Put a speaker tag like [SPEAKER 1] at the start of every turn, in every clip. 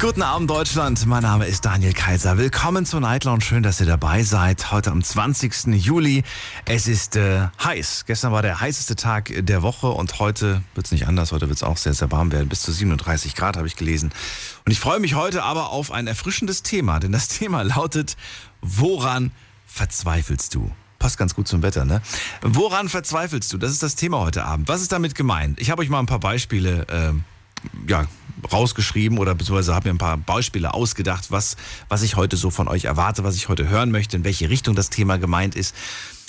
[SPEAKER 1] Guten Abend, Deutschland. Mein Name ist Daniel Kaiser. Willkommen zur Night Lounge. Schön, dass ihr dabei seid. Heute am 20. Juli. Es ist äh, heiß. Gestern war der heißeste Tag der Woche und heute wird es nicht anders. Heute wird es auch sehr, sehr warm werden. Bis zu 37 Grad habe ich gelesen. Und ich freue mich heute aber auf ein erfrischendes Thema, denn das Thema lautet, woran verzweifelst du? Passt ganz gut zum Wetter, ne? Woran verzweifelst du? Das ist das Thema heute Abend. Was ist damit gemeint? Ich habe euch mal ein paar Beispiele ähm, ja, rausgeschrieben oder beziehungsweise habe mir ein paar Beispiele ausgedacht, was, was ich heute so von euch erwarte, was ich heute hören möchte, in welche Richtung das Thema gemeint ist.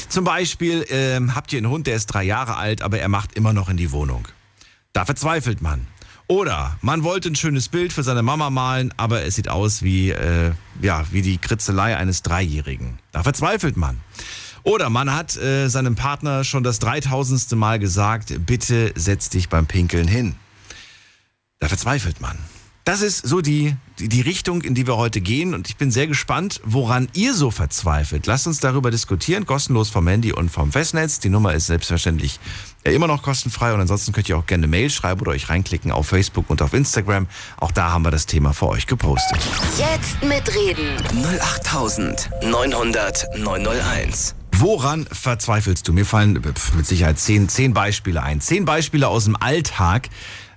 [SPEAKER 1] Zum Beispiel ähm, habt ihr einen Hund, der ist drei Jahre alt, aber er macht immer noch in die Wohnung. Da verzweifelt man. Oder man wollte ein schönes Bild für seine Mama malen, aber es sieht aus wie, äh, ja, wie die Kritzelei eines Dreijährigen. Da verzweifelt man. Oder man hat äh, seinem Partner schon das dreitausendste Mal gesagt, bitte setz dich beim Pinkeln hin. Da verzweifelt man. Das ist so die, die, die Richtung, in die wir heute gehen. Und ich bin sehr gespannt, woran ihr so verzweifelt. Lasst uns darüber diskutieren, kostenlos vom Handy und vom Festnetz. Die Nummer ist selbstverständlich äh, immer noch kostenfrei. Und ansonsten könnt ihr auch gerne eine Mail schreiben oder euch reinklicken auf Facebook und auf Instagram. Auch da haben wir das Thema für euch gepostet.
[SPEAKER 2] Jetzt mitreden.
[SPEAKER 3] 08900 901.
[SPEAKER 1] Woran verzweifelst du? Mir fallen äh, mit Sicherheit zehn, zehn Beispiele ein. Zehn Beispiele aus dem Alltag,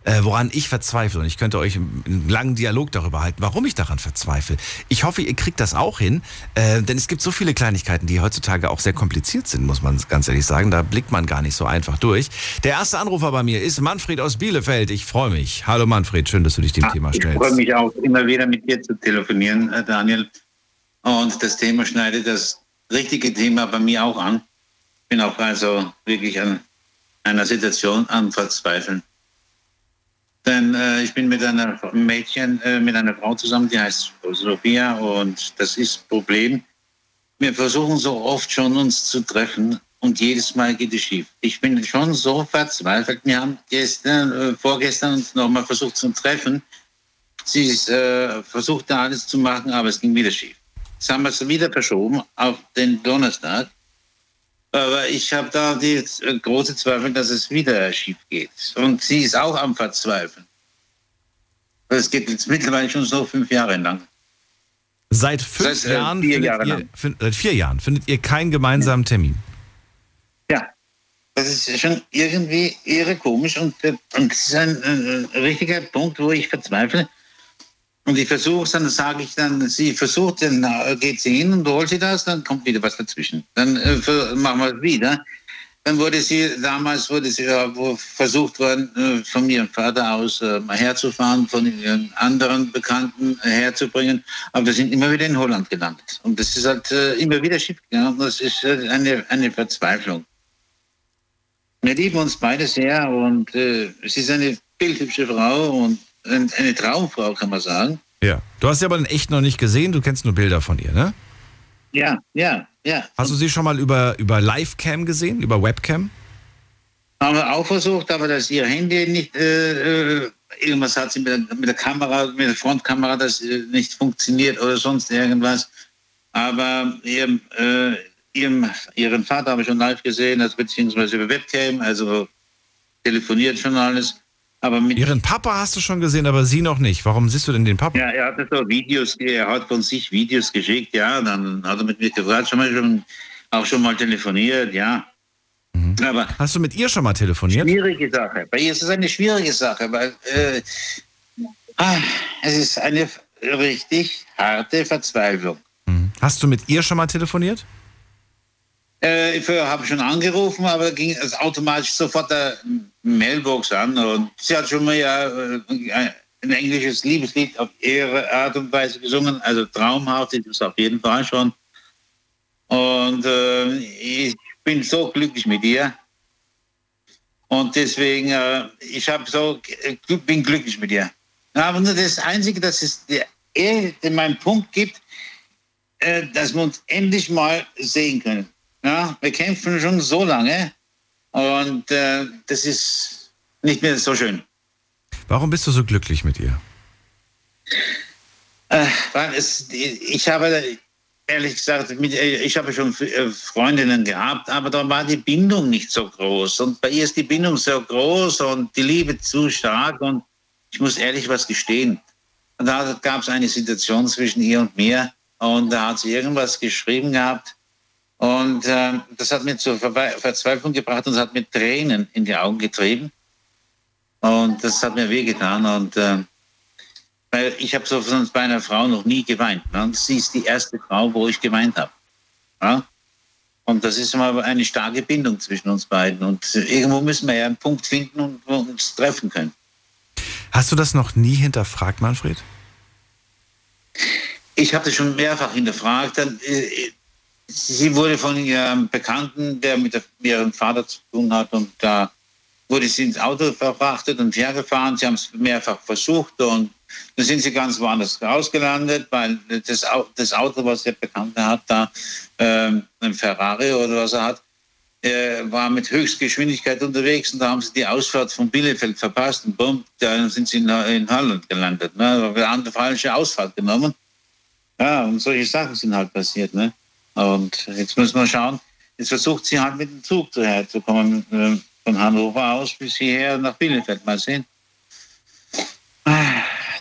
[SPEAKER 1] äh, woran ich verzweifle. Und ich könnte euch einen langen Dialog darüber halten, warum ich daran verzweifle. Ich hoffe, ihr kriegt das auch hin, äh, denn es gibt so viele Kleinigkeiten, die heutzutage auch sehr kompliziert sind, muss man ganz ehrlich sagen. Da blickt man gar nicht so einfach durch. Der erste Anrufer bei mir ist Manfred aus Bielefeld. Ich freue mich. Hallo Manfred, schön, dass du dich dem Thema
[SPEAKER 4] Ich
[SPEAKER 1] stellst.
[SPEAKER 4] freue mich auch immer wieder mit dir zu telefonieren, äh, Daniel. Und das Thema schneidet das richtige Thema bei mir auch an. Ich bin auch also wirklich an einer Situation am Verzweifeln. Denn äh, ich bin mit einer Mädchen, äh, mit einer Frau zusammen, die heißt Sophia und das ist das Problem. Wir versuchen so oft schon uns zu treffen und jedes Mal geht es schief. Ich bin schon so verzweifelt. Wir haben gestern, äh, vorgestern uns nochmal versucht zu treffen. Sie ist, äh, versuchte alles zu machen, aber es ging wieder schief. Jetzt haben wir es wieder verschoben auf den Donnerstag. Aber ich habe da die große Zweifel, dass es wieder schief geht. Und sie ist auch am Verzweifeln. Das geht jetzt mittlerweile schon so fünf Jahre lang.
[SPEAKER 1] Seit fünf
[SPEAKER 4] Seit, äh,
[SPEAKER 1] Jahren,
[SPEAKER 4] vier Jahre
[SPEAKER 1] ihr,
[SPEAKER 4] lang.
[SPEAKER 1] fin- seit vier Jahren findet ihr keinen gemeinsamen Termin.
[SPEAKER 4] Ja, das ist schon irgendwie irre komisch und, äh, und das ist ein, äh, richtiger Punkt, wo ich verzweifle. Und ich versuche es, dann sage ich dann, sie versucht, dann äh, geht sie hin und holt sie das, dann kommt wieder was dazwischen. Dann äh, ver- machen wir es wieder. Dann wurde sie, damals wurde sie ja, wo versucht worden, äh, von ihrem Vater aus äh, herzufahren, von ihren anderen Bekannten äh, herzubringen. Aber wir sind immer wieder in Holland gelandet. Und das ist halt äh, immer wieder schief gegangen. Das ist äh, eine, eine Verzweiflung. Wir lieben uns beide sehr und äh, sie ist eine bildhübsche Frau und eine Traumfrau, kann man sagen.
[SPEAKER 1] Ja. Du hast sie aber in echt noch nicht gesehen, du kennst nur Bilder von ihr, ne?
[SPEAKER 4] Ja, ja, ja.
[SPEAKER 1] Hast du sie schon mal über, über Livecam gesehen, über Webcam?
[SPEAKER 4] Haben wir auch versucht, aber dass ihr Handy nicht, äh, äh, irgendwas hat sie mit der, mit der Kamera, mit der Frontkamera, das äh, nicht funktioniert oder sonst irgendwas. Aber ihrem, äh, ihrem, ihren Vater habe ich schon live gesehen, also beziehungsweise über Webcam, also telefoniert schon alles. Aber mit
[SPEAKER 1] Ihren Papa hast du schon gesehen, aber sie noch nicht. Warum siehst du denn den Papa?
[SPEAKER 4] Ja, er hat so Videos, er hat von sich Videos geschickt, ja, dann hat er mit mir gefragt, schon mal schon, auch schon mal telefoniert, ja. Aber
[SPEAKER 1] Hast du mit ihr schon mal telefoniert?
[SPEAKER 4] schwierige Sache. Bei ihr ist es eine schwierige Sache, weil äh, ah, es ist eine richtig harte Verzweiflung.
[SPEAKER 1] Mhm. Hast du mit ihr schon mal telefoniert?
[SPEAKER 4] Äh, ich habe schon angerufen, aber ging es automatisch sofort der Mailbox an und sie hat schon mal ja äh, ein englisches Liebeslied auf ihre Art und Weise gesungen, also traumhaft ist es auf jeden Fall schon. Und äh, ich bin so glücklich mit ihr. Und deswegen, äh, ich so, bin glücklich mit ihr. Aber nur das Einzige, dass es der meinen Punkt gibt, äh, dass wir uns endlich mal sehen können. Ja, wir kämpfen schon so lange und äh, das ist nicht mehr so schön.
[SPEAKER 1] Warum bist du so glücklich mit ihr?
[SPEAKER 4] Äh, es, ich habe ehrlich gesagt, mit, äh, ich habe schon äh, Freundinnen gehabt, aber da war die Bindung nicht so groß. Und bei ihr ist die Bindung so groß und die Liebe zu stark. Und ich muss ehrlich was gestehen. Und da gab es eine Situation zwischen ihr und mir. Und da hat sie irgendwas geschrieben gehabt. Und äh, das hat mir zur Ver Verzweiflung gebracht und hat mir Tränen in die Augen getrieben. Und das hat mir wehgetan. Und äh, weil ich habe so sonst bei einer Frau noch nie geweint. Ne? Sie ist die erste Frau, wo ich geweint habe. Ja? Und das ist immer eine starke Bindung zwischen uns beiden. Und irgendwo müssen wir ja einen Punkt finden und wo wir uns treffen können.
[SPEAKER 1] Hast du das noch nie hinterfragt, Manfred?
[SPEAKER 4] Ich habe das schon mehrfach hinterfragt. Äh, sie wurde von ihrem Bekannten, der mit ihrem Vater zu tun hat, und da wurde sie ins Auto verfrachtet und hergefahren. Sie haben es mehrfach versucht und dann sind sie ganz woanders ausgelandet, weil das, Auto, was der Bekannte hat, da ähm, ein Ferrari oder was er hat, äh, war mit Höchstgeschwindigkeit unterwegs und da haben sie die Ausfahrt von Bielefeld verpasst und bumm, dann sind sie in, in Holland gelandet. Ne? Da haben die falsche Ausfahrt genommen. Ja, und solche Sachen sind halt passiert. Ne? Und jetzt müssen wir schauen, jetzt versucht sie halt mit dem Zug herzukommen, äh, von Hannover aus bis hierher nach Bielefeld. Mal sehen.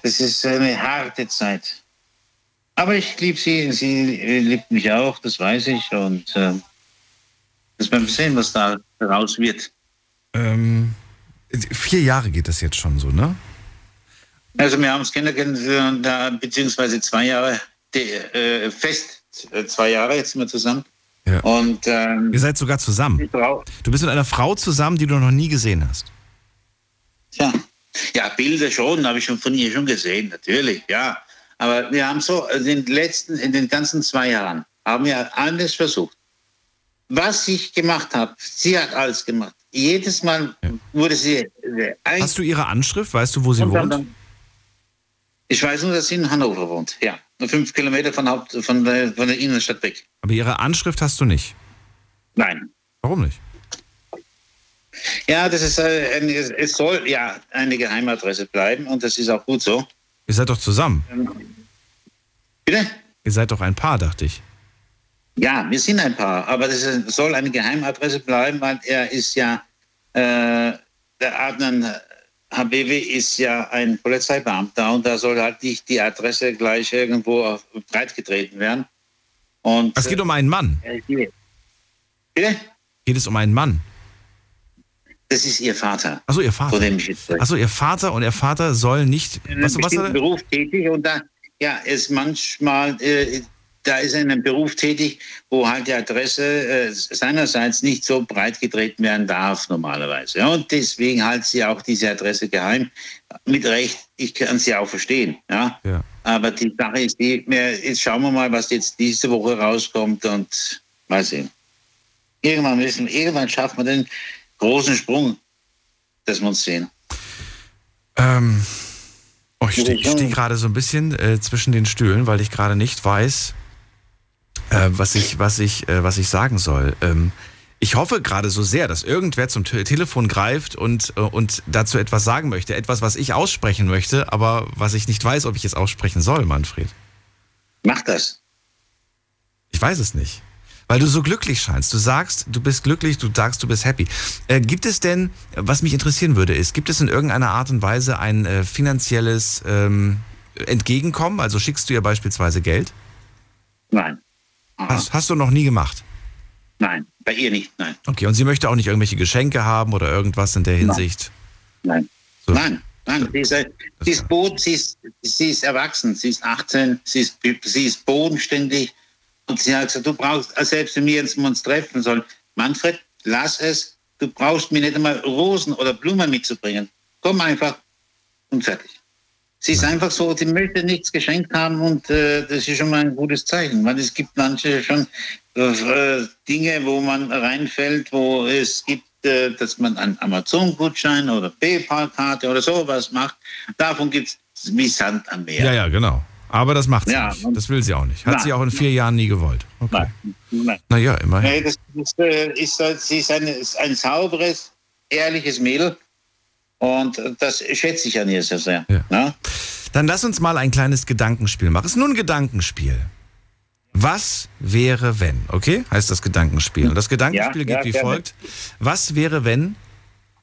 [SPEAKER 4] Das ist eine harte Zeit. Aber ich liebe sie, sie liebt mich auch, das weiß ich. Und äh, das werden wir sehen, was da raus wird.
[SPEAKER 1] Ähm, vier Jahre geht das jetzt schon so, ne?
[SPEAKER 4] Also wir haben uns kennengelernt, beziehungsweise zwei Jahre, äh, fest äh, zwei Jahre jetzt sind wir zusammen.
[SPEAKER 1] Ja. Und, ähm, Ihr seid sogar zusammen. Du bist mit einer Frau zusammen, die du noch nie gesehen hast.
[SPEAKER 4] Ja. Ja, Bilder schon, habe ich schon von ihr schon gesehen, natürlich, ja. Aber wir haben so in den letzten, in den ganzen zwei Jahren, haben wir alles versucht. Was ich gemacht habe, sie hat alles gemacht. Jedes Mal ja. wurde sie.
[SPEAKER 1] Äh, Hast du ihre Anschrift? Weißt du, wo sie wohnt? Dann,
[SPEAKER 4] ich weiß nur, dass sie in Hannover wohnt, ja. Nur fünf Kilometer von, Haupt, von, der, von der Innenstadt weg.
[SPEAKER 1] Aber ihre Anschrift hast du nicht?
[SPEAKER 4] Nein.
[SPEAKER 1] Warum nicht?
[SPEAKER 4] Ja, das ist äh, es soll ja eine Geheimadresse bleiben und das ist auch gut so.
[SPEAKER 1] Ihr seid doch zusammen.
[SPEAKER 4] Bitte?
[SPEAKER 1] Ihr seid doch ein Paar, dachte ich.
[SPEAKER 4] Ja, wir sind ein Paar, aber das soll eine Geheimadresse bleiben, weil er ist ja, äh, der Adnan Habibi ist ja ein Polizeibeamter und da soll halt nicht die Adresse gleich irgendwo breitgetreten werden.
[SPEAKER 1] Und, es geht um einen Mann. Äh,
[SPEAKER 4] bitte?
[SPEAKER 1] Geht es um einen Mann?
[SPEAKER 4] Das ist ihr Vater.
[SPEAKER 1] Achso, ihr Vater. Achso, ihr Vater und ihr Vater soll nicht.
[SPEAKER 4] In einem was, was Beruf tätig und da ja, ist manchmal, äh, da ist er in einem Beruf tätig, wo halt die Adresse äh, seinerseits nicht so breit getreten werden darf normalerweise. Ja, und deswegen halt sie auch diese Adresse geheim. Mit Recht, ich kann sie auch verstehen. Ja. ja. Aber die Sache ist die, jetzt schauen wir mal, was jetzt diese Woche rauskommt und mal sehen. Irgendwann müssen, irgendwann schafft man den großen Sprung, dass wir uns sehen.
[SPEAKER 1] Ähm, oh, ich stehe steh gerade so ein bisschen äh, zwischen den Stühlen, weil ich gerade nicht weiß, äh, was, ich, was, ich, äh, was ich sagen soll. Ähm, ich hoffe gerade so sehr, dass irgendwer zum Te Telefon greift und, äh, und dazu etwas sagen möchte. Etwas, was ich aussprechen möchte, aber was ich nicht weiß, ob ich es aussprechen soll, Manfred.
[SPEAKER 4] Mach das.
[SPEAKER 1] Ich weiß es nicht. Weil du so glücklich scheinst. Du sagst, du bist glücklich, du sagst, du bist happy. Äh, gibt es denn, was mich interessieren würde, ist, gibt es in irgendeiner Art und Weise ein äh, finanzielles ähm, Entgegenkommen? Also schickst du ihr beispielsweise Geld?
[SPEAKER 4] Nein.
[SPEAKER 1] Hast, hast du noch nie gemacht?
[SPEAKER 4] Nein, bei ihr nicht, nein.
[SPEAKER 1] Okay, und sie möchte auch nicht irgendwelche Geschenke haben oder irgendwas in der Hinsicht?
[SPEAKER 4] Nein. So. Nein, nein. Sie ist, sie, ist Boden, sie, ist, sie ist erwachsen, sie ist 18, sie ist, sie ist bodenständig, und sie hat gesagt, du brauchst, selbst wenn wir jetzt uns treffen sollen, Manfred, lass es, du brauchst mir nicht einmal Rosen oder Blumen mitzubringen. Komm einfach und fertig. Sie ist einfach so, sie möchte nichts geschenkt haben und äh, das ist schon mal ein gutes Zeichen, weil es gibt manche schon äh, Dinge, wo man reinfällt, wo es gibt, äh, dass man einen Amazon-Gutschein oder PayPal-Karte oder sowas macht. Davon gibt es wie Sand am Meer.
[SPEAKER 1] Ja, ja, genau. Aber das macht sie ja, nicht. Das will sie auch nicht. Hat nein, sie auch in vier Jahren nie gewollt. Okay. Nein, Naja, immerhin.
[SPEAKER 4] Nee, das ist, äh, ist, sie ist ein, ein sauberes, ehrliches Mädel. Und das schätze ich an ihr sehr sehr. Ja.
[SPEAKER 1] Dann lass uns mal ein kleines Gedankenspiel machen. Es ist nur ein Gedankenspiel. Was wäre, wenn? Okay, heißt das Gedankenspiel. Und das Gedankenspiel
[SPEAKER 4] Ja,
[SPEAKER 1] geht
[SPEAKER 4] ja,
[SPEAKER 1] wie
[SPEAKER 4] gerne.
[SPEAKER 1] folgt. Was wäre, wenn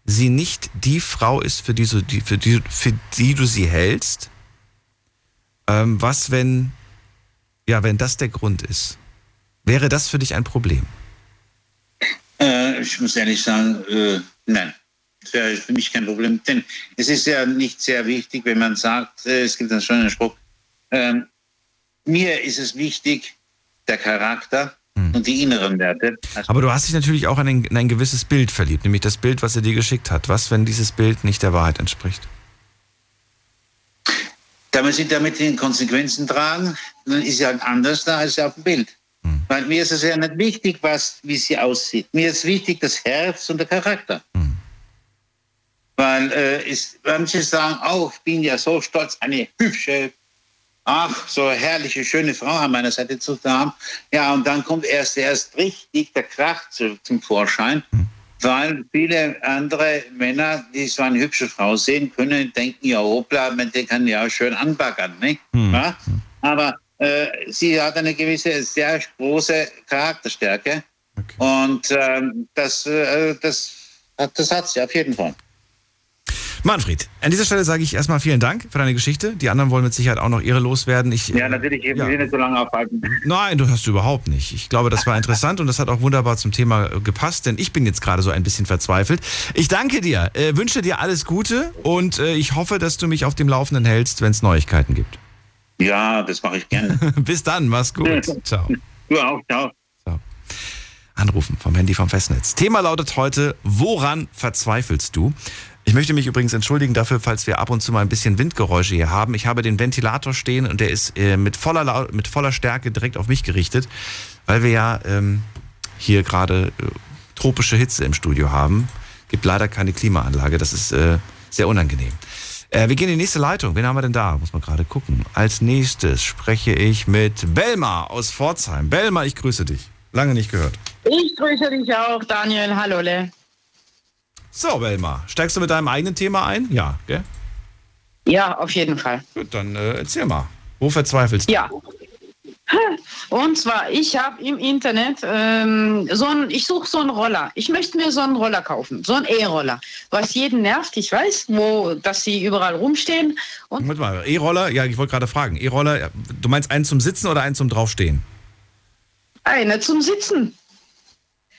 [SPEAKER 1] sie nicht die Frau ist, für die, du- die, für die, für die du sie hältst? Ähm, was, wenn, ja, wenn das der Grund ist? Wäre das für dich ein Problem?
[SPEAKER 4] Äh, ich muss ehrlich sagen, äh, nein. Das wäre für mich kein Problem. Denn es ist ja nicht sehr wichtig, wenn man sagt, äh, es gibt einen schönen Spruch, ähm, mir ist es wichtig, der Charakter und die inneren Werte. Also,
[SPEAKER 1] Aber du hast dich natürlich auch in ein, in ein gewisses Bild verliebt, nämlich das Bild, was er dir geschickt hat. Was, wenn dieses Bild nicht der Wahrheit entspricht?
[SPEAKER 4] da muss ich damit die Konsequenzen tragen, dann ist sie halt anders da als auf dem Bild. Weil mir ist es ja nicht wichtig, was, wie sie aussieht. Mir ist wichtig das Herz und der Charakter. Weil äh, ist, manche sagen, oh, ich bin ja so stolz, eine hübsche, ach, so herrliche, schöne Frau an meiner Seite zu haben. Ja, und dann kommt erst, erst richtig der Krach zu, zum Vorschein. Weil viele andere Männer, die so eine hübsche Frau sehen, können denken, ja, hoppla, man, der kann ja auch schön anbaggern. Nicht? Ja? Aber äh, sie hat eine gewisse, sehr große Charakterstärke.
[SPEAKER 1] Okay.
[SPEAKER 4] Und ähm, das, äh, das, das hat sie auf jeden Fall.
[SPEAKER 1] Manfred, an dieser Stelle sage ich erstmal vielen Dank für deine Geschichte. Die anderen wollen mit Sicherheit auch noch ihre loswerden. Ich,
[SPEAKER 4] Ja, natürlich, ich will
[SPEAKER 1] ja.
[SPEAKER 4] Sie nicht so lange aufhalten.
[SPEAKER 1] Nein, du hast du überhaupt nicht. Ich glaube, das war interessant und das hat auch wunderbar zum Thema äh, gepasst, denn ich bin jetzt gerade so ein bisschen verzweifelt. Ich danke dir, äh, wünsche dir alles Gute und äh, ich hoffe, dass du mich auf dem Laufenden hältst, wenn es Neuigkeiten gibt.
[SPEAKER 4] Ja, das mache ich gerne.
[SPEAKER 1] Bis dann, mach's gut. Ciao.
[SPEAKER 4] Du auch, ciao.
[SPEAKER 1] Anrufen vom Handy vom Festnetz. Thema lautet heute, woran verzweifelst du? Ich möchte mich übrigens entschuldigen dafür, falls wir ab und zu mal ein bisschen Windgeräusche hier haben. Ich habe den Ventilator stehen und der ist äh, mit, voller, mit voller Stärke direkt auf mich gerichtet, weil wir ja ähm, hier gerade äh, tropische Hitze im Studio haben. Gibt leider keine Klimaanlage, das ist äh, sehr unangenehm. Äh, wir gehen in die nächste Leitung. Wen haben wir denn da? Muss man gerade gucken. Als nächstes spreche ich mit Belma aus Pforzheim. Belma, ich grüße dich. Lange nicht gehört.
[SPEAKER 5] Ich grüße dich auch, Daniel. Hallo, Le.
[SPEAKER 1] So, Belma, steigst du mit deinem eigenen Thema ein? Ja, gell?
[SPEAKER 5] Ja, auf jeden Fall.
[SPEAKER 1] Gut, dann äh, erzähl mal. Wo verzweifelst du?
[SPEAKER 5] Ja. Und zwar, ich habe im Internet ähm, so ein, ich suche so einen Roller. Ich möchte mir so einen Roller kaufen, so einen E-Roller, was jeden nervt. Ich weiß, wo, dass sie überall rumstehen. Und
[SPEAKER 1] Moment mal, E-Roller? Ja, ich wollte gerade fragen. E-Roller, du meinst einen zum Sitzen oder einen zum Draufstehen?
[SPEAKER 5] eine zum Sitzen.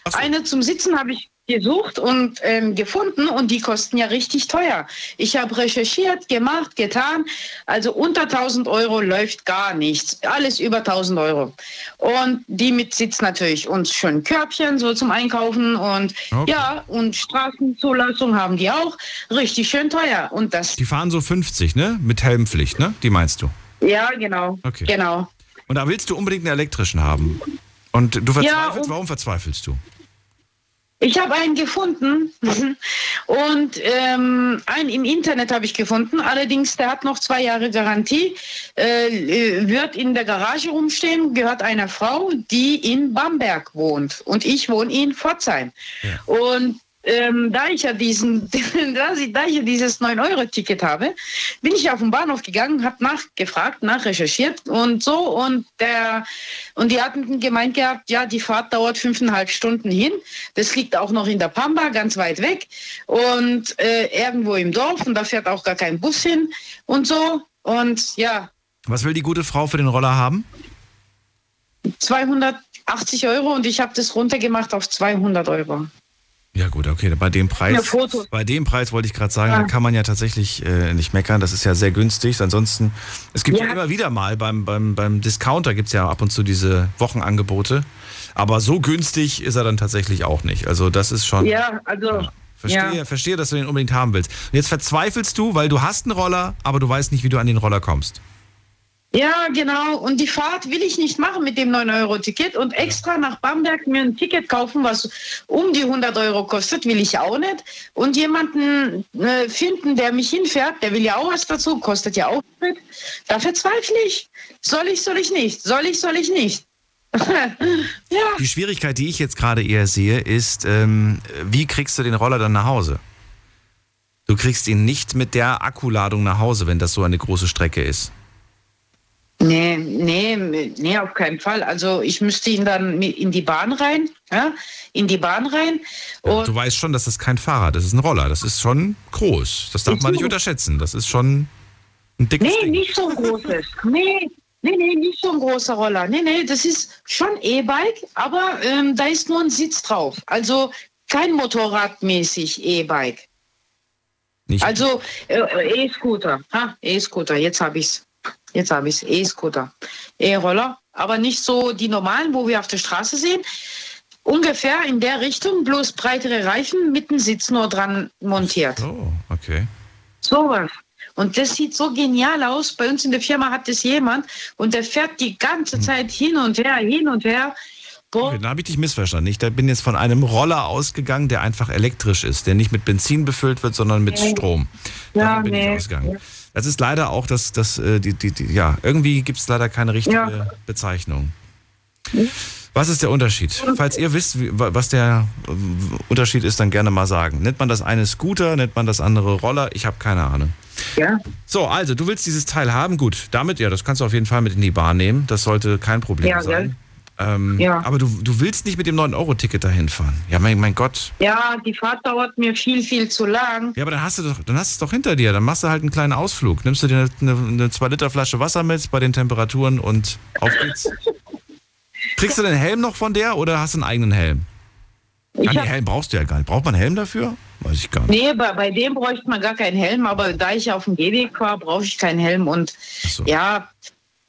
[SPEAKER 1] So.
[SPEAKER 5] Eine zum Sitzen habe ich gesucht und ähm, gefunden und die kosten ja richtig teuer. Ich habe recherchiert, gemacht, getan. Also unter 1000 Euro läuft gar nichts. Alles über 1000 Euro. Und die mit Sitz natürlich und schön Körbchen so zum Einkaufen und
[SPEAKER 1] Okay.
[SPEAKER 5] ja, und Straßenzulassung haben die auch. Richtig schön teuer. Und das,
[SPEAKER 1] Die fahren so 50, ne? Mit Helmpflicht, ne? Die meinst du?
[SPEAKER 5] ja, genau.
[SPEAKER 1] Okay.
[SPEAKER 5] Genau.
[SPEAKER 1] Und da willst du unbedingt einen elektrischen haben. Und du verzweifelst?
[SPEAKER 5] und-
[SPEAKER 1] Warum verzweifelst du?
[SPEAKER 5] Ich habe einen gefunden und ähm, einen im Internet habe ich gefunden. Allerdings, der hat noch zwei Jahre Garantie, äh, wird in der Garage rumstehen, gehört einer Frau, die in Bamberg wohnt und ich wohne in Pforzheim. Und ähm, da ich ja diesen, da, ich- da ich ja dieses 9-Euro-Ticket habe, bin ich auf den Bahnhof gegangen, habe nachgefragt, nachrecherchiert und so und der und die hatten gemeint gehabt, ja, die Fahrt dauert fünfeinhalb Stunden hin. Das liegt auch noch in der Pampa, ganz weit weg und äh, irgendwo im Dorf und da fährt auch gar kein Bus hin und so und ja,
[SPEAKER 1] Was will die gute Frau für den Roller haben?
[SPEAKER 5] 280 Euro und ich habe das runtergemacht auf 200 Euro.
[SPEAKER 1] Ja gut, okay, bei dem
[SPEAKER 5] Ja,
[SPEAKER 1] Preis, bei dem Preis wollte ich gerade sagen,
[SPEAKER 5] Ja.
[SPEAKER 1] da kann man ja tatsächlich äh, nicht meckern, das ist ja sehr günstig. Ansonsten, es gibt ja,
[SPEAKER 5] Ja.
[SPEAKER 1] immer wieder mal beim, beim, beim Discounter gibt es ja ab und zu diese Wochenangebote, aber so günstig ist er dann tatsächlich auch nicht. Also das ist schon,
[SPEAKER 5] Ja, also
[SPEAKER 1] verstehe,
[SPEAKER 5] ja.
[SPEAKER 1] verstehe, dass du den unbedingt haben willst. Und jetzt verzweifelst du, weil du hast einen Roller, aber du weißt nicht, wie du an den Roller kommst.
[SPEAKER 5] Ja, genau. Und die Fahrt will ich nicht machen mit dem 9-Euro-Ticket und extra nach Bamberg mir ein Ticket kaufen, was um die 100 Euro kostet, will ich auch nicht. Und jemanden äh, finden, der mich hinfährt, der will ja auch was dazu, kostet ja auch mit. Da verzweifle ich. Soll ich, soll ich nicht? Soll ich, soll ich nicht? ja,
[SPEAKER 1] Die Schwierigkeit, die ich jetzt gerade eher sehe, ist, ähm, wie kriegst du den Roller dann nach Hause? Du kriegst ihn nicht mit der Akkuladung nach Hause, wenn das so eine große Strecke ist.
[SPEAKER 5] Nee, nee, nee, auf keinen Fall. Also ich müsste ihn dann in die Bahn rein, ja, in die Bahn rein.
[SPEAKER 1] Ja, du weißt schon, dass das kein Fahrrad, das ist ein Roller. Das ist schon groß. Das darf man nicht unterschätzen. Das ist schon ein dickes
[SPEAKER 5] Nee,
[SPEAKER 1] Ding.
[SPEAKER 5] nicht so ein großes. Nee, nee, nee, nicht so ein großer Roller. Nee, nee, das ist schon E-Bike, aber ähm, da ist nur ein Sitz drauf. Also kein Motorradmäßig E-Bike.
[SPEAKER 1] Nicht,
[SPEAKER 5] Also äh, E-Scooter. Ha, E-Scooter, jetzt habe ich's. Jetzt habe ich's. E-Scooter. E-Roller, aber nicht so die normalen, wo wir auf der Straße sehen. Ungefähr in der Richtung, bloß breitere Reifen mit dem Sitz nur dran montiert.
[SPEAKER 1] oh, okay.
[SPEAKER 5] Sowas. Und das sieht so genial aus. Bei uns in der Firma hat das jemand und der fährt die ganze Zeit hin und her, hin und her. Boah,
[SPEAKER 1] okay. Dann habe ich dich missverstanden. Ich bin jetzt von einem Roller ausgegangen, der einfach elektrisch ist, der nicht mit Benzin befüllt wird, sondern mit Strom.
[SPEAKER 5] Ja,
[SPEAKER 1] Davon bin
[SPEAKER 5] nee.
[SPEAKER 1] ich ausgegangen. Das ist leider auch das, das äh, die, die, die, ja, irgendwie gibt es leider keine richtige
[SPEAKER 5] Ja.
[SPEAKER 1] Bezeichnung. Was ist der Unterschied? Falls ihr wisst, wie, wa- was der äh, Unterschied ist, dann gerne mal sagen. Nennt man das eine Scooter, nennt man das andere Roller? Ich habe keine Ahnung.
[SPEAKER 5] ja.
[SPEAKER 1] So, also du willst dieses Teil haben, gut. Damit, ja, das kannst du auf jeden Fall mit in die Bahn nehmen. Das sollte kein Problem
[SPEAKER 5] Ja,
[SPEAKER 1] sein. Ähm,
[SPEAKER 5] Ja.
[SPEAKER 1] Aber du, du willst nicht mit dem 9-Euro-Ticket dahin fahren. Ja, mein, mein Gott.
[SPEAKER 5] ja, die Fahrt dauert mir viel, viel zu lang.
[SPEAKER 1] Ja, aber dann hast du doch, dann hast du es doch hinter dir. Dann machst du halt einen kleinen Ausflug. Nimmst du dir eine, eine 2-Liter-Flasche Wasser mit bei den Temperaturen und auf geht's. Kriegst du den Helm noch von der oder hast du einen eigenen Helm? Ah, nee, Helm brauchst du ja gar nicht. Braucht man einen Helm dafür? Weiß ich gar nicht.
[SPEAKER 5] nee, bei, bei dem bräuchte man gar keinen Helm, aber da ich auf dem Gehweg war, brauche ich keinen Helm. Und
[SPEAKER 1] so.
[SPEAKER 5] ja,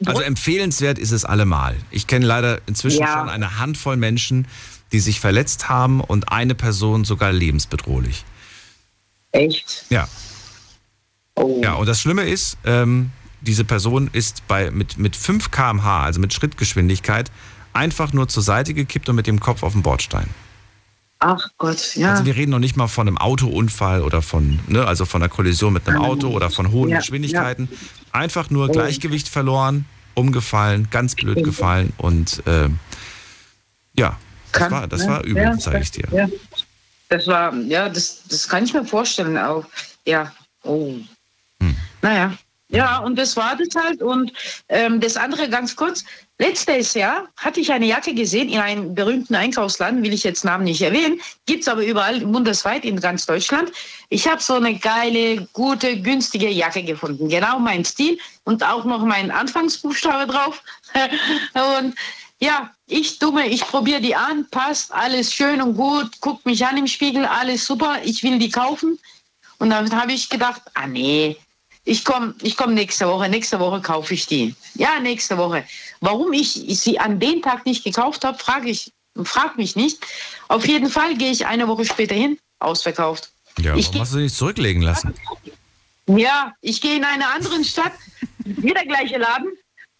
[SPEAKER 1] Also empfehlenswert ist es allemal. Ich kenne leider inzwischen
[SPEAKER 5] Ja.
[SPEAKER 1] schon eine Handvoll Menschen, die sich verletzt haben und eine Person sogar lebensbedrohlich.
[SPEAKER 5] echt.
[SPEAKER 1] Ja.
[SPEAKER 5] Oh.
[SPEAKER 1] Ja, und das Schlimme ist, ähm, diese Person ist bei, mit, mit 5 km/h, also mit Schrittgeschwindigkeit, einfach nur zur Seite gekippt und mit dem Kopf auf den Bordstein.
[SPEAKER 5] Ach Gott, ja.
[SPEAKER 1] Also wir reden noch nicht mal von einem Autounfall oder von, ne, also von einer Kollision mit einem Auto oder von hohen
[SPEAKER 5] Ja,
[SPEAKER 1] Geschwindigkeiten. Einfach nur Gleichgewicht verloren, umgefallen, ganz blöd gefallen und ähm, ja, das
[SPEAKER 5] Kann,
[SPEAKER 1] war, das
[SPEAKER 5] ne?
[SPEAKER 1] war übel,
[SPEAKER 5] Ja,
[SPEAKER 1] sage ich dir.
[SPEAKER 5] Ja. Das war, ja, das, das kann ich mir vorstellen auch. Ja, oh.
[SPEAKER 1] Hm.
[SPEAKER 5] Naja. Ja, und das war das halt. Und ähm, das andere ganz kurz. Letztes Jahr hatte ich eine Jacke gesehen in einem berühmten Einkaufsladen, will ich jetzt Namen nicht erwähnen, gibt es aber überall bundesweit in ganz Deutschland. Ich habe so eine geile, gute, günstige Jacke gefunden. Genau mein Stil und auch noch mein Anfangsbuchstabe drauf. und ja, ich dumme, ich probiere die an, passt, alles schön und gut, guckt mich an im Spiegel, alles super, ich will die kaufen. Und dann habe ich gedacht, ah nee, ich komme ich komm nächste Woche, nächste Woche kaufe ich die. Ja, nächste Woche. Warum ich sie an dem Tag nicht gekauft habe, frage ich, frag mich nicht. Auf jeden Fall gehe ich eine Woche später hin, ausverkauft.
[SPEAKER 1] Ja,
[SPEAKER 5] Ich
[SPEAKER 1] warum hast du dich zurücklegen lassen?
[SPEAKER 5] Ja, ich gehe in eine andere Stadt, wieder gleiche Laden,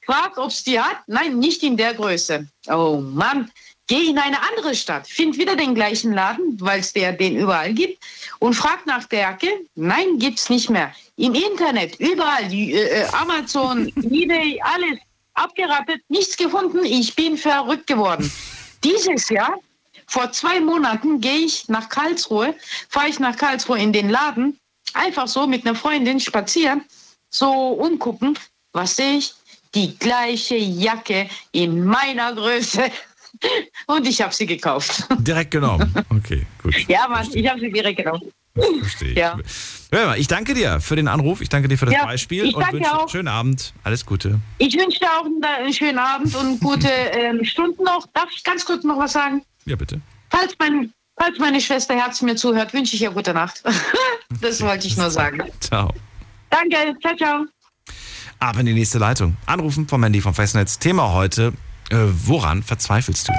[SPEAKER 5] frag, ob es die hat. Nein, nicht in der Größe. Oh Mann, geh in eine andere Stadt, find wieder den gleichen Laden, weil es der den überall gibt und frag nach der Jacke. Nein, gibt's nicht mehr. Im Internet, überall, die, äh, Amazon, eBay, alles abgerappelt, nichts gefunden. Ich bin verrückt geworden. Dieses Jahr vor zwei Monaten gehe ich nach Karlsruhe, fahre ich nach Karlsruhe in den Laden, einfach so mit einer Freundin spazieren, so umgucken. Was sehe ich? Die gleiche Jacke in meiner Größe. Und ich habe sie gekauft.
[SPEAKER 1] Direkt genommen. Okay, gut.
[SPEAKER 5] Ja, Mann, ich habe sie direkt gekauft.
[SPEAKER 1] Verstehe ich.
[SPEAKER 5] Ja.
[SPEAKER 1] Hör mal, ich danke dir für den Anruf, ich danke dir für das
[SPEAKER 5] Ja,
[SPEAKER 1] Beispiel
[SPEAKER 5] ich
[SPEAKER 1] und
[SPEAKER 5] danke
[SPEAKER 1] wünsche
[SPEAKER 5] auch.
[SPEAKER 1] einen schönen Abend. Alles Gute.
[SPEAKER 5] Ich wünsche dir auch einen, einen schönen Abend und gute ähm, Stunden noch. Darf ich ganz kurz noch was sagen?
[SPEAKER 1] Ja, bitte.
[SPEAKER 5] Falls, mein, falls meine Schwester Herz mir zuhört, wünsche ich ihr gute Nacht. das wollte ich nur sagen.
[SPEAKER 1] Ciao.
[SPEAKER 5] Danke, ciao, ciao.
[SPEAKER 1] Ab in die nächste Leitung. Anrufen vom Handy vom Festnetz. Thema heute, äh, woran verzweifelst du?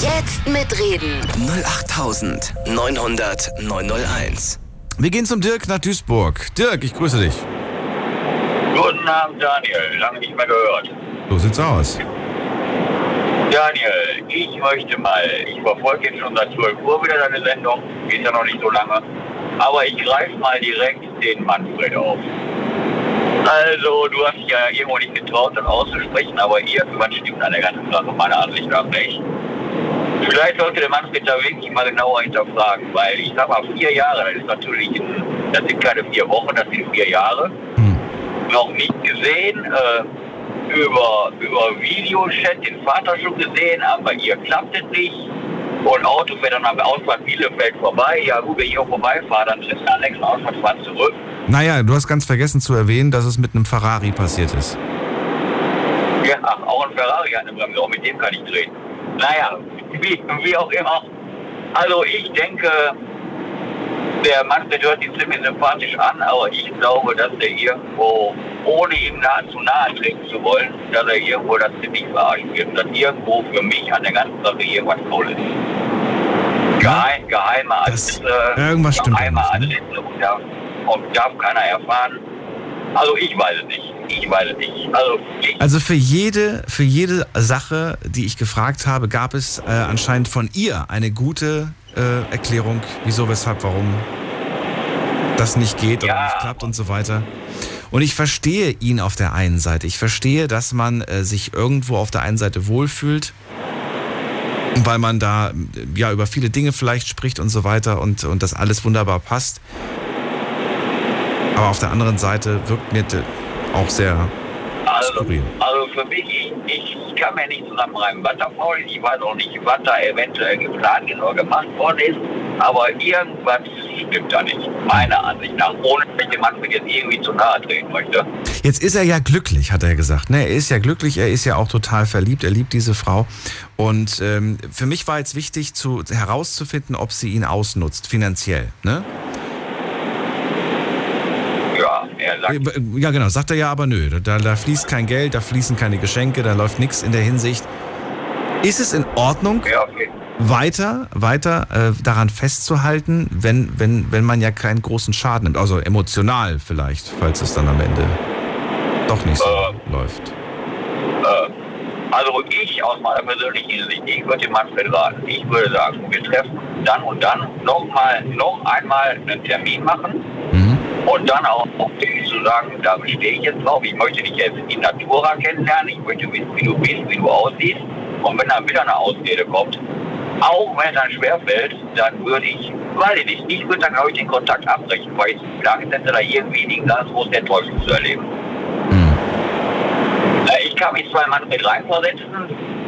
[SPEAKER 2] Jetzt mitreden.
[SPEAKER 3] 08900 901.
[SPEAKER 1] Wir gehen zum Dirk nach Duisburg. Dirk, ich grüße dich.
[SPEAKER 6] Guten Abend, Daniel. Lange nicht mehr gehört.
[SPEAKER 1] So sieht's aus.
[SPEAKER 6] Daniel, ich möchte mal, ich verfolge jetzt schon seit 12 Uhr wieder deine Sendung, ist ja noch nicht so lange, aber ich greife mal direkt den Manfred auf. Also, du hast dich ja irgendwo nicht getraut, das auszusprechen, aber irgendwas stimmt an der ganzen Sache meiner Ansicht nach nicht. Vielleicht sollte der Manfred da wirklich mal genauer hinterfragen, weil ich sag mal, vier Jahre, das ist natürlich ein Das sind keine vier Wochen, das sind vier Jahre.
[SPEAKER 1] Hm.
[SPEAKER 6] Noch nicht gesehen. Äh, über, über Videochat den Vater schon gesehen, aber ihr klappt es nicht. Und Auto fährt dann am Ausfahrt Bielefeld vorbei. Ja gut, wenn ich auch vorbeifahre, dann trifft er am nächsten Ausfahrt fahren zurück.
[SPEAKER 1] Naja, du hast ganz vergessen zu erwähnen, dass es mit einem Ferrari passiert ist.
[SPEAKER 6] Ja, ach, auch ein Ferrari hat eine Bremse, auch mit dem kann ich drehen. Naja, wie, wie auch immer. Also ich denke, der Manfred hört sich ziemlich sympathisch an, aber ich glaube, dass der irgendwo, ohne ihm nahe zu nahe treten zu wollen, dass er irgendwo das ziemlich verarschen wird. Und dass irgendwo für mich an der ganzen Sache irgendwas faul ist. Geheim, geheime Adresse,
[SPEAKER 1] irgendwas stimmt
[SPEAKER 6] geheime
[SPEAKER 1] nicht, ne?
[SPEAKER 6] Adresse und darf, und darf keiner erfahren. Also ich weiß es nicht. Ich weiß es nicht. Also
[SPEAKER 1] Also für jede, für jede Sache, die ich gefragt habe, gab es äh, anscheinend von ihr eine gute äh, Erklärung, wieso, weshalb, warum das nicht geht oder
[SPEAKER 6] Ja.
[SPEAKER 1] nicht klappt und so weiter. Und ich verstehe ihn auf der einen Seite. Ich verstehe, dass man äh, sich irgendwo auf der einen Seite wohlfühlt, weil man da äh, ja über viele Dinge vielleicht spricht und so weiter und, und das alles wunderbar passt. Aber auf der anderen Seite wirkt mir auch sehr
[SPEAKER 6] Also,
[SPEAKER 1] Skurril.
[SPEAKER 6] also für mich, ich, ich kann mir nicht zusammenreimen, was da faul ist. Ich weiß auch nicht, was da eventuell geplant ist oder gemacht worden ist. Aber irgendwas stimmt da nicht, meiner Ansicht nach. Ohne dass ich dem Mann jetzt irgendwie zu nahe treten möchte.
[SPEAKER 1] Jetzt ist er ja glücklich, hat er gesagt. Ne? Er ist ja glücklich, er ist ja auch total verliebt, er liebt diese Frau. Und ähm, für mich war jetzt wichtig, zu, herauszufinden, ob sie ihn ausnutzt, finanziell. Ne?
[SPEAKER 6] Ja, er sagt,
[SPEAKER 1] Ja, genau, sagt er ja, aber nö. Da, da fließt kein Geld, da fließen keine Geschenke, da läuft nichts in der Hinsicht. Ist es in Ordnung,
[SPEAKER 6] ja, okay.
[SPEAKER 1] weiter, weiter äh, daran festzuhalten, wenn, wenn, wenn man ja keinen großen Schaden nimmt? Also emotional vielleicht, falls es dann am Ende doch nicht so läuft.
[SPEAKER 6] Also ich aus meiner persönlichen Sicht, ich würde dem Manfred raten. Ich würde sagen, wir treffen dann und dann nochmal, noch einmal einen Termin machen.
[SPEAKER 1] Mhm.
[SPEAKER 6] Und dann auch auf zu sagen, da bestehe ich jetzt drauf. Ich möchte dich jetzt in Natura kennenlernen. Ich möchte wissen, wie du bist, wie du aussiehst. Und wenn dann wieder eine Ausrede kommt, auch wenn es dann schwerfällt, dann würde ich, weiß ich nicht, ich würde dann, glaube ich, den Kontakt abbrechen, weil ich lange setze, da irgendwie lasse, wo es der Teufel zu erleben.
[SPEAKER 1] Mhm.
[SPEAKER 6] Äh, Ich kann mich zwar in Manfred reinversetzen,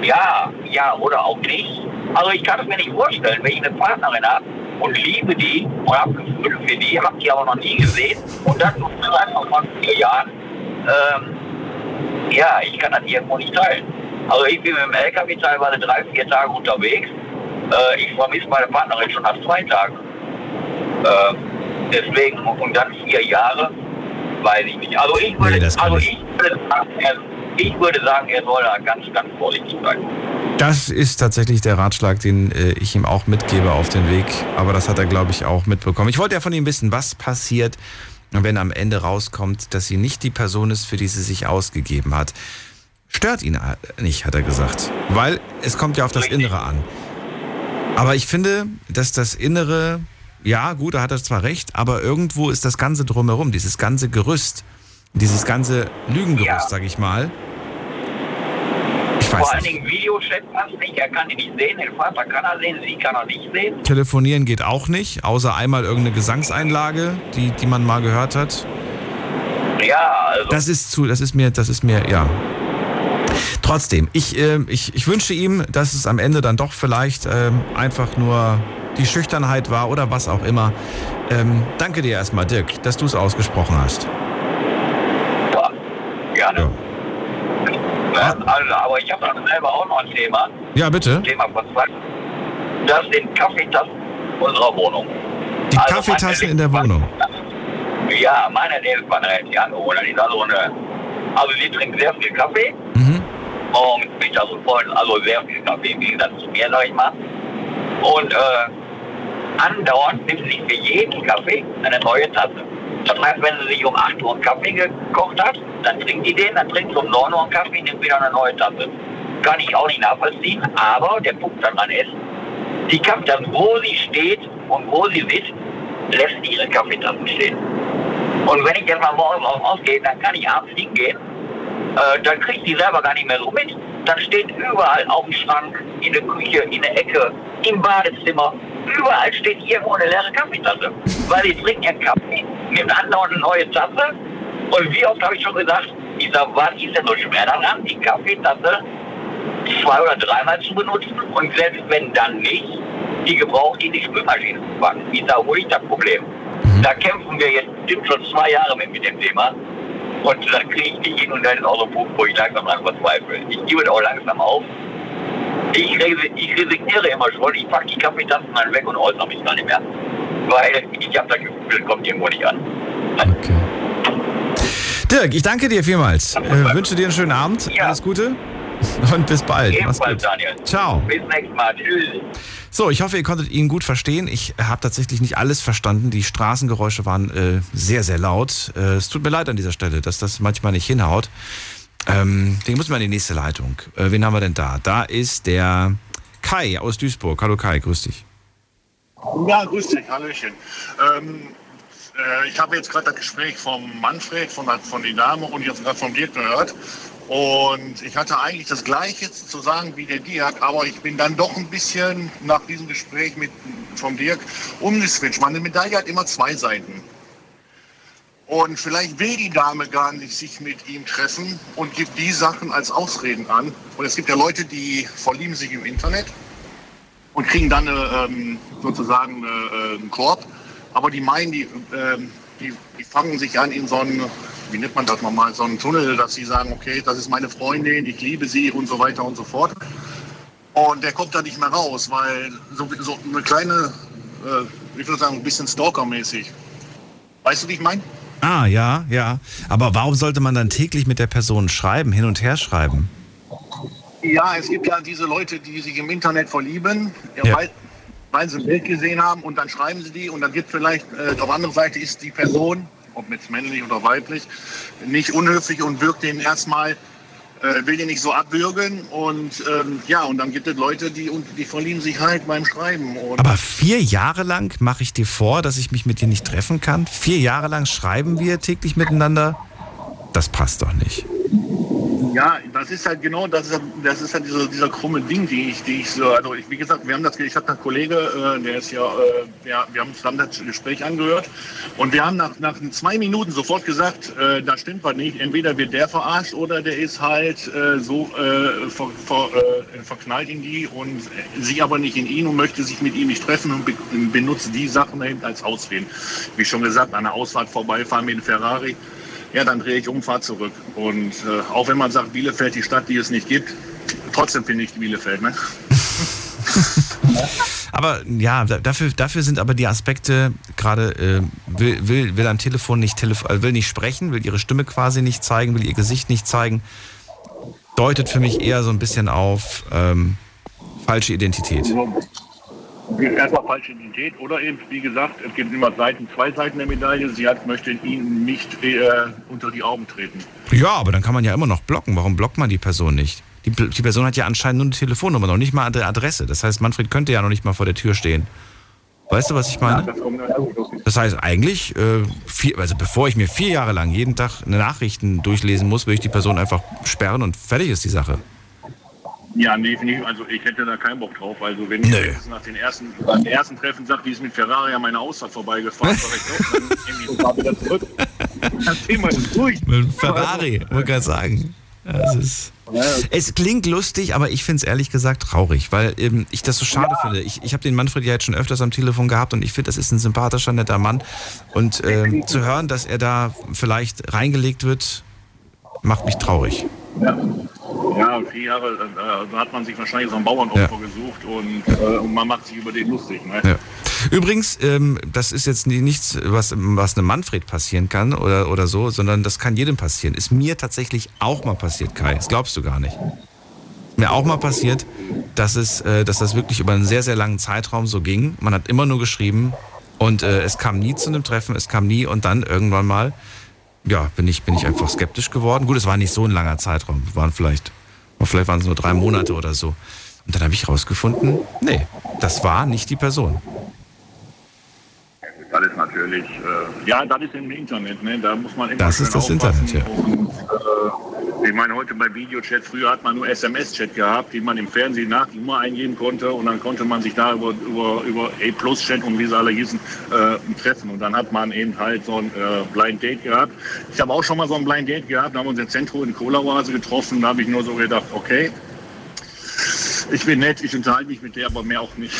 [SPEAKER 6] ja, ja oder auch nicht. Also ich kann es mir nicht vorstellen, wenn ich eine Partnerin habe und liebe die und habe Gefühle für die, habe die aber noch nie gesehen und dann so einfach von vier Jahren, ähm, ja, ich kann das irgendwo nicht teilen. Also ich bin mit dem LKW teilweise drei, vier Tage unterwegs. Äh, ich vermisse meine Partnerin schon nach zwei Tagen. Äh, deswegen, und dann vier Jahre, weiß ich nicht. Also ich würde,
[SPEAKER 1] Nee,
[SPEAKER 6] also
[SPEAKER 1] ich.
[SPEAKER 6] ich würde sagen, er, ich würde sagen, er soll da ganz, ganz vorsichtig sein.
[SPEAKER 1] Das ist tatsächlich der Ratschlag, den äh, ich ihm auch mitgebe auf den Weg. Aber das hat er, glaube ich, auch mitbekommen. Ich wollte ja von ihm wissen, was passiert, wenn am Ende rauskommt, dass sie nicht die Person ist, für die sie sich ausgegeben hat. Stört ihn nicht, hat er gesagt. Weil es kommt ja auf das Innere an. Aber ich finde, dass das Innere, ja gut, da hat er zwar recht, aber irgendwo ist das Ganze drumherum, dieses ganze Gerüst, dieses ganze Lügengerüst,
[SPEAKER 6] Ja.
[SPEAKER 1] sag ich mal. Ich
[SPEAKER 6] Vor
[SPEAKER 1] weiß
[SPEAKER 6] allen
[SPEAKER 1] nicht.
[SPEAKER 6] Dingen Videochat passt nicht, er kann die nicht sehen, den Vater kann er sehen, sie kann er nicht sehen.
[SPEAKER 1] Telefonieren geht auch nicht, außer einmal irgendeine Gesangseinlage, die, die man mal gehört hat.
[SPEAKER 6] Ja, also
[SPEAKER 1] Das ist zu, das ist mir, das ist mir, ja. Trotzdem, ich, äh, ich, ich wünsche ihm, dass es am Ende dann doch vielleicht ähm, einfach nur die Schüchternheit war oder was auch immer. Ähm, danke dir erstmal, Dirk, dass du es ausgesprochen hast.
[SPEAKER 6] ja, gerne.
[SPEAKER 1] Ja,
[SPEAKER 6] Ja, also, aber ich habe dann selber auch noch ein Thema,
[SPEAKER 1] ja bitte.
[SPEAKER 6] Thema von zwei. Das sind Kaffeetassen unserer Wohnung.
[SPEAKER 1] Die
[SPEAKER 6] Also
[SPEAKER 1] Kaffeetasse
[SPEAKER 6] meine
[SPEAKER 1] in der Wohnung.
[SPEAKER 6] Ja, meine Lebenspartnerin hat die angeholt. Die ist also eine, also sie trinkt sehr viel Kaffee
[SPEAKER 1] Mhm.
[SPEAKER 6] und ich also voll, also sehr viel Kaffee im Gegensatz zu mir, sag ich mal. Und äh, andauernd nimmt sie für jeden Kaffee eine neue Tasse. Das heißt, wenn sie sich um 8 Uhr einen Kaffee gekocht hat, dann trinkt die den, dann trinkt sie um 9 Uhr einen Kaffee, nimmt wieder eine neue Tasse. Kann ich auch nicht nachvollziehen, aber der Punkt daran ist, die Kaffeetassen, wo sie steht und wo sie sitzt, lässt ihre Kaffeetassen stehen. Und wenn ich jetzt mal morgens aus dem Haus gehe, dann kann ich abends hingehen, äh, dann kriegt die selber gar nicht mehr so mit. Dann steht überall auf dem Schrank, in der Küche, in der Ecke, im Badezimmer, Überall steht irgendwo eine leere Kaffeetasse. Weil die trinken ihren Kaffee, nehmen andauernd eine neue Tasse. Und wie oft habe ich schon gesagt, ich sag, was ist denn so schwer daran, die Kaffeetasse zwei oder dreimal zu benutzen und selbst wenn dann nicht, die gebraucht in die Spülmaschine zu packen. Ich sage, wo ist das Problem? Da kämpfen wir jetzt bestimmt schon zwei Jahre mit, mit dem Thema. Und das kriege ich nicht hin und dann ist auch so ein Punkt, wo ich langsam dran verzweifle. Ich gebe es auch langsam auf. Ich, ich resigniere immer schon, ich packe die Kaffeetassen dann weg und äußere mich gar nicht mehr. Weil ich habe das Gefühl, es kommt irgendwo nicht an.
[SPEAKER 1] Okay. Dirk, ich danke dir vielmals. Äh, wünsche dir einen schönen Abend.
[SPEAKER 6] Ja.
[SPEAKER 1] Alles Gute. Und bis bald. Mach's
[SPEAKER 6] Ebenfalls,
[SPEAKER 1] gut.
[SPEAKER 6] Daniel.
[SPEAKER 1] Ciao.
[SPEAKER 6] Bis nächstes Mal. Tschüss.
[SPEAKER 1] So, ich hoffe, ihr konntet ihn gut verstehen. Ich habe tatsächlich nicht alles verstanden. Die Straßengeräusche waren äh, sehr, sehr laut. Äh, es tut mir leid an dieser Stelle, dass das manchmal nicht hinhaut. Ähm, den muss man in die nächste Leitung. Äh, wen haben wir denn da? Da ist der Kai aus Duisburg. Hallo Kai, grüß dich.
[SPEAKER 7] Ja, grüß dich, Hallöchen. Ähm, äh, ich habe jetzt gerade das Gespräch vom Manfred, von, von Dame und jetzt gerade von Dirk gehört. Und ich hatte eigentlich das Gleiche zu sagen wie der Dirk, aber ich bin dann doch ein bisschen nach diesem Gespräch mit vom Dirk umgeswitcht. Meine Medaille hat immer zwei Seiten. Und vielleicht will die Dame gar nicht sich mit ihm treffen und gibt die Sachen als Ausreden an. Und es gibt ja Leute, die verlieben sich im Internet und kriegen dann eine, ähm, sozusagen äh, einen Korb. Aber die meinen, die, ähm, die, die fangen sich an in so einen, wie nennt man das nochmal, so einen Tunnel, dass sie sagen, okay, das ist meine Freundin, ich liebe sie und so weiter und so fort. Und der kommt da nicht mehr raus, weil so, so eine kleine, äh, ich würde sagen, ein bisschen Stalker-mäßig. Weißt du, wie ich meine?
[SPEAKER 1] Ah, ja, ja. Aber warum sollte man dann täglich mit der Person schreiben, hin und her schreiben?
[SPEAKER 7] Ja, es gibt ja diese Leute, die sich im Internet verlieben, ja. Weil, weil sie ein Bild gesehen haben und dann schreiben sie die und dann wird vielleicht, äh, auf der anderen Seite ist die Person, ob jetzt männlich oder weiblich, nicht unhöflich und wirkt den erstmal, äh, will den nicht so abwürgen und ähm, ja, und dann gibt es Leute, die, die verlieben sich halt beim Schreiben.
[SPEAKER 1] Aber vier Jahre lang mache ich dir vor, dass ich mich mit dir nicht treffen kann? Vier Jahre lang schreiben wir täglich miteinander? Das passt doch nicht.
[SPEAKER 7] Ja, das ist halt genau, das ist, halt- das ist halt dieser, dieser krumme Ding, die ich, die ich so, also ich, wie gesagt, wir haben das, ich habe einen Kollege, äh, der ist ja, äh, ja, wir haben zusammen das Gespräch angehört und wir haben nach, nach zwei Minuten sofort gesagt, äh, da stimmt was nicht, entweder wird der verarscht oder der ist halt äh, so äh, ver, ver, äh, verknallt in die und sie aber nicht in ihn und möchte sich mit ihm nicht treffen und be benutzt die Sachen eben als Ausreden. Wie schon gesagt, an der Ausfahrt vorbeifahren mit dem Ferrari, ja, dann drehe ich um, fahre zurück. Und äh, auch wenn man sagt, Bielefeld, die Stadt, die es nicht gibt, trotzdem finde ich Bielefeld. Ne?
[SPEAKER 1] Aber ja, da- dafür, dafür sind aber die Aspekte gerade, äh, will, will, will am Telefon nicht, telef äh, will nicht sprechen, will ihre Stimme quasi nicht zeigen, will ihr Gesicht nicht zeigen, deutet für mich eher so ein bisschen auf ähm, falsche Identität.
[SPEAKER 7] Erstmal falsche Identität oder eben, wie gesagt, es gibt immer Seiten, zwei Seiten der Medaille. Sie hat, möchte ihnen nicht äh, unter die Augen treten.
[SPEAKER 1] Ja, aber dann kann man ja immer noch blocken. Warum blockt man die Person nicht? Die, die Person hat ja anscheinend nur eine Telefonnummer, noch nicht mal eine Adresse. Das heißt, Manfred könnte ja noch nicht mal vor der Tür stehen. Weißt du, was ich meine?
[SPEAKER 7] Das
[SPEAKER 1] heißt eigentlich, äh, vier, also bevor ich mir vier Jahre lang jeden Tag Nachrichten durchlesen muss, würde ich die Person einfach sperren und fertig ist die Sache.
[SPEAKER 7] Ja, nee, finde ich, also ich hätte da keinen Bock drauf. Also wenn ich
[SPEAKER 1] Nö.
[SPEAKER 7] jetzt nach den ersten, nach dem ersten Treffen sagt, wie ist mit Ferrari an meiner Ausfahrt vorbeigefahren, sag ich doch, dann nehme ich sogar wieder zurück. Das Thema ist durch.
[SPEAKER 1] Mit Ferrari, wollte gerade sagen. Ja, es, ist, es klingt lustig, aber ich finde es ehrlich gesagt traurig, weil ähm, ich das so schade finde. Ich, ich habe den Manfred ja jetzt schon öfters am Telefon gehabt und ich finde, das ist ein sympathischer, netter Mann. Und ähm, zu hören, dass er da vielleicht reingelegt wird, macht mich traurig.
[SPEAKER 7] Ja, vier Jahre, äh, da hat man sich wahrscheinlich so einen Bauernopfer
[SPEAKER 1] Ja.
[SPEAKER 7] gesucht und, äh, und man macht sich über den lustig. Ne?
[SPEAKER 1] Ja. Übrigens, ähm, das ist jetzt nichts, was, was einem Manfred passieren kann oder, oder so, sondern das kann jedem passieren. Ist mir tatsächlich auch mal passiert, Kai. Das glaubst du gar nicht. Ist mir auch mal passiert, dass, es, äh, dass das wirklich über einen sehr, sehr langen Zeitraum so ging. Man hat immer nur geschrieben und äh, es kam nie zu einem Treffen, es kam nie und dann irgendwann mal, ja, bin ich, bin ich einfach skeptisch geworden. Gut, es war nicht so ein langer Zeitraum, waren vielleicht, vielleicht waren es nur drei Monate oder so. Und dann habe ich rausgefunden, nee, das war nicht die Person.
[SPEAKER 7] Das ist natürlich, äh, ja, das ist im Internet, ne? da muss man immer
[SPEAKER 1] Das ist das. Internet, ja.
[SPEAKER 7] Und, äh, Ich meine, heute bei Videochat, früher hat man nur SMS-Chat gehabt, die man im Fernsehen nach immer eingeben konnte und dann konnte man sich da über, über, über A-Plus-Chat und wie sie alle hießen, äh, treffen. Und dann hat man eben halt so ein äh, Blind Date gehabt. Ich habe auch schon mal so ein Blind Date gehabt, da haben wir uns im Zentrum in Cola-Oase getroffen. Da habe ich nur so gedacht, okay, ich bin nett, ich unterhalte mich mit der, aber mehr auch nicht.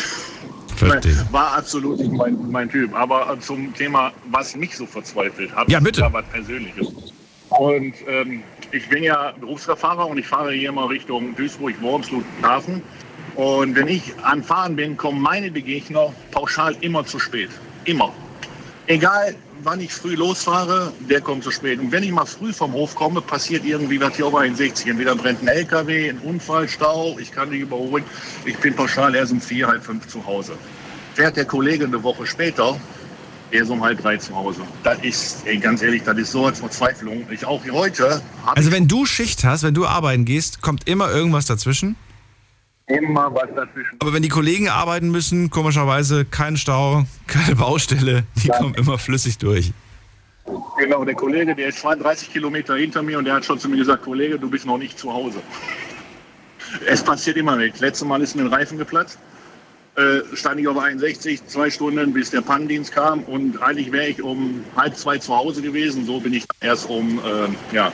[SPEAKER 1] Verstehe.
[SPEAKER 7] War absolut nicht mein, mein Typ. Aber zum Thema, was mich so verzweifelt hat,
[SPEAKER 1] Ja, bitte.
[SPEAKER 7] war was Persönliches. Und ähm, ich bin ja Berufsfahrer und ich fahre hier immer Richtung Duisburg, Worms, Ludwigshafen. Und wenn ich an Fahren bin, kommen meine Begegner pauschal immer zu spät. Immer. Egal, wann ich früh losfahre, der kommt zu spät. Und wenn ich mal früh vom Hof komme, passiert irgendwie was hier auf 61. Entweder brennt ein LKW, ein Unfall, Stau, ich kann nicht überholen. Ich bin pauschal erst um vier, halb fünf zu Hause. Fährt der Kollege eine Woche später, erst um halb drei zu Hause. Das ist, ey, ganz ehrlich, das ist so als Verzweiflung. Ich auch heute
[SPEAKER 1] Also wenn du Schicht hast, wenn du arbeiten gehst, kommt immer irgendwas dazwischen.
[SPEAKER 7] Immer was dazwischen.
[SPEAKER 1] Aber wenn die Kollegen arbeiten müssen, komischerweise kein Stau, keine Baustelle, die kommen immer flüssig durch.
[SPEAKER 7] Genau, der Kollege, der ist 32 Kilometer hinter mir und der hat schon zu mir gesagt, Kollege, du bist noch nicht zu Hause. Es passiert immer weg. Letztes Mal ist mir ein Reifen geplatzt. Äh, stand ich auf 61, zwei Stunden, bis der Pannendienst kam. Und eigentlich wäre ich um halb zwei zu Hause gewesen. So bin ich erst um äh, ja,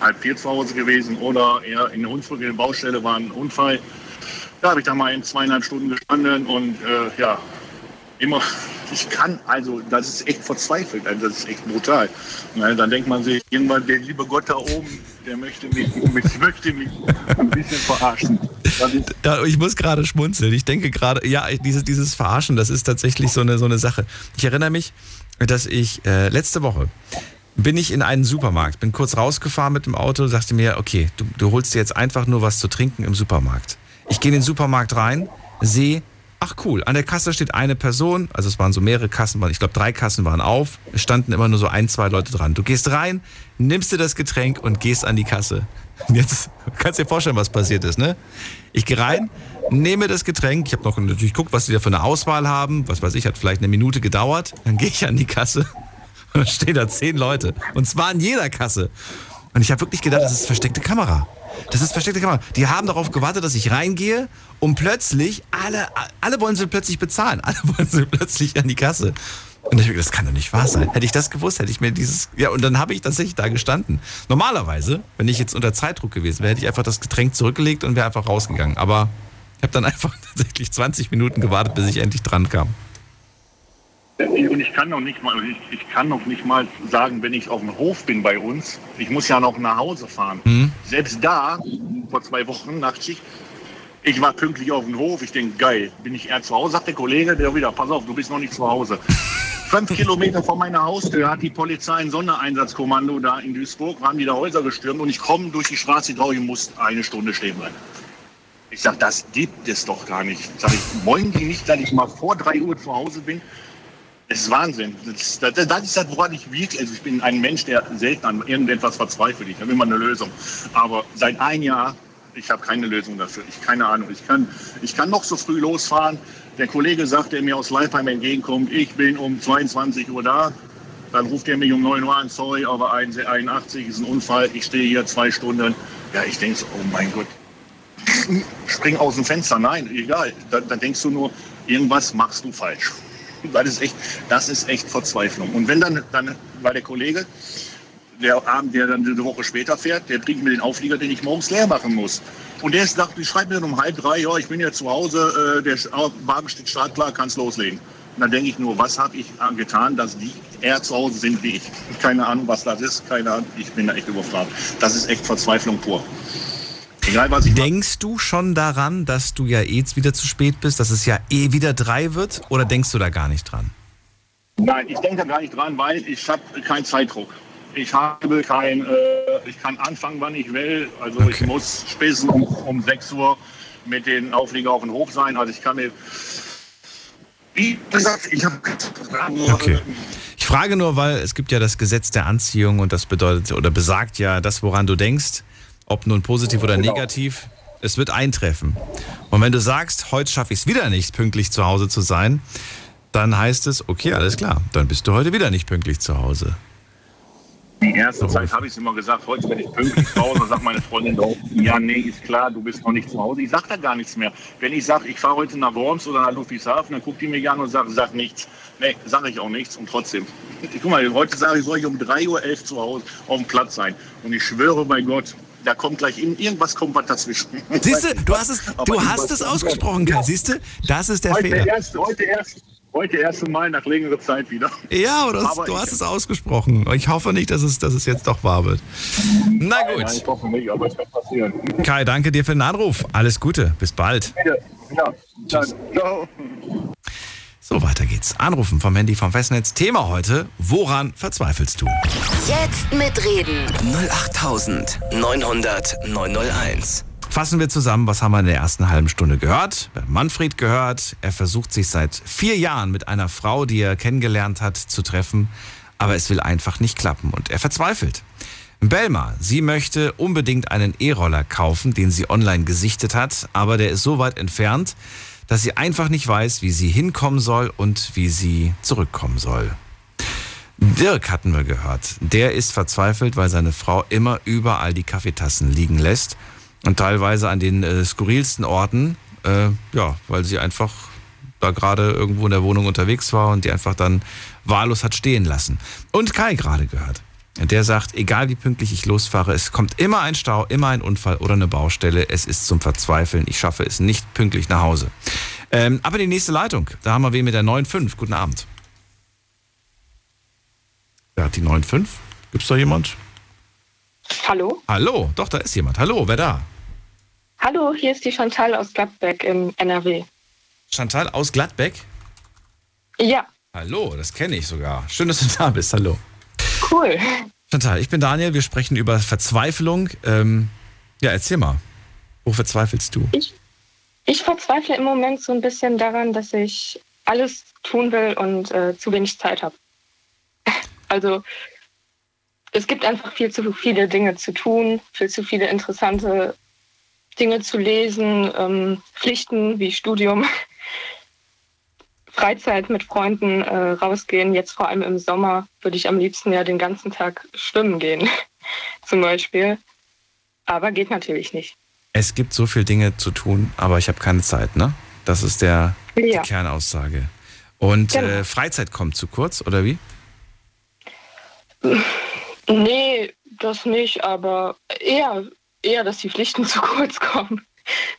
[SPEAKER 7] halb vier zu Hause gewesen. Oder eher in Hunsrück in der Baustelle war ein Unfall. Da habe ich dann mal in zweieinhalb Stunden gestanden und äh, ja, immer, ich kann, also das ist echt verzweifelt, also das ist echt brutal. Na, dann denkt man sich, irgendwann der liebe Gott da oben, der möchte mich, mich möchte mich ein bisschen verarschen.
[SPEAKER 1] Ja, ich muss gerade schmunzeln. Ich denke gerade, ja, dieses, dieses Verarschen, das ist tatsächlich so eine, so eine Sache. Ich erinnere mich, dass ich äh, letzte Woche bin ich in einen Supermarkt, bin kurz rausgefahren mit dem Auto, sagte mir, okay, du, du holst dir jetzt einfach nur was zu trinken im Supermarkt. Ich gehe in den Supermarkt rein, sehe, ach cool, an der Kasse steht eine Person, also es waren so mehrere Kassen, ich glaube drei Kassen waren auf, es standen immer nur so ein, zwei Leute dran. Du gehst rein, nimmst dir das Getränk und gehst an die Kasse. Jetzt kannst du dir vorstellen, was passiert ist, ne? Ich gehe rein, nehme das Getränk, ich habe noch natürlich geguckt, was die da für eine Auswahl haben, was weiß ich, hat vielleicht eine Minute gedauert, dann gehe ich an die Kasse und dann stehen da zehn Leute. Und zwar an jeder Kasse. Und ich habe wirklich gedacht, das ist versteckte Kamera. Das ist versteckte Kamera. Die haben darauf gewartet, dass ich reingehe und plötzlich, alle, alle wollen sie plötzlich bezahlen. Alle wollen sie plötzlich an die Kasse. Und ich, das kann doch nicht wahr sein. Hätte ich das gewusst, hätte ich mir dieses. Ja, und dann habe ich tatsächlich da gestanden. Normalerweise, wenn ich jetzt unter Zeitdruck gewesen wäre, hätte ich einfach das Getränk zurückgelegt und wäre einfach rausgegangen. Aber ich habe dann einfach tatsächlich 20 Minuten gewartet, bis ich endlich dran kam.
[SPEAKER 7] Und ich kann noch nicht mal, ich, ich kann noch nicht mal sagen, wenn ich auf dem Hof bin bei uns, ich muss ja noch nach Hause fahren. Selbst da, vor zwei Wochen Nachtschicht, ich war pünktlich auf dem Hof, ich denke, geil, bin ich eher zu Hause, sagt der Kollege, der wieder, pass auf, du bist noch nicht zu Hause. Fünf Kilometer vor meiner Haustür hat die Polizei ein Sondereinsatzkommando da in Duisburg, haben die da Häuser gestürmt und ich komme durch die Straße drauf, ich muss eine Stunde stehen bleiben. Ich sag, das gibt es doch gar nicht. Sag ich, wollen die nicht, dass ich mal vor drei Uhr zu Hause bin? Das ist Wahnsinn. Das, das, das ist das, woran ich wirklich, also ich bin ein Mensch, der selten an irgendetwas verzweifelt. Ich habe immer eine Lösung. Aber seit ein Jahr, ich habe keine Lösung dafür. Ich keine Ahnung. Ich kann, ich kann noch so früh losfahren. Der Kollege sagt, der mir aus Leipheim entgegenkommt, ich bin um 22 Uhr da. Dann ruft er mich um 9 Uhr an, sorry, aber 81 ist ein Unfall. Ich stehe hier zwei Stunden. Ja, ich denke so, oh mein Gott, spring aus dem Fenster. Nein, egal. Da, da denkst du nur, irgendwas machst du falsch. Das ist echt, das ist echt Verzweiflung. Und wenn dann, dann war der Kollege, der Abend, der dann eine Woche später fährt, der bringt mir den Auflieger, den ich morgens leer machen muss. Und der ist, dachte, ich schreibe mir dann um halb drei, ja, ich bin ja zu Hause, äh, der Wagen steht startklar, kannst loslegen. Und dann denke ich nur, was habe ich getan, dass die eher zu Hause sind wie ich? Keine Ahnung, was das ist, keine Ahnung, ich bin da echt überfragt. Das ist echt Verzweiflung pur. Egal, was ich.
[SPEAKER 1] Denkst du schon daran, dass du ja eh jetzt wieder zu spät bist, dass es ja eh wieder drei wird? Oder denkst du da gar nicht dran?
[SPEAKER 7] Nein, ich denke da gar nicht dran, weil ich habe keinen Zeitdruck. Ich habe kein, äh, ich kann anfangen, wann ich will. Also ich
[SPEAKER 1] Okay.
[SPEAKER 7] muss spätestens um, um 6 Uhr mit den Auflieger auf dem Hof sein. Also ich kann mir, wie gesagt, ich habe
[SPEAKER 1] Okay. Ich frage nur, weil es gibt ja das Gesetz der Anziehung und das bedeutet oder besagt ja das, woran du denkst, ob nun positiv oder
[SPEAKER 7] Genau.
[SPEAKER 1] negativ, es wird eintreffen. Und wenn du sagst, heute schaffe ich es wieder nicht, pünktlich zu Hause zu sein, dann heißt es, okay, alles klar, dann bist du heute wieder nicht pünktlich zu Hause.
[SPEAKER 7] Die erste Zeit habe ich es immer gesagt, heute bin ich pünktlich zu Hause, sagt meine Freundin doch, ja, nee, ist klar, du bist noch nicht zu Hause. Ich sage da gar nichts mehr. Wenn ich sage, ich fahre heute nach Worms oder nach Ludwigshafen, dann guckt die mich an und sagt, sag nichts. Nee, sage ich auch nichts und trotzdem. Guck mal, heute sage ich, soll ich um 3.11 Uhr zu Hause auf dem Platz sein. Und ich schwöre bei Gott, da kommt gleich in, irgendwas kommt was dazwischen.
[SPEAKER 1] Siehst du, du hast es, du hast es ausgesprochen, Kai. Siehst du, das ist der
[SPEAKER 7] heute
[SPEAKER 1] Fehler.
[SPEAKER 7] Erst, heute erst. Heute erst Mal nach längerer Zeit wieder.
[SPEAKER 1] Ja, aber du hast,
[SPEAKER 7] Aber
[SPEAKER 1] du hast es ausgesprochen. Ich hoffe nicht, dass es, dass es jetzt doch wahr wird. Na
[SPEAKER 7] Nein,
[SPEAKER 1] gut.
[SPEAKER 7] ich hoffe nicht, aber es kann passieren.
[SPEAKER 1] Kai, danke dir für den Anruf. Alles Gute. Bis bald.
[SPEAKER 7] Ja, dann, ciao.
[SPEAKER 1] So, weiter geht's. Anrufen vom Handy vom Festnetz. Thema heute: Woran verzweifelst du?
[SPEAKER 2] Jetzt mitreden.
[SPEAKER 3] 08900 901.
[SPEAKER 1] Fassen wir zusammen, was haben wir in der ersten halben Stunde gehört? Wir haben Manfred gehört. Er versucht sich seit vier Jahren mit einer Frau, die er kennengelernt hat, zu treffen, aber es will einfach nicht klappen und er verzweifelt. Belma, sie möchte unbedingt einen E-Roller kaufen, den sie online gesichtet hat, aber der ist so weit entfernt, dass sie einfach nicht weiß, wie sie hinkommen soll und wie sie zurückkommen soll. Dirk hatten wir gehört. Der ist verzweifelt, weil seine Frau immer überall die Kaffeetassen liegen lässt und teilweise an den äh, skurrilsten Orten, äh, ja, weil sie einfach da gerade irgendwo in der Wohnung unterwegs war und die einfach dann wahllos hat stehen lassen. Und Kai gerade gehört. Der sagt, egal wie pünktlich ich losfahre, es kommt immer ein Stau, immer ein Unfall oder eine Baustelle. Es ist zum Verzweifeln. Ich schaffe es nicht pünktlich nach Hause. Ähm, aber die nächste Leitung, da haben wir wen mit der 9.5. Guten Abend. Wer hat die 9.5? Gibt's da jemand?
[SPEAKER 8] Hallo?
[SPEAKER 1] Hallo, doch, da ist jemand. Hallo, wer da?
[SPEAKER 8] Hallo, hier ist die Chantal aus Gladbeck im NRW.
[SPEAKER 1] Chantal aus Gladbeck?
[SPEAKER 8] Ja,
[SPEAKER 1] Hallo, das kenne ich sogar. Schön, dass du da bist. Hallo.
[SPEAKER 8] Cool.
[SPEAKER 1] Chantal, ich bin Daniel. Wir sprechen über Verzweiflung. Ähm, ja, erzähl mal. Wo verzweifelst du?
[SPEAKER 8] Ich, ich verzweifle im Moment so ein bisschen daran, dass ich alles tun will und äh, zu wenig Zeit habe. Also es gibt einfach viel zu viele Dinge zu tun, viel zu viele interessante Dinge zu lesen, ähm, Pflichten wie Studium, Freizeit mit Freunden äh, rausgehen. Jetzt vor allem im Sommer würde ich am liebsten ja den ganzen Tag schwimmen gehen, zum Beispiel. Aber geht natürlich nicht.
[SPEAKER 1] Es gibt so viele Dinge zu tun, aber ich habe keine Zeit, ne? Das ist der,
[SPEAKER 8] Ja.
[SPEAKER 1] die Kernaussage. Und
[SPEAKER 8] Genau.
[SPEAKER 1] äh, Freizeit kommt zu kurz, oder wie?
[SPEAKER 8] Nee, das nicht, aber eher, eher, dass die Pflichten zu kurz kommen.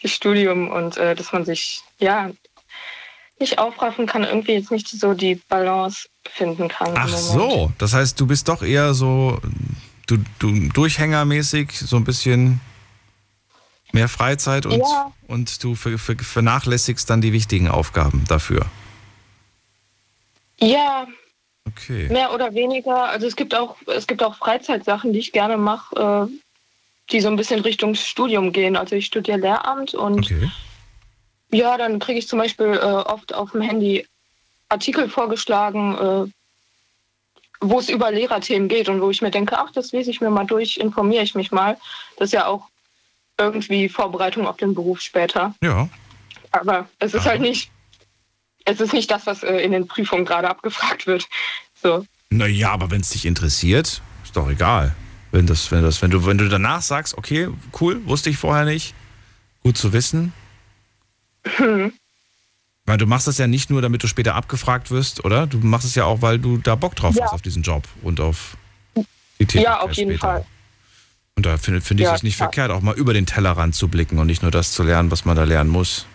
[SPEAKER 8] Das Studium und äh, dass man sich ja nicht aufraffen kann, irgendwie jetzt nicht so die Balance finden kann.
[SPEAKER 1] Ach so, das heißt, du bist doch eher so du, du durchhängermäßig, so ein bisschen mehr Freizeit und,
[SPEAKER 8] Ja.
[SPEAKER 1] und du ver, ver, vernachlässigst dann die wichtigen Aufgaben dafür.
[SPEAKER 8] Ja,
[SPEAKER 1] Okay.
[SPEAKER 8] mehr oder weniger. Also es gibt auch, es gibt auch Freizeitsachen, die ich gerne mache, äh, die so ein bisschen Richtung Studium gehen. Also ich studiere Lehramt und
[SPEAKER 1] Okay.
[SPEAKER 8] Ja, dann kriege ich zum Beispiel äh, oft auf dem Handy Artikel vorgeschlagen, äh, wo es über Lehrerthemen geht und wo ich mir denke, ach, das lese ich mir mal durch, informiere ich mich mal. Das ist ja auch irgendwie Vorbereitung auf den Beruf später.
[SPEAKER 1] Ja.
[SPEAKER 8] Aber es ist
[SPEAKER 1] Ja.
[SPEAKER 8] halt nicht, es ist nicht das, was äh, in den Prüfungen gerade abgefragt wird. So.
[SPEAKER 1] Naja, aber wenn es dich interessiert, ist doch egal. Wenn das, wenn das, wenn du, wenn du danach sagst, okay, cool, wusste ich vorher nicht, gut zu wissen. Weil du machst das ja nicht nur, damit du später abgefragt wirst, oder? Du machst es ja auch, weil du da Bock drauf
[SPEAKER 8] Ja.
[SPEAKER 1] hast auf diesen Job und auf die Tätigkeit
[SPEAKER 8] Ja, auf jeden
[SPEAKER 1] später.
[SPEAKER 8] Fall.
[SPEAKER 1] Und da finde find ich
[SPEAKER 8] Ja,
[SPEAKER 1] es nicht
[SPEAKER 8] klar.
[SPEAKER 1] verkehrt, auch mal über den Tellerrand zu blicken und nicht nur das zu lernen, was man da lernen muss.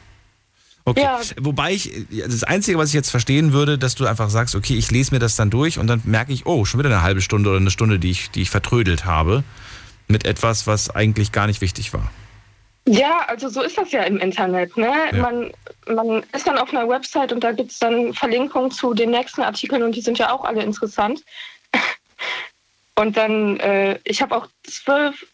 [SPEAKER 1] Okay.
[SPEAKER 8] Ja.
[SPEAKER 1] Wobei ich, das Einzige, was ich jetzt verstehen würde, dass du einfach sagst, okay, ich lese mir das dann durch und dann merke ich, oh, schon wieder eine halbe Stunde oder eine Stunde, die ich, die ich vertrödelt habe mit etwas, was eigentlich gar nicht wichtig war.
[SPEAKER 8] Ja, also so ist das ja im Internet. Ne?
[SPEAKER 1] Ja.
[SPEAKER 8] Man, man ist dann auf einer Website und da gibt es dann Verlinkungen zu den nächsten Artikeln und die sind ja auch alle interessant. Und dann, äh, ich habe auch zwölf,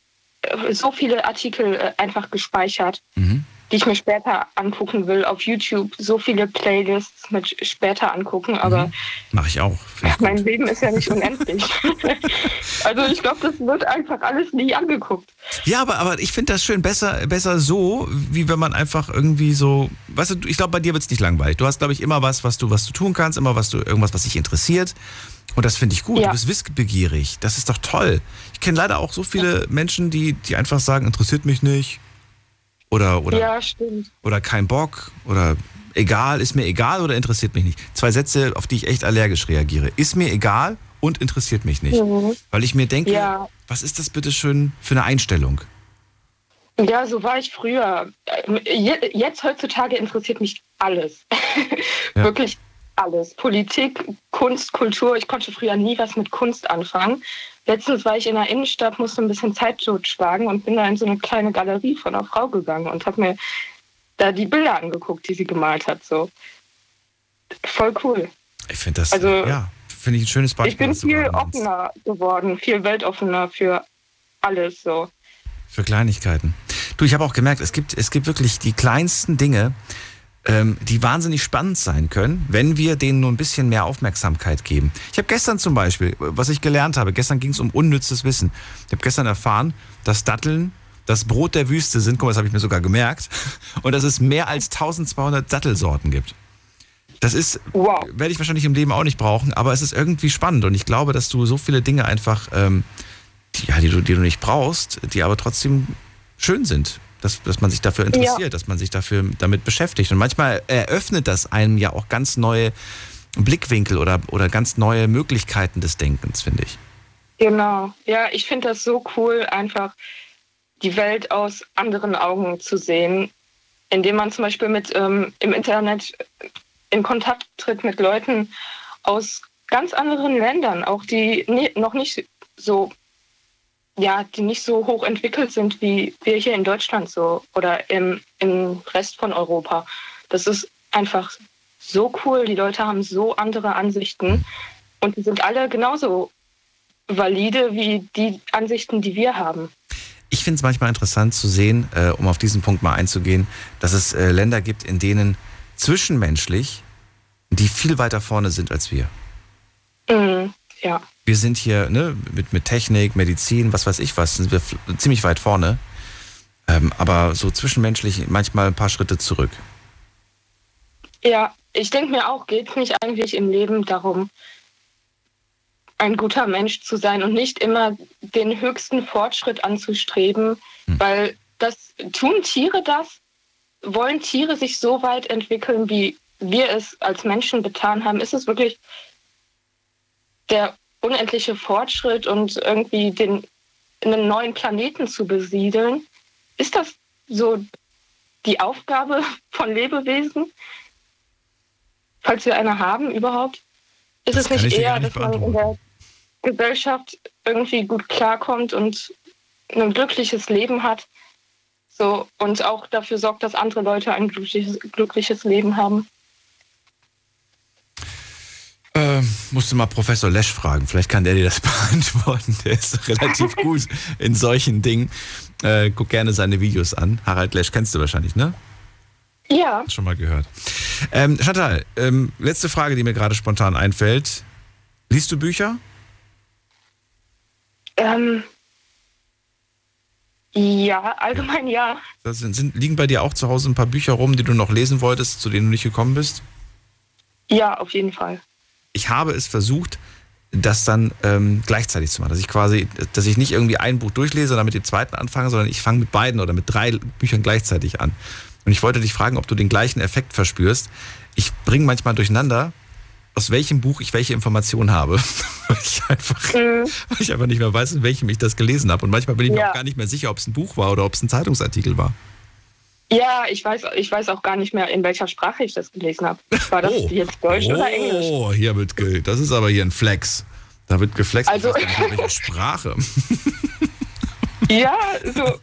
[SPEAKER 8] äh, so viele Artikel äh, einfach gespeichert,
[SPEAKER 1] Mhm.
[SPEAKER 8] Die ich mir später angucken will. Auf YouTube so viele Playlists mit später angucken, aber
[SPEAKER 1] Mache ich auch. Ich
[SPEAKER 8] mein
[SPEAKER 1] gut.
[SPEAKER 8] Leben ist ja nicht unendlich. also ich glaube, das wird einfach alles nie angeguckt.
[SPEAKER 1] Ja, aber, aber ich finde das schön. Besser, besser so, wie wenn man einfach irgendwie so. Weißt du, ich glaube, bei dir wird es nicht langweilig. Du hast, glaube ich, immer was, was du, was du tun kannst, immer was du, irgendwas, was dich interessiert. Und das finde ich gut.
[SPEAKER 8] Ja.
[SPEAKER 1] Du bist wissbegierig. Das ist doch toll. Ich kenne leider auch so viele Menschen, die, die einfach sagen, interessiert mich nicht. Oder, oder,
[SPEAKER 8] Ja, stimmt.
[SPEAKER 1] oder kein Bock. Oder egal, ist mir egal oder interessiert mich nicht. Zwei Sätze, auf die ich echt allergisch reagiere. Ist mir egal und interessiert mich nicht.
[SPEAKER 8] Mhm.
[SPEAKER 1] Weil ich mir denke,
[SPEAKER 8] Ja.
[SPEAKER 1] was ist das bitte schön für eine Einstellung?
[SPEAKER 8] Ja, so war ich früher. Je- Jetzt heutzutage interessiert mich alles.
[SPEAKER 1] Ja.
[SPEAKER 8] Wirklich alles. Politik, Kunst, Kultur. Ich konnte früher nie was mit Kunst anfangen. Letztens war ich in der Innenstadt, musste ein bisschen Zeit totschlagen und bin da in so eine kleine Galerie von einer Frau gegangen und habe mir da die Bilder angeguckt, die sie gemalt hat. So voll cool.
[SPEAKER 1] Ich finde das,
[SPEAKER 8] Also,
[SPEAKER 1] ja, finde ich ein schönes Beispiel.
[SPEAKER 8] Ich bin viel offener geworden, viel weltoffener für alles. So.
[SPEAKER 1] Für Kleinigkeiten. Du, ich habe auch gemerkt, es gibt, es gibt wirklich die kleinsten Dinge, ähm, die wahnsinnig spannend sein können, wenn wir denen nur ein bisschen mehr Aufmerksamkeit geben. Ich habe gestern zum Beispiel, was ich gelernt habe, gestern ging es um unnützes Wissen. Ich habe gestern erfahren, dass Datteln das Brot der Wüste sind. Guck mal, das habe ich mir sogar gemerkt. Und dass es mehr als 1200 Dattelsorten gibt. Das ist,
[SPEAKER 8] Wow.
[SPEAKER 1] werde ich wahrscheinlich im Leben auch nicht brauchen, aber es ist irgendwie spannend und ich glaube, dass du so viele Dinge einfach, ähm, die, ja, die, du, die du nicht brauchst, die aber trotzdem schön sind. Dass, dass man sich dafür interessiert, dass man sich dafür damit beschäftigt. Und manchmal eröffnet das einem ja auch ganz neue Blickwinkel oder, oder ganz neue Möglichkeiten des Denkens, finde ich.
[SPEAKER 8] Genau. Ja, ich finde das so cool, einfach die Welt aus anderen Augen zu sehen, indem man zum Beispiel mit ähm, im Internet in Kontakt tritt mit Leuten aus ganz anderen Ländern, auch die ni- noch nicht so, ja, die nicht so hoch entwickelt sind wie wir hier in Deutschland so oder im, im Rest von Europa. Das ist einfach so cool. Die Leute haben so andere Ansichten und die sind alle genauso valide wie die Ansichten, die wir haben.
[SPEAKER 1] Ich finde es manchmal interessant zu sehen, äh, um auf diesen Punkt mal einzugehen, dass es äh, Länder gibt, in denen zwischenmenschlich die viel weiter vorne sind als wir.
[SPEAKER 8] Mhm. Ja.
[SPEAKER 1] Wir sind hier ne, mit, mit Technik, Medizin, was weiß ich was, sind wir ziemlich weit vorne. Ähm, aber so zwischenmenschlich manchmal ein paar Schritte zurück.
[SPEAKER 8] Ja, ich denke mir auch, geht es nicht eigentlich im Leben darum, ein guter Mensch zu sein und nicht immer den höchsten Fortschritt anzustreben, weil das tun Tiere das? Wollen Tiere sich so weit entwickeln, wie wir es als Menschen getan haben? Ist es wirklich der unendliche Fortschritt und irgendwie den einen neuen Planeten zu besiedeln? Ist das so die Aufgabe von Lebewesen? Falls wir eine haben überhaupt? Ist
[SPEAKER 1] Das
[SPEAKER 8] es nicht eher,
[SPEAKER 1] nicht
[SPEAKER 8] dass man in der Gesellschaft irgendwie gut klarkommt und ein glückliches Leben hat? So, und auch dafür sorgt, dass andere Leute ein glückliches, glückliches Leben haben.
[SPEAKER 1] Ähm, musst du mal Professor Lesch fragen. Vielleicht kann der dir das beantworten. Der ist relativ gut in solchen Dingen. Äh, guck gerne seine Videos an. Harald Lesch kennst du wahrscheinlich, ne?
[SPEAKER 8] Ja,
[SPEAKER 1] Schon mal gehört. Ähm, Chantal, ähm, letzte Frage, die mir gerade spontan einfällt. Liest du Bücher?
[SPEAKER 8] ähm, ja, allgemein ja.
[SPEAKER 1] Das sind, sind, liegen bei dir auch zu Hause ein paar Bücher rum, die du noch lesen wolltest, zu denen du nicht gekommen bist?
[SPEAKER 8] Ja, auf jeden Fall.
[SPEAKER 1] Ich habe es versucht, das dann ähm, gleichzeitig zu machen. Dass ich quasi, dass ich nicht irgendwie ein Buch durchlese und dann mit dem zweiten anfange, sondern ich fange mit beiden oder mit drei Büchern gleichzeitig an. Und ich wollte dich fragen, ob du den gleichen Effekt verspürst. Ich bringe manchmal durcheinander, aus welchem Buch ich welche Informationen habe. weil, ich einfach,
[SPEAKER 8] Mhm.
[SPEAKER 1] weil ich einfach nicht mehr weiß, in welchem ich das gelesen habe. Und manchmal bin ich mir
[SPEAKER 8] Ja.
[SPEAKER 1] auch gar nicht mehr sicher, ob es ein Buch war oder ob es ein Zeitungsartikel war.
[SPEAKER 8] Ja, ich weiß, ich weiß auch gar nicht mehr, in welcher Sprache ich das gelesen habe. War das jetzt Deutsch oder Englisch?
[SPEAKER 1] Oh, hier wird ge das ist aber hier ein Flex. Da wird geflext.
[SPEAKER 8] Also-
[SPEAKER 1] ich weiß gar nicht, in welcher Sprache.
[SPEAKER 8] Ja, so,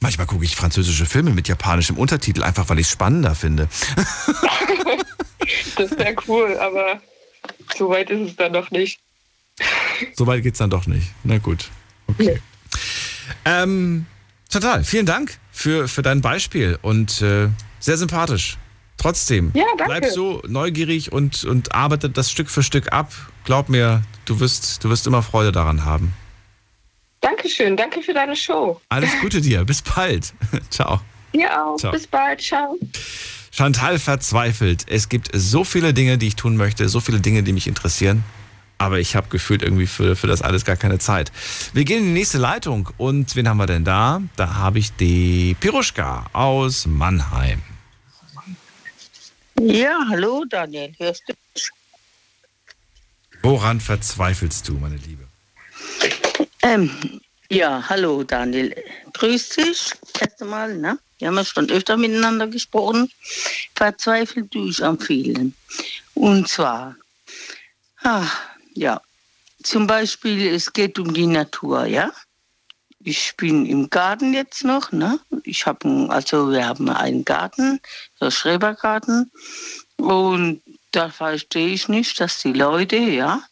[SPEAKER 1] Manchmal gucke ich französische Filme mit japanischem Untertitel, einfach weil ich es spannender finde.
[SPEAKER 8] das wäre cool, aber so weit ist es dann noch nicht.
[SPEAKER 1] So weit geht's dann doch nicht. Na gut. Okay. Ähm, total. Vielen Dank für, für dein Beispiel und äh, sehr sympathisch. Trotzdem,
[SPEAKER 8] Ja, danke.
[SPEAKER 1] bleib so neugierig und, und arbeite das Stück für Stück ab. Glaub mir, du wirst, du wirst immer Freude daran haben.
[SPEAKER 8] Dankeschön, danke für deine Show.
[SPEAKER 1] Alles Gute dir, bis bald. Ciao.
[SPEAKER 8] Dir auch.
[SPEAKER 1] Ciao.
[SPEAKER 8] Bis bald. Ciao.
[SPEAKER 1] Chantal verzweifelt. Es gibt so viele Dinge, die ich tun möchte, so viele Dinge, die mich interessieren. Aber ich habe gefühlt irgendwie für, für das alles gar keine Zeit. Wir gehen in die nächste Leitung. Und wen haben wir denn da? Da habe ich die Piruschka aus Mannheim.
[SPEAKER 9] Ja, hallo Daniel, hörst du?
[SPEAKER 1] Woran verzweifelst du, meine Liebe?
[SPEAKER 9] Ähm, ja, hallo Daniel. Grüß dich erst einmal, ne? Wir haben ja schon öfter miteinander gesprochen. Verzweifelt tue ich am vielen. Und zwar, ah, ja, zum Beispiel, es geht um die Natur, ja? Ich bin im Garten jetzt noch, ne? Ich habe, also wir haben einen Garten, so Schrebergarten. Und da verstehe ich nicht, dass die Leute, ja,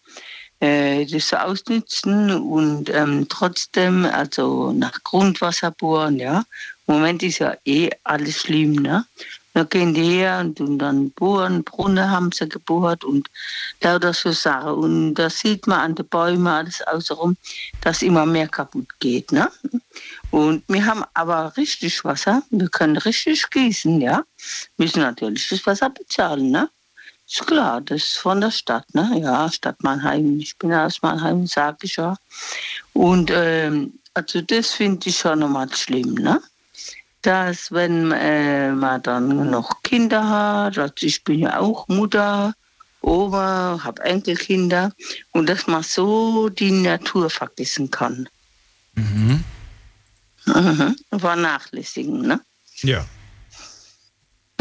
[SPEAKER 9] äh, das so ausnützen und ähm, trotzdem, also nach Grundwasser bohren, ja. Im Moment ist ja eh alles schlimm, ne? Da gehen die her und, und dann bohren, Brunnen haben sie gebohrt und lauter so Sachen. Und da sieht man an den Bäumen alles außenrum, dass immer mehr kaputt geht, ne? Und wir haben aber richtig Wasser, wir können richtig gießen, ja. Müssen natürlich das Wasser bezahlen, ne? Ist klar, das ist von der Stadt, ne? Ja, Stadt Mannheim. Ich bin aus Mannheim, sage ich ja. Und ähm, also das finde ich schon nochmal schlimm, ne? Dass wenn äh, man dann noch Kinder hat, also ich bin ja auch Mutter, Oma, habe Enkelkinder und dass man so die Natur vergessen kann.
[SPEAKER 1] Mhm.
[SPEAKER 9] Mhm. Vernachlässigen, ne?
[SPEAKER 1] Ja.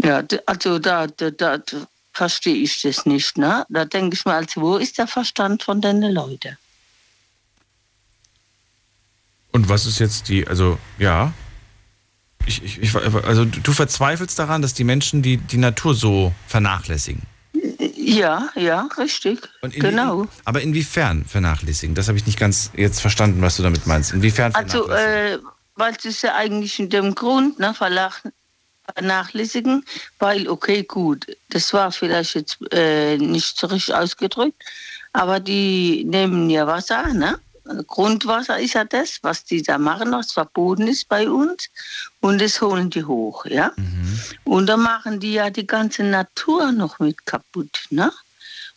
[SPEAKER 9] Ja, also da, da, da, da verstehe ich das nicht. Ne? Da denke ich mir, also, wo ist der Verstand von den Leuten?
[SPEAKER 1] Und was ist jetzt die, also, ja. Ich, ich, ich, also du verzweifelst daran, dass die Menschen die, die Natur so vernachlässigen.
[SPEAKER 9] Ja, ja, richtig. Genau.
[SPEAKER 1] Aber inwiefern vernachlässigen? Das habe ich nicht ganz jetzt verstanden, was du damit meinst. Inwiefern
[SPEAKER 9] Also, äh, weil es ist ja eigentlich in dem Grund, ne, vernachlässigen, weil, okay, gut, das war vielleicht jetzt äh, nicht so richtig ausgedrückt, aber die nehmen ja Wasser, ne? Grundwasser ist ja das, was die da machen, was verboten ist bei uns. Und das holen die hoch, ja. Und dann machen die ja die ganze Natur noch mit kaputt, ne?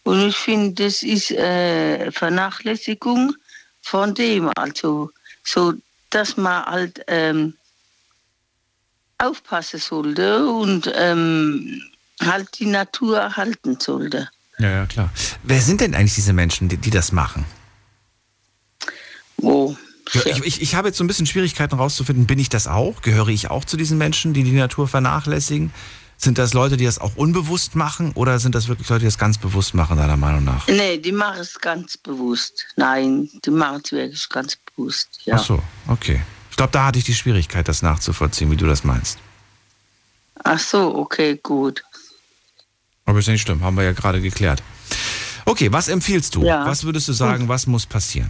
[SPEAKER 9] Und ich finde, das ist äh, Vernachlässigung von dem. Also so, dass man halt ähm, aufpassen sollte und ähm, halt die Natur erhalten sollte.
[SPEAKER 1] ja, ja, klar. Wer sind denn eigentlich diese Menschen, die, die das machen?
[SPEAKER 9] Oh,
[SPEAKER 1] ich, ich, ich habe jetzt so ein bisschen Schwierigkeiten rauszufinden, bin ich das auch? Gehöre ich auch zu diesen Menschen, die die Natur vernachlässigen? Sind das Leute, die das auch unbewusst machen oder sind das wirklich Leute, die das ganz bewusst machen, deiner Meinung nach?
[SPEAKER 9] Nee, die machen es ganz bewusst. Nein, die machen es wirklich ganz bewusst. Ja.
[SPEAKER 1] Ach so, okay. Ich glaube, da hatte ich die Schwierigkeit, das nachzuvollziehen, wie du das meinst.
[SPEAKER 9] Ach so, okay, gut.
[SPEAKER 1] Aber ist ja nicht schlimm, haben wir ja gerade geklärt. Okay, was empfiehlst du?
[SPEAKER 9] Ja.
[SPEAKER 1] Was würdest du sagen, was muss passieren?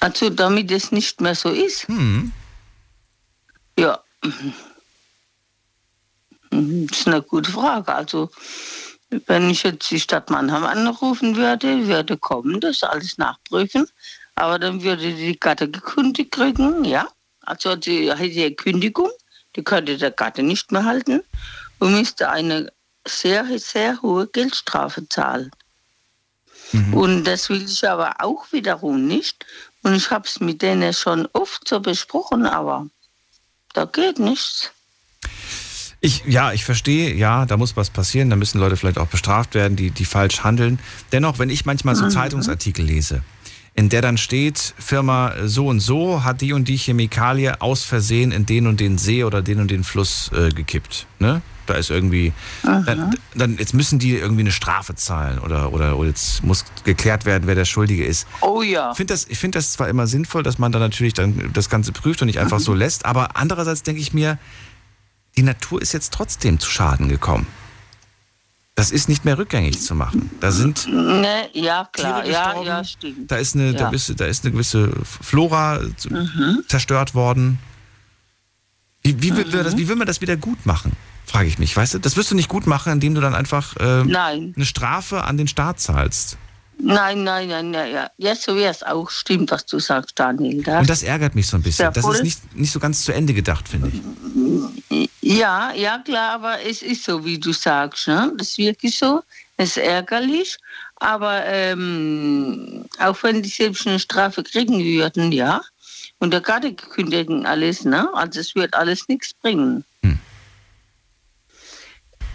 [SPEAKER 9] Also damit es nicht mehr so ist.
[SPEAKER 1] Hm.
[SPEAKER 9] Ja. Mhm, Das ist eine gute Frage. Also, wenn ich jetzt die Stadt Mannheim anrufen würde, würde kommen, das alles nachprüfen. Aber dann würde die Gatte gekündigt kriegen, ja. Also die hätte die Kündigung, die könnte der Gatte nicht mehr halten und müsste eine sehr, sehr hohe Geldstrafe zahlen. Und das will ich aber auch wiederum nicht. Und ich habe es mit denen schon oft so besprochen, aber da geht nichts.
[SPEAKER 1] Ich, ja, ich verstehe, ja, da muss was passieren, da müssen Leute vielleicht auch bestraft werden, die, die falsch handeln. Dennoch, wenn ich manchmal so Zeitungsartikel lese, in der dann steht, Firma so und so hat die und die Chemikalie aus Versehen in den und den See oder den und den Fluss äh, gekippt. Ne? Da ist irgendwie, dann, dann, jetzt müssen die irgendwie eine Strafe zahlen oder, oder, oder jetzt muss geklärt werden, wer der Schuldige ist.
[SPEAKER 9] Oh ja.
[SPEAKER 1] Ich finde das, ich find das zwar immer sinnvoll, dass man dann natürlich dann das Ganze prüft und nicht einfach so lässt, aber andererseits denke ich mir, die Natur ist jetzt trotzdem zu Schaden gekommen. Das ist nicht mehr rückgängig zu machen. Da sind
[SPEAKER 9] Ne, ja, klar.
[SPEAKER 1] Tiere
[SPEAKER 9] Ja,
[SPEAKER 1] gestorben.
[SPEAKER 9] ja, stimmt.
[SPEAKER 1] Da ist eine, da
[SPEAKER 9] Ja.
[SPEAKER 1] bist, da ist eine gewisse Flora
[SPEAKER 9] Mhm.
[SPEAKER 1] zerstört worden. Wie, wie, will, wir das, wie will man das wieder gut machen? Frage ich mich. Weißt du, das wirst du nicht gut machen, indem du dann einfach äh, eine Strafe an den Staat zahlst.
[SPEAKER 9] Nein, nein, nein, nein, ja. Ja, so wäre es auch. Stimmt, was du sagst, Daniel. Das,
[SPEAKER 1] Und das ärgert mich so ein bisschen. Das ist nicht, nicht so ganz zu Ende gedacht, finde ich.
[SPEAKER 9] ja, ja, klar, aber es ist so, wie du sagst. Ne? Das ist wirklich so. Es ist ärgerlich. Aber ähm, auch wenn die selbst eine Strafe kriegen würden, ja, und der Gatte gekündigt und alles, ne? also es wird alles nichts bringen.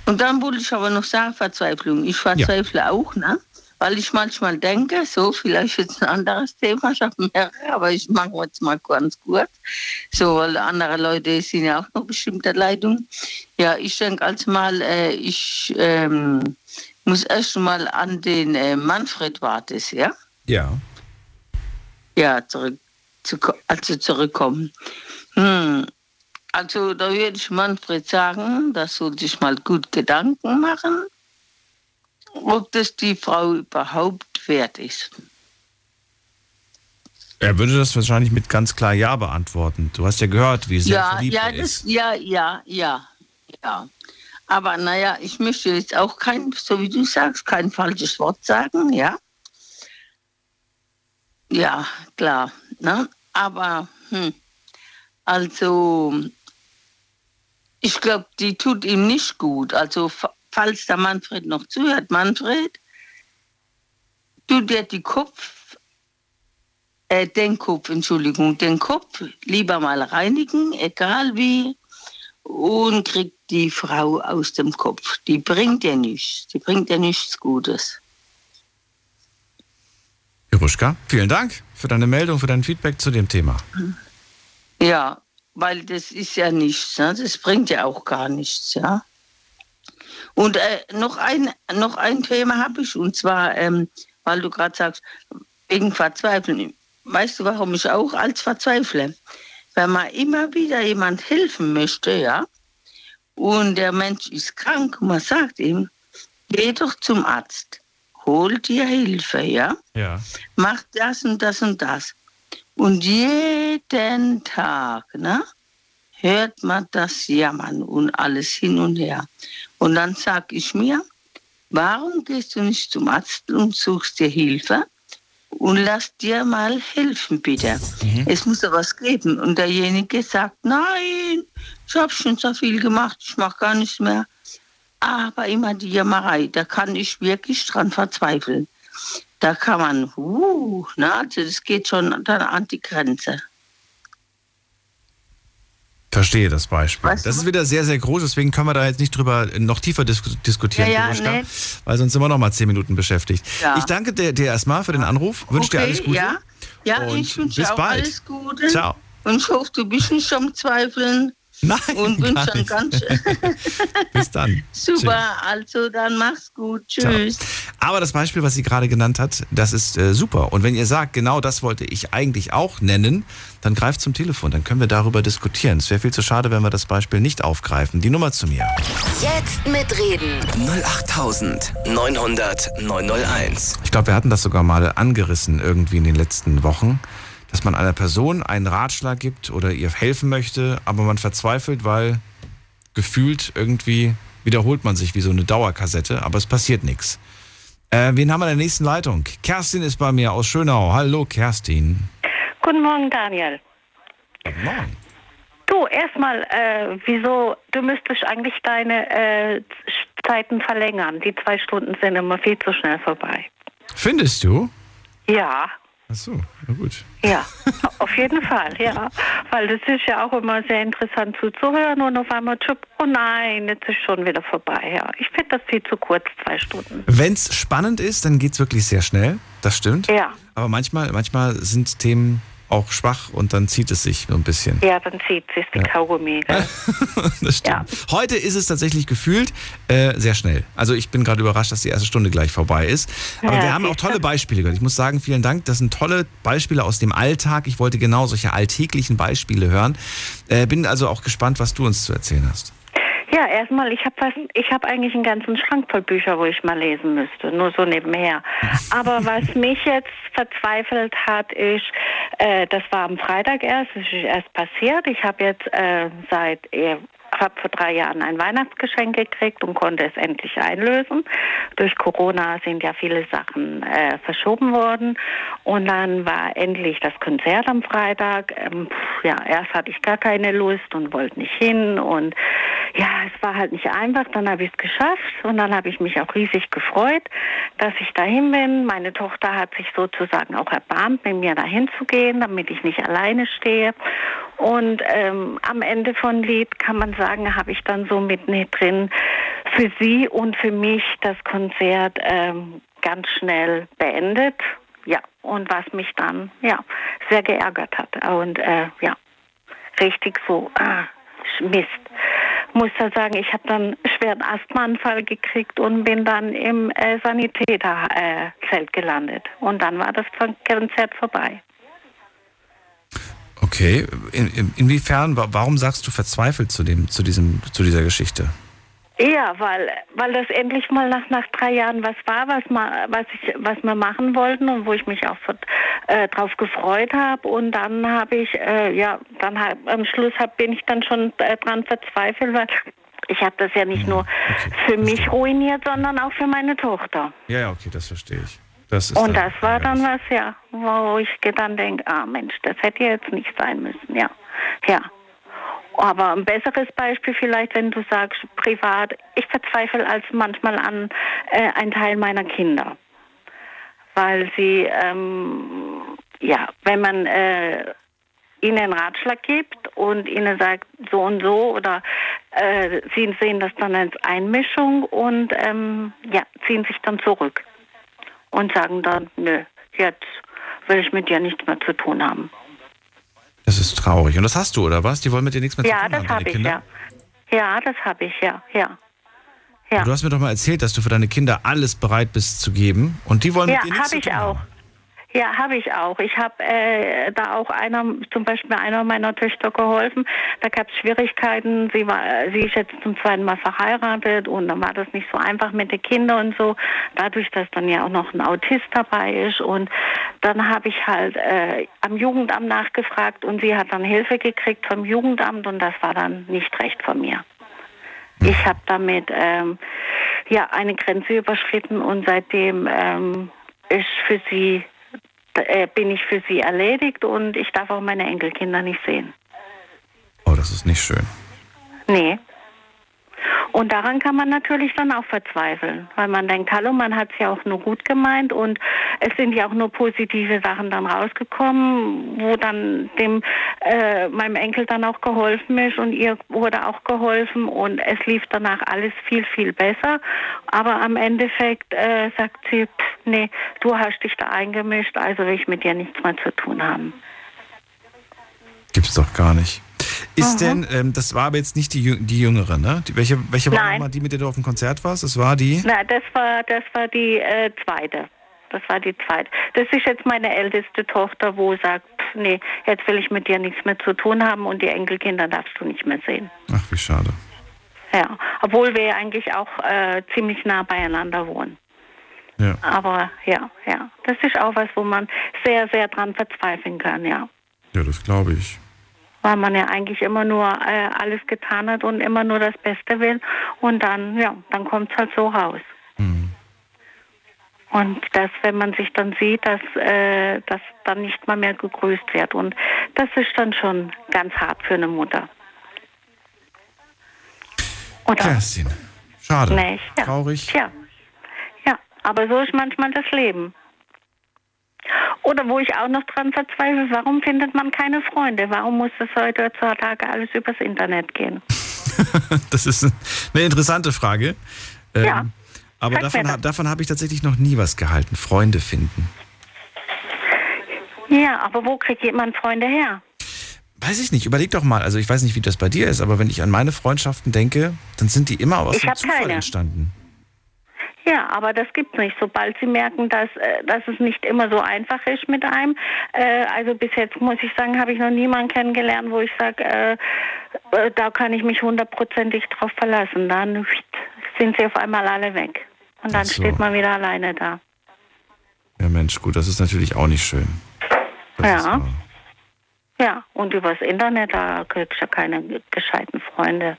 [SPEAKER 9] Und dann wollte ich aber noch sagen, Verzweiflung. Ich verzweifle auch, ne? weil ich manchmal denke, so vielleicht jetzt ein anderes Thema, ich habe mehrere, aber ich mache jetzt mal ganz kurz. So, weil andere Leute sind ja auch noch bestimmt der Leitung. Ja, ich denke also mal, äh, ich ähm, muss erst mal an den äh, Manfred Wartes, ja?
[SPEAKER 1] Ja.
[SPEAKER 9] Ja, zurück, zu, also zurückkommen. Hm. Also da würde ich Manfred sagen, das soll sich mal gut Gedanken machen, ob das die Frau überhaupt wert ist.
[SPEAKER 1] Er würde das wahrscheinlich mit ganz klar Ja beantworten. Du hast ja gehört, wie sehr
[SPEAKER 9] ja,
[SPEAKER 1] verliebt
[SPEAKER 9] ja,
[SPEAKER 1] er
[SPEAKER 9] das,
[SPEAKER 1] ist.
[SPEAKER 9] ja, ja, ja, ja. Aber naja, ich möchte jetzt auch kein, so wie du sagst, kein falsches Wort sagen, ja. Ja, klar. Ne? Aber, hm, also, ich glaube, die tut ihm nicht gut. Also, fa- falls der Manfred noch zuhört, Manfred, tu dir die Kopf, äh, den Kopf, Entschuldigung, den Kopf lieber mal reinigen, egal wie, und kriegt die Frau aus dem Kopf. Die bringt dir nichts. Die bringt dir nichts Gutes.
[SPEAKER 1] Piruschka, vielen Dank für deine Meldung, für dein Feedback zu dem Thema.
[SPEAKER 9] Ja, weil das ist ja nichts. Ne? Das bringt ja auch gar nichts, ja. Und äh, noch, ein, noch ein Thema habe ich, und zwar, ähm, weil du gerade sagst, wegen Verzweifeln. Weißt du, warum ich auch als verzweifle? Wenn man immer wieder jemand helfen möchte, ja, und der Mensch ist krank, und man sagt ihm, geh doch zum Arzt, hol dir Hilfe, ja
[SPEAKER 1] Ja.
[SPEAKER 9] mach das und das und das. Und jeden Tag ne, hört man das Jammern und alles hin und her. Und dann sag ich mir, warum gehst du nicht zum Arzt und suchst dir Hilfe und lass dir mal helfen, bitte. Es muss ja was geben. Und derjenige sagt, nein, ich habe schon so viel gemacht, ich mache gar nichts mehr. Aber immer die Jammerei, da kann ich wirklich dran verzweifeln. Da kann man, uh, na, also das geht schon dann an die Grenze.
[SPEAKER 1] Verstehe das Beispiel.
[SPEAKER 9] Weißt du
[SPEAKER 1] das ist wieder sehr, sehr groß, deswegen können wir da jetzt nicht drüber noch tiefer dis diskutieren,
[SPEAKER 9] Ja, ja, nee.
[SPEAKER 1] weil sonst sind wir noch mal zehn Minuten beschäftigt.
[SPEAKER 9] Ja.
[SPEAKER 1] Ich danke dir, dir erstmal für den Anruf, wünsche dir
[SPEAKER 9] Okay,
[SPEAKER 1] alles Gute.
[SPEAKER 9] Ja, ja ich wünsche auch
[SPEAKER 1] bald.
[SPEAKER 9] alles Gute.
[SPEAKER 1] Ciao.
[SPEAKER 9] Und ich hoffe, du bist nicht am Zweifeln.
[SPEAKER 1] Nein,
[SPEAKER 9] Und wünsche
[SPEAKER 1] nicht.
[SPEAKER 9] ganz
[SPEAKER 1] Bis dann.
[SPEAKER 9] super. Also dann mach's gut. Tschüss.
[SPEAKER 1] Aber das Beispiel, was sie gerade genannt hat, das ist äh, super. Und wenn ihr sagt, genau das wollte ich eigentlich auch nennen, dann greift zum Telefon, dann können wir darüber diskutieren. Es wäre viel zu schade, wenn wir das Beispiel nicht aufgreifen. Die Nummer zu mir.
[SPEAKER 2] Jetzt mitreden.
[SPEAKER 3] 08900 901.
[SPEAKER 1] Ich glaube, wir hatten das sogar mal angerissen irgendwie in den letzten Wochen, dass man einer Person einen Ratschlag gibt oder ihr helfen möchte, aber man verzweifelt, weil gefühlt irgendwie wiederholt man sich wie so eine Dauerkassette, aber es passiert nichts. Äh, wen haben wir in der nächsten Leitung? Kerstin ist bei mir aus Schönau. Hallo Kerstin.
[SPEAKER 10] Guten Morgen, Daniel.
[SPEAKER 1] Guten Morgen.
[SPEAKER 10] Du, erstmal, äh, wieso, du müsstest eigentlich deine äh, Zeiten verlängern. Die zwei Stunden sind immer viel zu schnell vorbei.
[SPEAKER 1] Findest du?
[SPEAKER 10] Ja,
[SPEAKER 1] Ach so, na gut.
[SPEAKER 10] ja, auf jeden Fall, ja. Weil das ist ja auch immer sehr interessant zuzuhören und auf einmal, tschüpp, oh nein, jetzt ist schon wieder vorbei. Ja, ich finde das viel zu kurz, zwei Stunden.
[SPEAKER 1] Wenn es spannend ist, dann geht es wirklich sehr schnell. Das stimmt.
[SPEAKER 10] Ja,
[SPEAKER 1] Aber manchmal, manchmal sind Themen auch schwach und dann zieht es sich so ein bisschen.
[SPEAKER 10] ja, dann zieht sich die Kaugummi. gell?
[SPEAKER 1] das stimmt. Heute ist es tatsächlich gefühlt äh, sehr schnell. Also ich bin gerade überrascht, dass die erste Stunde gleich vorbei ist. Aber
[SPEAKER 10] Ja,
[SPEAKER 1] wir haben auch tolle Beispiele gehört. Ich muss sagen, vielen Dank. Das sind tolle Beispiele aus dem Alltag. Ich wollte genau solche alltäglichen Beispiele hören. Äh, bin also auch gespannt, was du uns zu erzählen hast.
[SPEAKER 10] Ja, erstmal, ich habe ich habe eigentlich einen ganzen Schrank voll Bücher, wo ich mal lesen müsste, nur so nebenher. Aber was mich jetzt verzweifelt hat, ist, äh, das war am Freitag erst, das ist erst passiert. Ich habe jetzt äh, seit eh, habe vor drei Jahren ein Weihnachtsgeschenk gekriegt und konnte es endlich einlösen. Durch Corona sind ja viele Sachen äh, verschoben worden. Und dann war endlich das Konzert am Freitag. Ähm, ja, erst hatte ich gar keine Lust und wollte nicht hin. Und ja, es war halt nicht einfach. Dann habe ich es geschafft und dann habe ich mich auch riesig gefreut, dass ich dahin bin. Meine Tochter hat sich sozusagen auch erbarmt, mit mir dahin zu gehen, damit ich nicht alleine stehe. Und ähm, am Ende von Lied kann man sagen, habe ich dann so mit drin für sie und für mich das Konzert ähm, ganz schnell beendet. Ja, und was mich dann ja sehr geärgert hat. Und äh, ja, richtig so, ah, Mist. Muss da sagen, ich habe dann schweren Asthmaanfall gekriegt und bin dann im äh, Sanitäterzelt äh, gelandet. Und dann war das Konzert vorbei.
[SPEAKER 1] Okay, in, in, inwiefern, warum sagst du verzweifelt zu, dem, zu, diesem, zu dieser Geschichte?
[SPEAKER 10] Ja, weil, weil das endlich mal nach, nach drei Jahren was war, was, ma, was, ich, was wir machen wollten und wo ich mich auch äh, drauf gefreut habe. Und dann habe ich, äh, ja, dann hab, am Schluss hab, bin ich dann schon äh, dran verzweifelt, weil ich habe das ja nicht ja, nur okay. für mich ruiniert, sondern auch für meine Tochter.
[SPEAKER 1] Ja, ja, okay, das verstehe ich.
[SPEAKER 10] Das und das war dann was, ja, wo ich dann denke, ah Mensch, das hätte jetzt nicht sein müssen, ja. Ja. Aber ein besseres Beispiel vielleicht, wenn du sagst, privat, ich verzweifle als manchmal an äh, einen Teil meiner Kinder. Weil sie, ähm, ja, wenn man äh, ihnen einen Ratschlag gibt und ihnen sagt, so und so, oder äh, sie sehen das dann als Einmischung und ähm, ja, ziehen sich dann zurück und sagen dann, nö, jetzt will ich mit dir nichts mehr zu tun haben.
[SPEAKER 1] Das ist traurig. Und das hast du, oder was? Die wollen mit dir nichts mehr
[SPEAKER 10] ja,
[SPEAKER 1] zu tun haben?
[SPEAKER 10] Ja, das habe ich, ja. Ja, das habe ich, ja, ja.
[SPEAKER 1] ja. Du hast mir doch mal erzählt, dass du für deine Kinder alles bereit bist zu geben und die wollen
[SPEAKER 10] ja,
[SPEAKER 1] mit dir nichts zu tun haben. Ja, habe
[SPEAKER 10] ich auch. Ja, habe ich auch. Ich habe äh, da auch einer, zum Beispiel einer meiner Töchter geholfen. Da gab es Schwierigkeiten. Sie war, sie ist jetzt zum zweiten Mal verheiratet und dann war das nicht so einfach mit den Kindern und so. Dadurch, dass dann ja auch noch ein Autist dabei ist und dann habe ich halt äh, am Jugendamt nachgefragt und sie hat dann Hilfe gekriegt vom Jugendamt und das war dann nicht recht von mir. Ich habe damit ähm, ja eine Grenze überschritten und seitdem ähm, ist für sie äh, bin ich für sie erledigt und ich darf auch meine Enkelkinder nicht sehen.
[SPEAKER 1] Oh, das ist nicht schön.
[SPEAKER 10] Nee. Und daran kann man natürlich dann auch verzweifeln, weil man denkt, hallo, man hat es ja auch nur gut gemeint und es sind ja auch nur positive Sachen dann rausgekommen, wo dann dem äh, meinem Enkel dann auch geholfen ist und ihr wurde auch geholfen und es lief danach alles viel viel besser. Aber am Endeffekt äh, sagt sie, pff, nee, du hast dich da eingemischt, also will ich mit dir nichts mehr zu tun haben.
[SPEAKER 1] Gibt's doch gar nicht. Ist mhm. denn, ähm, das war aber jetzt nicht die, die jüngere, ne? Die, welche welche war nochmal die, mit der du auf dem Konzert warst? Das war die?
[SPEAKER 10] Nein, das war, das war die äh, zweite. Das war die zweite. Das ist jetzt meine älteste Tochter, wo sagt, nee, jetzt will ich mit dir nichts mehr zu tun haben und die Enkelkinder darfst du nicht mehr sehen.
[SPEAKER 1] Ach, wie schade.
[SPEAKER 10] Ja, obwohl wir eigentlich auch äh, ziemlich nah beieinander wohnen.
[SPEAKER 1] Ja.
[SPEAKER 10] Aber ja, ja, das ist auch was, wo man sehr, sehr dran verzweifeln kann, ja.
[SPEAKER 1] Ja, das glaube ich
[SPEAKER 10] weil man ja eigentlich immer nur äh, alles getan hat und immer nur das Beste will. Und dann, ja, dann kommt es halt so raus. Mhm. Und das, wenn man sich dann sieht, dass äh, das dann nicht mal mehr gegrüßt wird. Und das ist dann schon ganz hart für eine Mutter.
[SPEAKER 1] Oder? Kerstin, schade.
[SPEAKER 10] Nicht? Ja.
[SPEAKER 1] Traurig.
[SPEAKER 10] Ja. ja, aber so ist manchmal das Leben. Oder wo ich auch noch dran verzweifle, warum findet man keine Freunde? Warum muss das heutzutage alles übers Internet gehen?
[SPEAKER 1] das ist eine interessante Frage. Ja. Ähm, aber davon, davon habe ich tatsächlich noch nie was gehalten. Freunde finden.
[SPEAKER 10] Ja, aber wo kriegt jemand Freunde her?
[SPEAKER 1] Weiß ich nicht. Überleg doch mal. Also ich weiß nicht, wie das bei dir ist, aber wenn ich an meine Freundschaften denke, dann sind die immer aus dem Zufall keine. entstanden.
[SPEAKER 10] Ja, aber das gibt's nicht. Sobald sie merken, dass, äh, dass es nicht immer so einfach ist mit einem, äh, also bis jetzt muss ich sagen, habe ich noch niemanden kennengelernt, wo ich sage, äh, äh, da kann ich mich hundertprozentig drauf verlassen. Dann sind sie auf einmal alle weg. Und dann
[SPEAKER 1] so.
[SPEAKER 10] steht man wieder alleine da.
[SPEAKER 1] Ja, Mensch, gut, das ist natürlich auch nicht schön. Das
[SPEAKER 10] Ja. Ja, und übers Internet, da kriegst du ja keine gescheiten Freunde.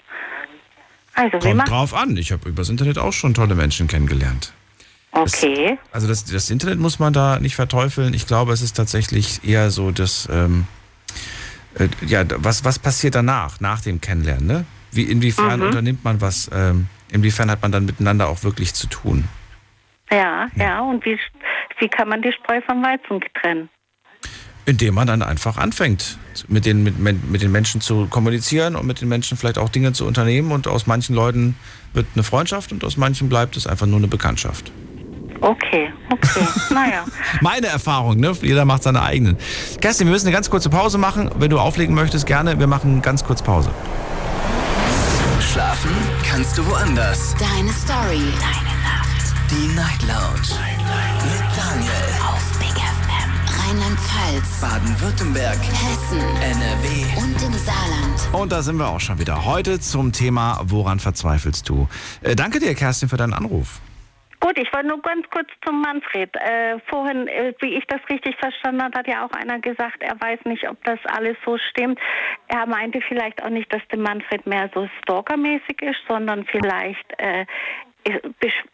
[SPEAKER 10] Also,
[SPEAKER 1] Kommt drauf an. Ich habe übers Internet auch schon tolle Menschen kennengelernt.
[SPEAKER 10] Okay.
[SPEAKER 1] Also das, das Internet muss man da nicht verteufeln. Ich glaube, es ist tatsächlich eher so, dass ähm, äh, ja, was, was passiert danach, nach dem Kennenlernen, ne? Wie, inwiefern
[SPEAKER 10] Mhm.
[SPEAKER 1] unternimmt man was, ähm, inwiefern hat man dann miteinander auch wirklich zu tun?
[SPEAKER 10] Ja, ja, und wie, wie kann man die Spreu vom Weizen trennen?
[SPEAKER 1] Indem man dann einfach anfängt, mit den, mit, mit den Menschen zu kommunizieren und mit den Menschen vielleicht auch Dinge zu unternehmen. Und aus manchen Leuten wird eine Freundschaft und aus manchen bleibt es einfach nur eine Bekanntschaft.
[SPEAKER 10] Okay, okay, naja.
[SPEAKER 1] Meine Erfahrung, ne? Jeder macht seine eigenen. Kerstin, wir müssen eine ganz kurze Pause machen. Wenn du auflegen möchtest, gerne. Wir machen ganz kurz Pause.
[SPEAKER 3] Schlafen kannst du woanders.
[SPEAKER 2] Deine Story. Deine Nacht.
[SPEAKER 3] Die Night Lounge. Mit Daniel.
[SPEAKER 2] Rheinland-Pfalz.
[SPEAKER 3] Baden-Württemberg.
[SPEAKER 2] Hessen.
[SPEAKER 3] NRW.
[SPEAKER 2] Und im Saarland.
[SPEAKER 1] Und da sind wir auch schon wieder. Heute zum Thema, woran verzweifelst du? Äh, danke dir, Kerstin, für deinen Anruf.
[SPEAKER 10] Gut, ich wollte nur ganz kurz zum Manfred. Äh, vorhin, äh, wie ich das richtig verstanden habe, hat ja auch einer gesagt, er weiß nicht, ob das alles so stimmt. Er meinte vielleicht auch nicht, dass der Manfred mehr so stalkermäßig ist, sondern vielleicht äh,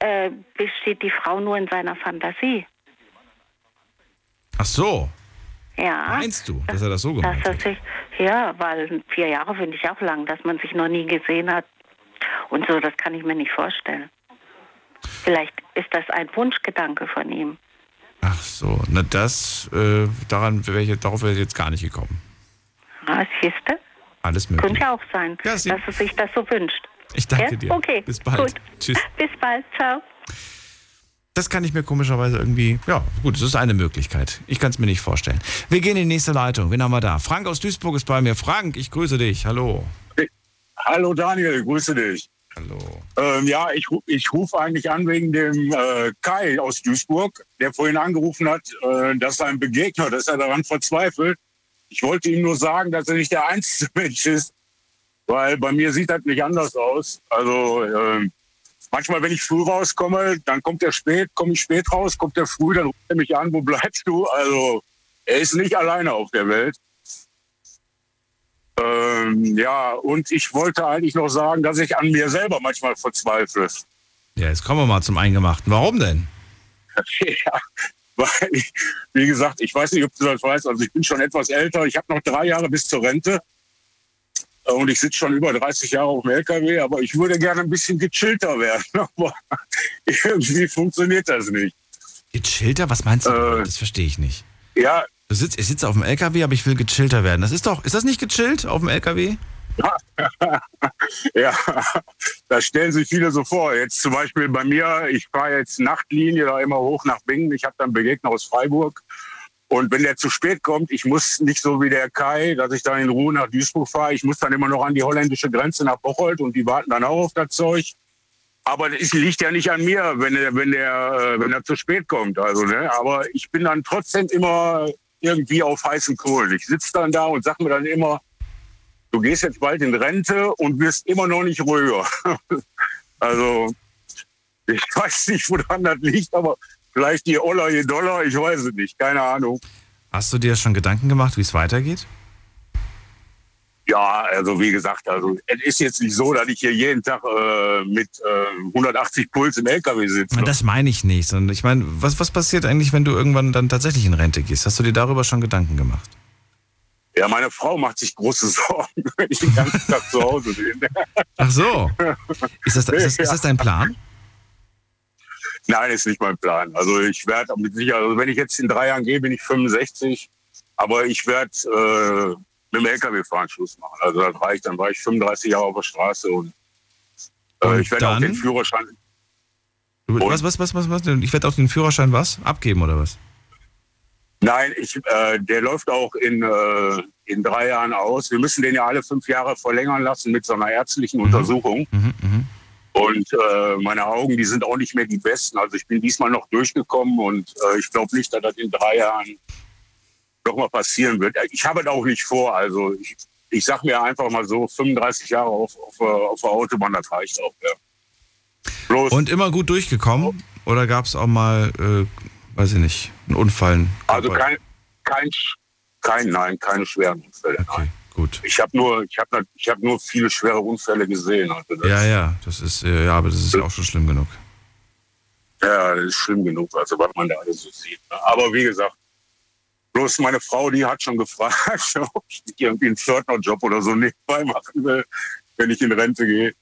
[SPEAKER 10] äh, besteht die Frau nur in seiner Fantasie.
[SPEAKER 1] Ach so,
[SPEAKER 10] Ja.
[SPEAKER 1] meinst du, dass er das so gemacht
[SPEAKER 10] er
[SPEAKER 1] hat?
[SPEAKER 10] sich, ja, weil vier Jahre finde ich auch lang, dass man sich noch nie gesehen hat. Und so, das kann ich mir nicht vorstellen. Vielleicht ist das ein Wunschgedanke von ihm.
[SPEAKER 1] Ach so, na das, äh, daran wäre ich, darauf wäre ich jetzt gar nicht gekommen.
[SPEAKER 10] Ah, siehste?
[SPEAKER 1] Alles möglich.
[SPEAKER 10] Könnte ja auch sein,
[SPEAKER 1] Ja,
[SPEAKER 10] dass er sich das so wünscht.
[SPEAKER 1] Ich danke
[SPEAKER 10] ja?
[SPEAKER 1] dir.
[SPEAKER 10] Okay,
[SPEAKER 1] Bis bald.
[SPEAKER 10] gut.
[SPEAKER 1] Tschüss.
[SPEAKER 10] Bis bald, ciao.
[SPEAKER 1] Das kann ich mir komischerweise irgendwie, ja gut, es ist eine Möglichkeit. Ich kann es mir nicht vorstellen. Wir gehen in die nächste Leitung. Wen haben wir da? Frank aus Duisburg ist bei mir. Frank, ich grüße dich. Hallo.
[SPEAKER 11] Hallo Daniel, grüße dich.
[SPEAKER 1] Hallo.
[SPEAKER 11] Ähm, ja, ich, ich rufe eigentlich an wegen dem äh, Kai aus Duisburg, der vorhin angerufen hat, äh, dass sein Begegner, dass er daran verzweifelt. Ich wollte ihm nur sagen, dass er nicht der einzige Mensch ist, weil bei mir sieht das nicht anders aus. Also ähm, manchmal, wenn ich früh rauskomme, dann kommt er spät, komme ich spät raus, kommt er früh, dann ruft er mich an, wo bleibst du? Also er ist nicht alleine auf der Welt. Ähm, ja, und ich wollte eigentlich noch sagen, dass ich an mir selber manchmal verzweifle.
[SPEAKER 1] Ja, jetzt kommen wir mal zum Eingemachten. Warum denn?
[SPEAKER 11] ja, weil, ich, wie gesagt, ich weiß nicht, ob du das weißt, also ich bin schon etwas älter, ich habe noch drei Jahre bis zur Rente und ich sitze schon über 30 Jahre auf dem LKW, aber ich würde gerne ein bisschen gechillter werden. Aber irgendwie funktioniert das nicht.
[SPEAKER 1] Gechillter? Was meinst du?
[SPEAKER 11] Äh,
[SPEAKER 1] das verstehe ich nicht.
[SPEAKER 11] Ja,
[SPEAKER 1] Du sitzt, ich sitze auf dem LKW, aber ich will gechillter werden. Das ist doch, ist das nicht gechillt auf dem LKW?
[SPEAKER 11] ja, das stellen sich viele so vor. Jetzt zum Beispiel bei mir, ich fahre jetzt Nachtlinie da immer hoch nach Bingen. Ich habe dann Begegner aus Freiburg. Und wenn der zu spät kommt, ich muss nicht so wie der Kai, dass ich dann in Ruhe nach Duisburg fahre. Ich muss dann immer noch an die holländische Grenze nach Bocholt und die warten dann auch auf das Zeug. Aber es liegt ja nicht an mir, wenn er, wenn der, äh, wenn er zu spät kommt. Also, ne? Aber ich bin dann trotzdem immer irgendwie auf heißen Kohlen. Ich sitze dann da und sag mir dann immer, du gehst jetzt bald in Rente und wirst immer noch nicht ruhiger. also, ich weiß nicht, woran das liegt, aber vielleicht je Oller, je Dollar, ich weiß es nicht, keine Ahnung.
[SPEAKER 1] Hast du dir schon Gedanken gemacht, wie es weitergeht?
[SPEAKER 11] Ja, also wie gesagt, also es ist jetzt nicht so, dass ich hier jeden Tag äh, mit äh, 180 Puls im LKW sitze.
[SPEAKER 1] Das meine ich nicht. Sondern ich meine, was, was passiert eigentlich, wenn du irgendwann dann tatsächlich in Rente gehst? Hast du dir darüber schon Gedanken gemacht?
[SPEAKER 11] Ja, meine Frau macht sich große Sorgen, wenn ich den ganzen Tag zu Hause bin.
[SPEAKER 1] Ach so. Ist das, ist das, ist das dein Plan?
[SPEAKER 11] Nein, ist nicht mein Plan. Also ich werde mit Sicherheit, also wenn ich jetzt in drei Jahren gehe, bin ich 65, aber ich werde äh, mit dem LKW-Fahren Schluss machen. Also das reicht, dann war ich 35 Jahre auf der Straße und, äh,
[SPEAKER 1] Und
[SPEAKER 11] ich werde auch den Führerschein.
[SPEAKER 1] Was, was, was, was, was? Ich werde auch den Führerschein was? Abgeben oder was?
[SPEAKER 11] Nein, ich, äh, der läuft auch in, äh, in drei Jahren aus. Wir müssen den ja alle fünf Jahre verlängern lassen mit so einer ärztlichen Untersuchung.
[SPEAKER 1] Mhm, mhm.
[SPEAKER 11] Und äh, meine Augen, die sind auch nicht mehr die besten. Also ich bin diesmal noch durchgekommen und äh, ich glaube nicht, dass das in drei Jahren noch mal passieren wird. Ich habe das auch nicht vor. Also ich, ich sag mir einfach mal so, 35 Jahre auf, auf, äh, auf der Autobahn, das reicht auch. Ja.
[SPEAKER 1] Bloß, und immer gut durchgekommen? Oder gab es auch mal, äh, weiß ich nicht, einen Unfall?
[SPEAKER 11] Also kein, kein, kein, nein, keine schweren Unfälle. Okay. Nein.
[SPEAKER 1] Gut.
[SPEAKER 11] Ich habe nur, ich habe, ich habe nur viele schwere Unfälle gesehen.
[SPEAKER 1] Also ja, ja, das ist, äh, ja, aber das ist ja auch schon schlimm genug.
[SPEAKER 11] Ja, das ist schlimm genug, also was man da alles so sieht. Ne? Aber wie gesagt, bloß meine Frau, die hat schon gefragt, ob ich irgendwie einen Pförtnerjob oder so nebenbei machen will, wenn ich in Rente gehe.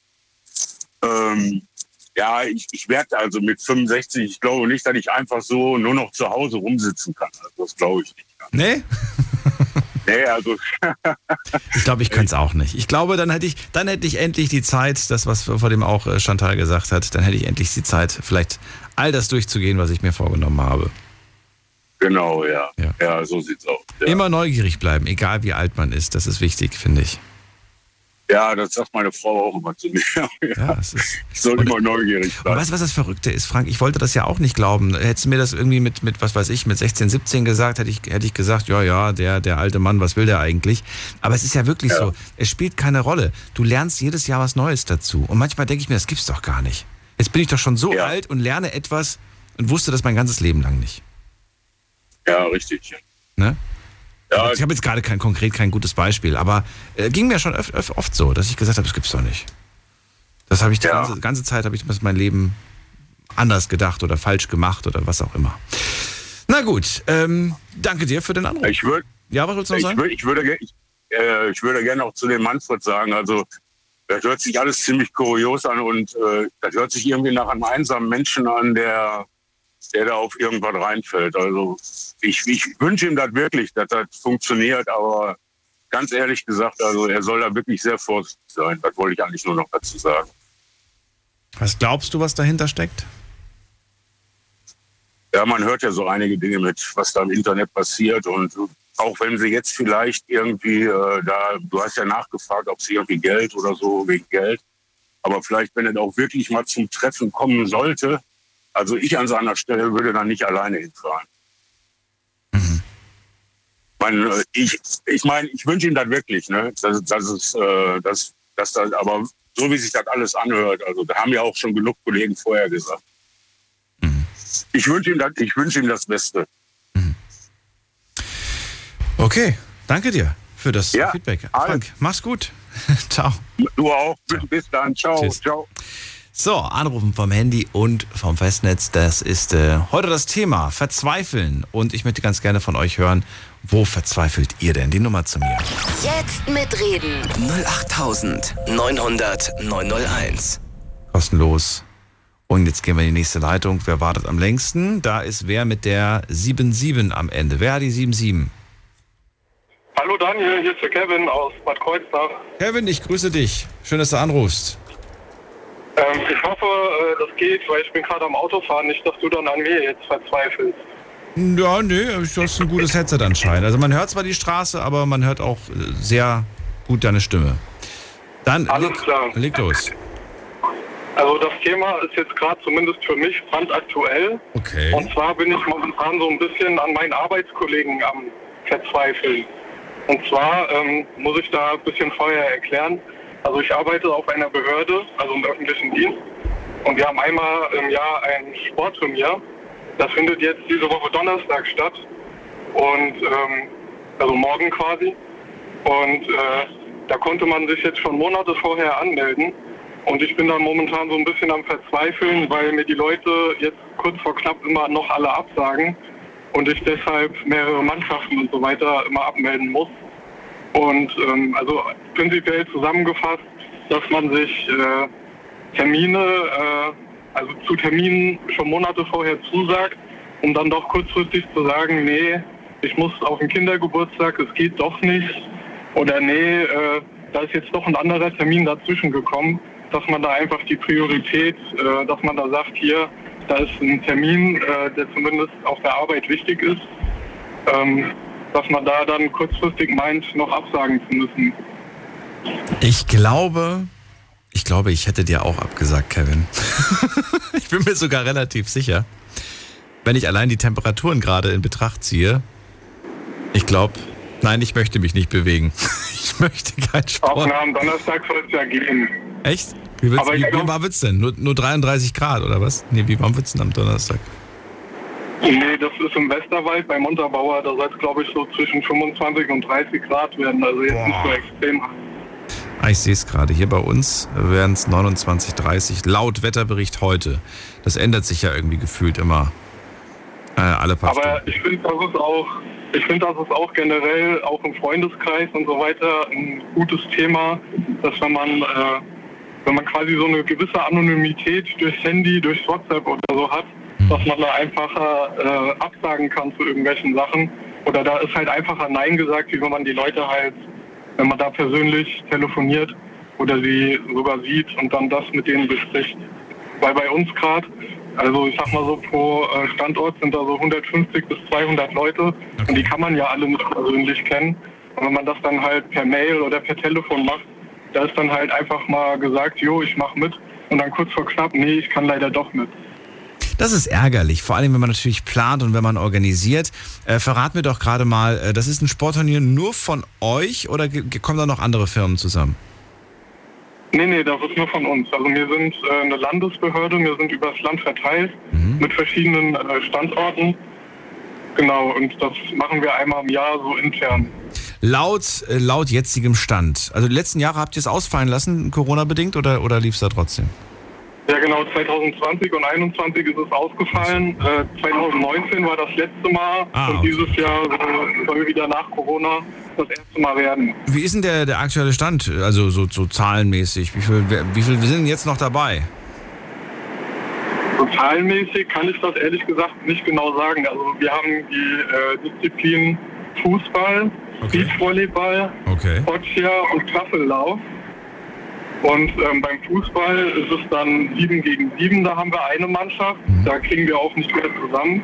[SPEAKER 11] Ähm, ja, ich, ich werde also mit 65, ich glaube nicht, dass ich einfach so nur noch zu Hause rumsitzen kann. Also das glaube ich nicht.
[SPEAKER 1] Nee?
[SPEAKER 11] Nee, also.
[SPEAKER 1] ich glaube, ich könnte es auch nicht. Ich glaube, dann hätte ich, dann hätte ich endlich die Zeit, das, was vor dem auch äh, Chantal gesagt hat, dann hätte ich endlich die Zeit, vielleicht all das durchzugehen, was ich mir vorgenommen habe.
[SPEAKER 11] Genau, ja. Ja, ja so sieht's aus. Ja.
[SPEAKER 1] Immer neugierig bleiben, egal wie alt man ist. Das ist wichtig, finde ich.
[SPEAKER 11] Ja, das sagt meine Frau auch immer zu mir. Ja, ist, ich soll immer neugierig sein.
[SPEAKER 1] Weißt du, was das Verrückte ist, Frank? Ich wollte das ja auch nicht glauben. Hättest du mir das irgendwie mit, mit, was weiß ich, mit 16, 17 gesagt, hätte ich, hätte ich gesagt, ja, ja, der, der alte Mann, was will der eigentlich? Aber es ist ja wirklich ja. so, es spielt keine Rolle. Du lernst jedes Jahr was Neues dazu. Und manchmal denke ich mir, das gibt's doch gar nicht. Jetzt bin ich doch schon so ja. alt und lerne etwas und wusste das mein ganzes Leben lang nicht.
[SPEAKER 11] Ja, richtig.
[SPEAKER 1] Ne? Ja. Ich habe jetzt gerade kein konkret kein gutes Beispiel, aber äh, ging mir schon öf, öf, oft so, dass ich gesagt habe, das gibt's doch nicht. Das habe ich die ja. ganze, ganze, Zeit habe ich mein Leben anders gedacht oder falsch gemacht oder was auch immer. Na gut, ähm, danke dir für den Anruf.
[SPEAKER 11] Ich würde
[SPEAKER 1] ja, was willst du noch sagen?
[SPEAKER 11] Würd, ich würde, ich, äh, ich würde gerne auch zu dem Manfred sagen, also das hört sich alles ziemlich kurios an und äh, das hört sich irgendwie nach einem einsamen Menschen an, der der da auf irgendwas reinfällt. Also ich, ich wünsche ihm das wirklich, dass das funktioniert, aber ganz ehrlich gesagt, also er soll da wirklich sehr vorsichtig sein. Das wollte ich eigentlich nur noch dazu sagen.
[SPEAKER 1] Was glaubst du, was dahinter steckt?
[SPEAKER 11] Ja, man hört ja so einige Dinge mit, was da im Internet passiert und auch wenn sie jetzt vielleicht irgendwie äh, da, du hast ja nachgefragt, ob sie irgendwie Geld oder so wegen Geld, aber vielleicht, wenn es auch wirklich mal zum Treffen kommen sollte, also ich an seiner Stelle würde dann nicht alleine hinfahren. Mhm. Mein, ich ich meine, ich wünsche ihm das wirklich, ne? Das, das ist, äh, das, das, das, aber so wie sich das alles anhört, also da haben ja auch schon genug Kollegen vorher gesagt. Mhm. Ich wünsche ihm, das, ich wünsche ihm das Beste. Mhm.
[SPEAKER 1] Okay, danke dir für das ja, Feedback. Frank, mach's gut. Ciao.
[SPEAKER 11] Du auch. Ciao. Bis dann. Ciao. Tschüss. Ciao.
[SPEAKER 1] So, anrufen vom Handy und vom Festnetz, das ist äh, heute das Thema Verzweifeln. Und ich möchte ganz gerne von euch hören, wo verzweifelt ihr denn? Die Nummer zu mir.
[SPEAKER 2] Jetzt mitreden.
[SPEAKER 3] 08900 901.
[SPEAKER 1] Kostenlos. Und jetzt gehen wir in die nächste Leitung. Wer wartet am längsten? Da ist wer mit der 77 am Ende. Wer hat die 77?
[SPEAKER 12] Hallo Daniel, hier ist der Kevin aus Bad Kreuznach.
[SPEAKER 1] Kevin, ich grüße dich. Schön, dass du anrufst.
[SPEAKER 12] Ähm, ich hoffe, äh, das geht, weil ich bin gerade am Autofahren, nicht, dass du dann an mir jetzt verzweifelst.
[SPEAKER 1] Ja, nee, du hast ein gutes Headset anscheinend. Also man hört zwar die Straße, aber man hört auch äh, sehr gut deine Stimme. Dann
[SPEAKER 12] Alles
[SPEAKER 1] leg,
[SPEAKER 12] klar.
[SPEAKER 1] leg los.
[SPEAKER 12] Also das Thema ist jetzt gerade zumindest für mich brandaktuell.
[SPEAKER 1] Okay.
[SPEAKER 12] Und zwar bin ich momentan so ein bisschen an meinen Arbeitskollegen am Verzweifeln. Und zwar ähm, muss ich da ein bisschen vorher erklären. Also ich arbeite auf einer Behörde, also im öffentlichen Dienst. Und wir haben einmal im Jahr ein Sportturnier. Das findet jetzt diese Woche Donnerstag statt. Und ähm, also morgen quasi. Und äh, da konnte man sich jetzt schon Monate vorher anmelden. Und ich bin dann momentan so ein bisschen am Verzweifeln, weil mir die Leute jetzt kurz vor knapp immer noch alle absagen und ich deshalb mehrere Mannschaften und so weiter immer abmelden muss. Und ähm, also prinzipiell zusammengefasst, dass man sich äh, Termine, äh, also zu Terminen schon Monate vorher zusagt, um dann doch kurzfristig zu sagen, nee, ich muss auf den Kindergeburtstag, es geht doch nicht. Oder nee, äh, da ist jetzt doch ein anderer Termin dazwischen gekommen, dass man da einfach die Priorität, äh, dass man da sagt, hier, da ist ein Termin, äh, der zumindest auf der Arbeit wichtig ist. Ähm, dass man da dann kurzfristig meint, noch absagen zu müssen.
[SPEAKER 1] Ich glaube, Ich glaube, ich hätte dir auch abgesagt, Kevin. ich bin mir sogar relativ sicher. Wenn ich allein die Temperaturen gerade in Betracht ziehe, ich glaube, nein, ich möchte mich nicht bewegen. ich möchte keinen Sport.
[SPEAKER 12] Auch dem Donnerstag soll es ja gehen.
[SPEAKER 1] Echt? Wie, wird's, wie, wie warm wird's denn? Nur, nur 33 Grad oder was? Nee, wie warm wird's denn am Donnerstag?
[SPEAKER 12] Nee, das ist im Westerwald bei Montabaur. Da soll es, glaube ich, so zwischen 25 und 30 Grad werden. Also jetzt nicht so extrem.
[SPEAKER 1] Ah, ich sehe es gerade. Hier bei uns wären es 29, 30. Laut Wetterbericht heute. Das ändert sich ja irgendwie gefühlt immer äh, alle paar Stunden.
[SPEAKER 12] Aber ich finde, das ist auch, ich finde, das ist auch generell auch im Freundeskreis und so weiter ein gutes Thema, dass wenn man, äh, wenn man quasi so eine gewisse Anonymität durchs Handy, durch WhatsApp oder so hat, dass man da einfacher äh, absagen kann zu irgendwelchen Sachen. Oder da ist halt einfacher Nein gesagt, wie wenn man die Leute halt, wenn man da persönlich telefoniert oder sie sogar sieht und dann das mit denen bespricht. Weil bei uns gerade, also ich sag mal so, pro äh, Standort sind da so 150 bis 200 Leute und die kann man ja alle nicht persönlich kennen. Und wenn man das dann halt per Mail oder per Telefon macht, da ist dann halt einfach mal gesagt, jo, ich mach mit und dann kurz vor knapp, nee, ich kann leider doch mit.
[SPEAKER 1] Das ist ärgerlich, vor allem wenn man natürlich plant und wenn man organisiert. Äh, verrat mir doch gerade mal, äh, das ist ein Sportturnier nur von euch oder kommen da noch andere Firmen zusammen?
[SPEAKER 12] Nee, nee, das ist nur von uns. Also wir sind äh, eine Landesbehörde, wir sind übers Land verteilt mit verschiedenen äh, Standorten. Genau, und das machen wir einmal im Jahr so intern.
[SPEAKER 1] Laut, äh, laut jetzigem Stand. Also die letzten Jahre habt ihr es ausfallen lassen, Corona-bedingt, oder, oder lief es da trotzdem?
[SPEAKER 12] Ja, genau, 2020 und 2021 ist es ausgefallen. Äh, 2019 war das letzte Mal
[SPEAKER 1] Ah,
[SPEAKER 12] und
[SPEAKER 1] okay.
[SPEAKER 12] dieses Jahr soll, wieder nach Corona das erste Mal werden.
[SPEAKER 1] Wie ist denn der, der aktuelle Stand, also so, so zahlenmäßig? Wie viel, wie viel sind denn jetzt noch dabei?
[SPEAKER 12] So zahlenmäßig kann ich das ehrlich gesagt nicht genau sagen. Also wir haben die äh, Disziplin Fußball, Beachvolleyball,
[SPEAKER 1] Okay.
[SPEAKER 12] Boccia und Staffellauf. Und ähm, beim Fußball ist es dann 7 gegen 7, da haben wir eine Mannschaft. Da kriegen wir auch nicht mehr zusammen.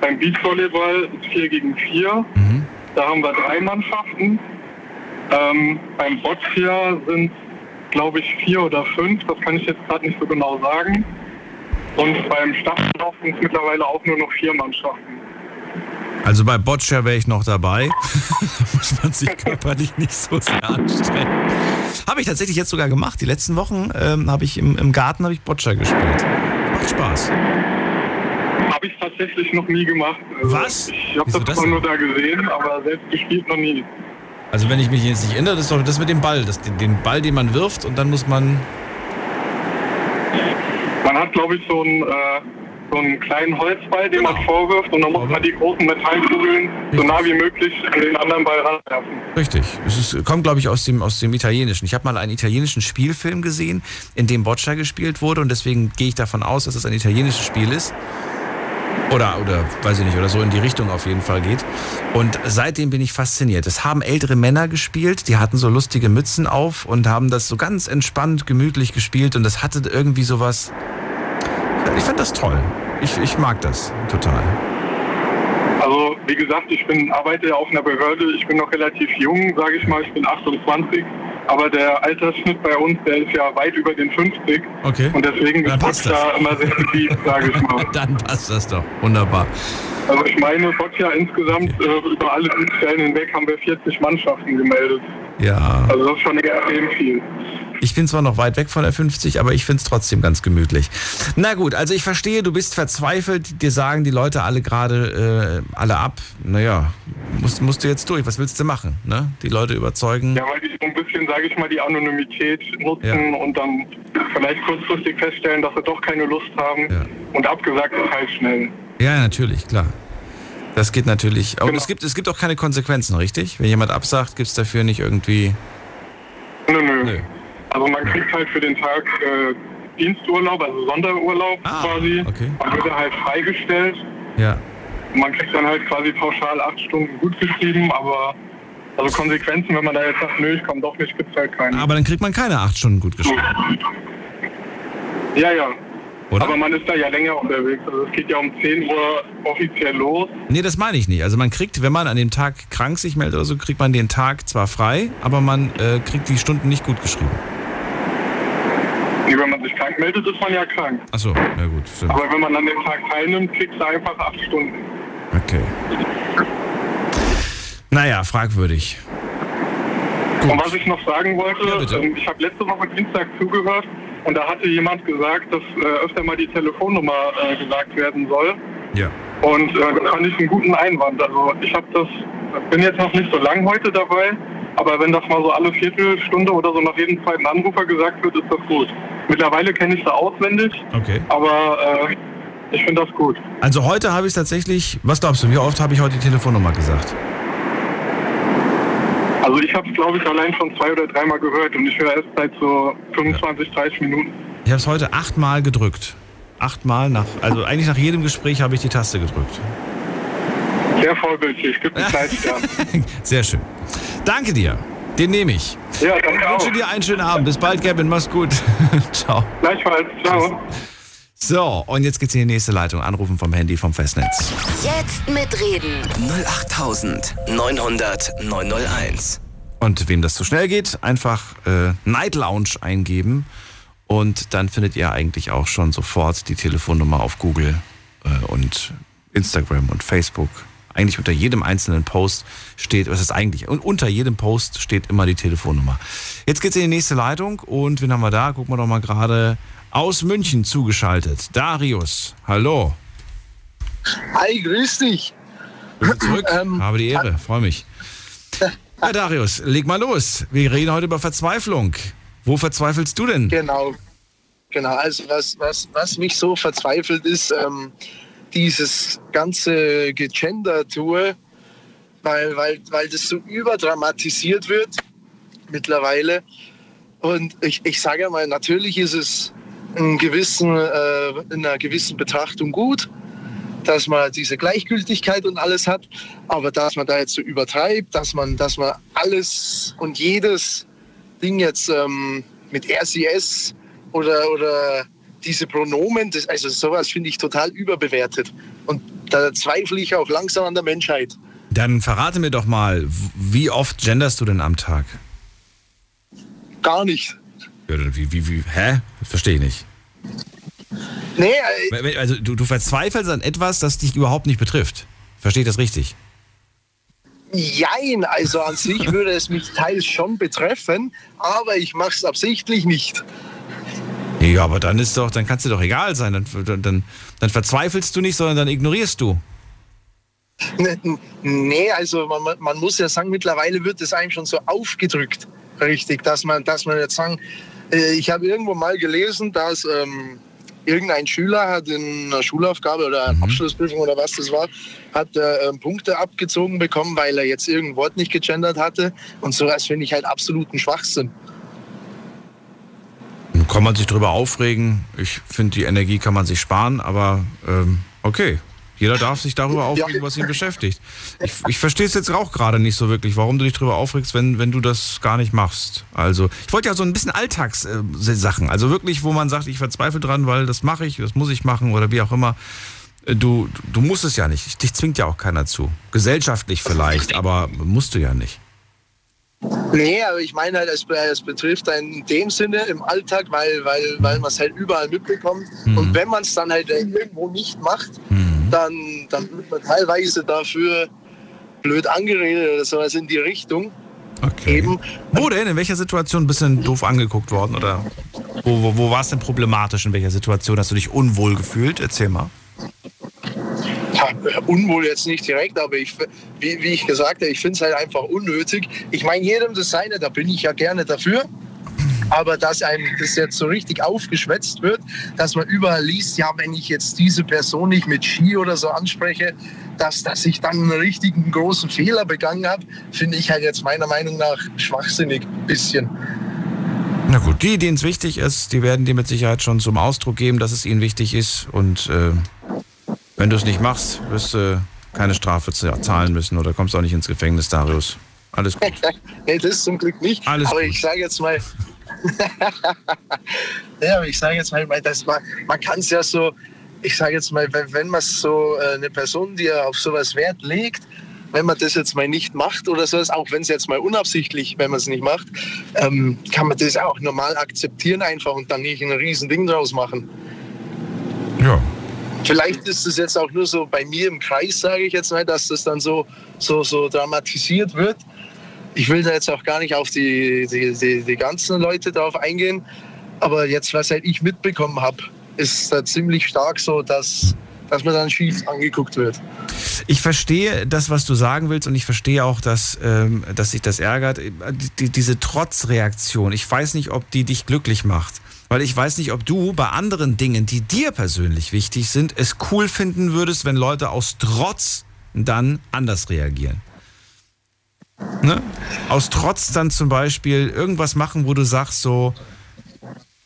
[SPEAKER 12] Beim Beachvolleyball ist 4 gegen 4. Da haben wir drei Mannschaften. Ähm, beim Boccia sind glaube ich, vier oder fünf. Das kann ich jetzt gerade nicht so genau sagen. Und beim Staffellauf sind es mittlerweile auch nur noch vier Mannschaften.
[SPEAKER 1] Also bei Boccia wäre ich noch dabei. da muss man sich körperlich nicht so sehr anstrengen. Habe ich tatsächlich jetzt sogar gemacht. Die letzten Wochen ähm, habe ich im, im Garten habe ich Boccia gespielt. Macht Spaß.
[SPEAKER 12] Habe ich tatsächlich noch nie gemacht. Also
[SPEAKER 1] Was?
[SPEAKER 12] Ich habe das
[SPEAKER 1] das denn?
[SPEAKER 12] nur da gesehen, aber selbst gespielt noch nie.
[SPEAKER 1] Also wenn ich mich jetzt nicht erinnere, das ist doch das mit dem Ball. Das, den, den Ball, den man wirft und dann muss man...
[SPEAKER 12] Man hat, glaube ich, so einen, äh, so einen kleinen Holzball, den
[SPEAKER 1] Genau.
[SPEAKER 12] man vorwirft und dann muss man die großen Metallkugeln so nah wie möglich an den anderen Ball ranwerfen.
[SPEAKER 1] Richtig. Es ist, kommt, glaube ich, aus dem, aus dem Italienischen. Ich habe mal einen italienischen Spielfilm gesehen, in dem Boccia gespielt wurde und deswegen gehe ich davon aus, dass es ein italienisches Spiel ist. Oder, oder, weiß ich nicht, oder so in die Richtung auf jeden Fall geht. Und seitdem bin ich fasziniert. Es haben ältere Männer gespielt, die hatten so lustige Mützen auf und haben das so ganz entspannt, gemütlich gespielt und das hatte irgendwie sowas. Ich fand das toll. Ich, ich mag das total.
[SPEAKER 12] Also, wie gesagt, ich bin, arbeite ja auf einer Behörde. Ich bin noch relativ jung, sage ich mal. Ich bin 28. Aber der Altersschnitt bei uns, der ist ja weit über den 50.
[SPEAKER 1] Okay.
[SPEAKER 12] Und deswegen Boccia
[SPEAKER 1] das.
[SPEAKER 12] immer sehr beliebt, sage ich mal.
[SPEAKER 1] Dann passt das doch. Wunderbar.
[SPEAKER 12] Also ich meine, Boccia insgesamt äh, über alle Dienststellen hinweg haben wir 40 Mannschaften gemeldet.
[SPEAKER 1] Ja.
[SPEAKER 12] Also das ist schon extrem viel.
[SPEAKER 1] Ich bin zwar noch weit weg von der 50, aber ich finde es trotzdem ganz gemütlich. Na gut, also ich verstehe, du bist verzweifelt. Dir sagen die Leute alle gerade äh, alle ab. Naja, musst, musst du jetzt durch. Was willst du machen? Ne? Die Leute überzeugen.
[SPEAKER 12] Ja, weil die so ein bisschen, sage ich mal, die Anonymität nutzen und dann vielleicht kurzfristig feststellen, dass sie doch keine Lust haben und abgesagt ist halt schnell.
[SPEAKER 1] Ja, natürlich, klar. Das geht natürlich. Und es, gibt, es gibt auch keine Konsequenzen, richtig? Wenn jemand absagt, gibt es dafür nicht irgendwie.
[SPEAKER 12] Nö, nö. Also man kriegt halt für den Tag äh, Diensturlaub, also Sonderurlaub quasi. Man wird halt freigestellt.
[SPEAKER 1] Ja.
[SPEAKER 12] Und man kriegt dann halt quasi pauschal acht Stunden gut geschrieben, aber also Konsequenzen, wenn man da jetzt sagt, nö, ich komme doch nicht, gibt's halt keine.
[SPEAKER 1] Aber dann kriegt man keine acht Stunden gut geschrieben.
[SPEAKER 12] Ja, ja.
[SPEAKER 1] Oder?
[SPEAKER 12] Aber man ist da ja länger unterwegs. Also es geht ja um 10 Uhr offiziell los.
[SPEAKER 1] Nee, das meine ich nicht. Also man kriegt, wenn man an dem Tag krank sich meldet oder so, kriegt man den Tag zwar frei, aber man äh, kriegt die Stunden nicht gut geschrieben.
[SPEAKER 12] Nee, wenn man sich krank meldet, ist man ja krank.
[SPEAKER 1] Achso, ja gut, stimmt.
[SPEAKER 12] Aber wenn man an dem Tag teilnimmt, kriegst du einfach acht Stunden.
[SPEAKER 1] Okay. Naja, fragwürdig.
[SPEAKER 12] Und was ich noch sagen wollte,
[SPEAKER 1] Ja,
[SPEAKER 12] ähm, ich habe letzte Woche Dienstag zugehört und da hatte jemand gesagt, dass äh, öfter mal die Telefonnummer äh, gesagt werden soll.
[SPEAKER 1] Ja.
[SPEAKER 12] Und äh, das fand ich einen guten Einwand. Also ich habe das, bin jetzt noch nicht so lang heute dabei, aber wenn das mal so alle Viertelstunde oder so nach jedem zweiten Anrufer gesagt wird, ist das gut. Mittlerweile kenne ich sie auswendig,
[SPEAKER 1] Okay.
[SPEAKER 12] aber äh, ich finde das gut.
[SPEAKER 1] Also heute habe ich tatsächlich, was glaubst du, wie oft habe ich heute die Telefonnummer gesagt?
[SPEAKER 12] Also ich habe es, glaube ich, allein schon zwei oder dreimal gehört und ich höre erst seit so 25, 30 Minuten.
[SPEAKER 1] Ich habe es heute achtmal gedrückt. Achtmal nach, also eigentlich nach jedem Gespräch habe ich die Taste gedrückt.
[SPEAKER 12] Sehr vorbildlich, gibt einen Zeitstern.
[SPEAKER 1] Sehr schön. Danke dir. Den nehme ich.
[SPEAKER 12] Ja, danke
[SPEAKER 1] Ich wünsche
[SPEAKER 12] auch.
[SPEAKER 1] dir einen schönen Abend. Bis bald, Kevin. Mach's gut. Ciao.
[SPEAKER 12] Gleichfalls. Ciao.
[SPEAKER 1] So, und jetzt geht's in die nächste Leitung. Anrufen vom Handy vom Festnetz.
[SPEAKER 2] Jetzt mitreden.
[SPEAKER 3] 08900 901.
[SPEAKER 1] Und wem das zu schnell geht, einfach äh, Night Lounge eingeben und dann findet ihr eigentlich auch schon sofort die Telefonnummer auf Google äh, und Instagram und Facebook. Eigentlich unter jedem einzelnen Post steht, was ist eigentlich? Und unter jedem Post steht immer die Telefonnummer. Jetzt geht's in die nächste Leitung und wen haben wir da? Gucken wir doch mal gerade aus München zugeschaltet. Darius, hallo.
[SPEAKER 13] Hi, grüß dich.
[SPEAKER 1] Grüße zurück.
[SPEAKER 13] Ähm,
[SPEAKER 1] Habe die Ehre, freue mich. Ja, Darius, leg mal los. Wir reden heute über Verzweiflung. Wo verzweifelst du denn?
[SPEAKER 13] Genau. Genau, also was, was, was mich so verzweifelt ist, ähm, dieses ganze Gegender-Tour, weil, weil, weil das so überdramatisiert wird mittlerweile. Und ich, ich sage ja mal, natürlich ist es in, gewissen, äh, in einer gewissen Betrachtung gut, dass man diese Gleichgültigkeit und alles hat, aber dass man da jetzt so übertreibt, dass man, dass man alles und jedes Ding jetzt ähm, mit RCS oder, oder diese Pronomen, das, also sowas finde ich total überbewertet. Und da zweifle ich auch langsam an der Menschheit.
[SPEAKER 1] Dann verrate mir doch mal, wie oft genderst du denn am Tag?
[SPEAKER 13] Gar nicht.
[SPEAKER 1] Ja, wie, wie, wie, hä? Das verstehe ich nicht.
[SPEAKER 13] Nee, äh,
[SPEAKER 1] Also du, du verzweifelst an etwas, das dich überhaupt nicht betrifft. Verstehe ich das richtig?
[SPEAKER 13] jein, also an sich würde es mich teils schon betreffen, aber ich mache es absichtlich nicht.
[SPEAKER 1] Ja, aber dann ist doch, dann kann es dir doch egal sein. Dann, dann, dann, verzweifelst du nicht, sondern dann ignorierst du.
[SPEAKER 13] N- Nee, also man, man- muss ja sagen, mittlerweile wird es einem schon so aufgedrückt, richtig, dass man, dass man jetzt sagen, ich habe irgendwo mal gelesen, dass ähm, irgendein Schüler hat in einer Schulaufgabe oder einer Abschlussprüfung oder was das war, hat äh, ähm, Punkte abgezogen bekommen, weil er jetzt irgendein Wort nicht gegendert hatte. Und sowas finde ich halt absoluten Schwachsinn.
[SPEAKER 1] Kann man sich drüber aufregen. Ich finde, die Energie kann man sich sparen, aber ähm, okay. Jeder darf sich darüber aufregen, was ihn beschäftigt. Ich, ich verstehe es jetzt auch gerade nicht so wirklich, warum du dich darüber aufregst, wenn, wenn du das gar nicht machst. Also, ich wollte ja so ein bisschen Alltagssachen, also wirklich, wo man sagt, ich verzweifle dran, weil das mache ich, das muss ich machen oder wie auch immer. Äh, Du, du musst es ja nicht. Dich zwingt ja auch keiner zu. Gesellschaftlich vielleicht, aber musst du ja nicht.
[SPEAKER 13] Nee, aber ich meine halt, es, es betrifft einen in dem Sinne im Alltag, weil, weil, weil man es halt überall mitbekommt. Und wenn man es dann halt irgendwo nicht macht, dann, dann wird man teilweise dafür blöd angeredet oder sowas in die Richtung.
[SPEAKER 1] Okay. Wo denn? In welcher Situation bist du denn doof angeguckt worden? Oder wo, wo, wo war es denn problematisch? In welcher Situation hast du dich unwohl gefühlt? Erzähl mal.
[SPEAKER 13] Ja, unwohl jetzt nicht direkt, aber ich, wie, wie ich gesagt habe, ich finde es halt einfach unnötig. Ich meine, jedem das seine, da bin ich ja gerne dafür. Aber dass einem das jetzt so richtig aufgeschwätzt wird, dass man überall liest, ja, wenn ich jetzt diese Person nicht mit Ski oder so anspreche, dass, dass ich dann einen richtigen großen Fehler begangen habe, finde ich halt jetzt meiner Meinung nach schwachsinnig. Bisschen.
[SPEAKER 1] Na gut, die, denen es wichtig ist, die werden dir mit Sicherheit schon zum Ausdruck geben, dass es ihnen wichtig ist. Und äh, wenn du es nicht machst, wirst du keine Strafe zahlen müssen oder kommst auch nicht ins Gefängnis, Darius. Alles gut.
[SPEAKER 13] nee, das zum Glück nicht.
[SPEAKER 1] Alles
[SPEAKER 13] aber
[SPEAKER 1] gut.
[SPEAKER 13] ich sage jetzt mal, ja, aber ich sage jetzt mal, weil das man, man kann es ja so, ich sage jetzt mal, wenn, wenn man so äh, eine Person, die ja auf sowas Wert legt, wenn man das jetzt mal nicht macht oder so, auch wenn es jetzt mal unabsichtlich, wenn man es nicht macht, ähm, kann man das auch normal akzeptieren einfach und dann nicht ein riesen Ding draus machen.
[SPEAKER 1] Ja.
[SPEAKER 13] Vielleicht ist es jetzt auch nur so bei mir im Kreis, sage ich jetzt mal, dass das dann so, so, so dramatisiert wird. Ich will da jetzt auch gar nicht auf die, die, die, die ganzen Leute drauf eingehen, aber jetzt, was halt ich mitbekommen habe, ist da ziemlich stark so, dass, dass man dann schief angeguckt wird.
[SPEAKER 1] Ich verstehe das, was du sagen willst, und ich verstehe auch, dass, ähm, dass sich das ärgert. Die, diese Trotzreaktion, ich weiß nicht, ob die dich glücklich macht. Weil ich weiß nicht, ob du bei anderen Dingen, die dir persönlich wichtig sind, es cool finden würdest, wenn Leute aus Trotz dann anders reagieren. Ne? Aus Trotz dann zum Beispiel irgendwas machen, wo du sagst so,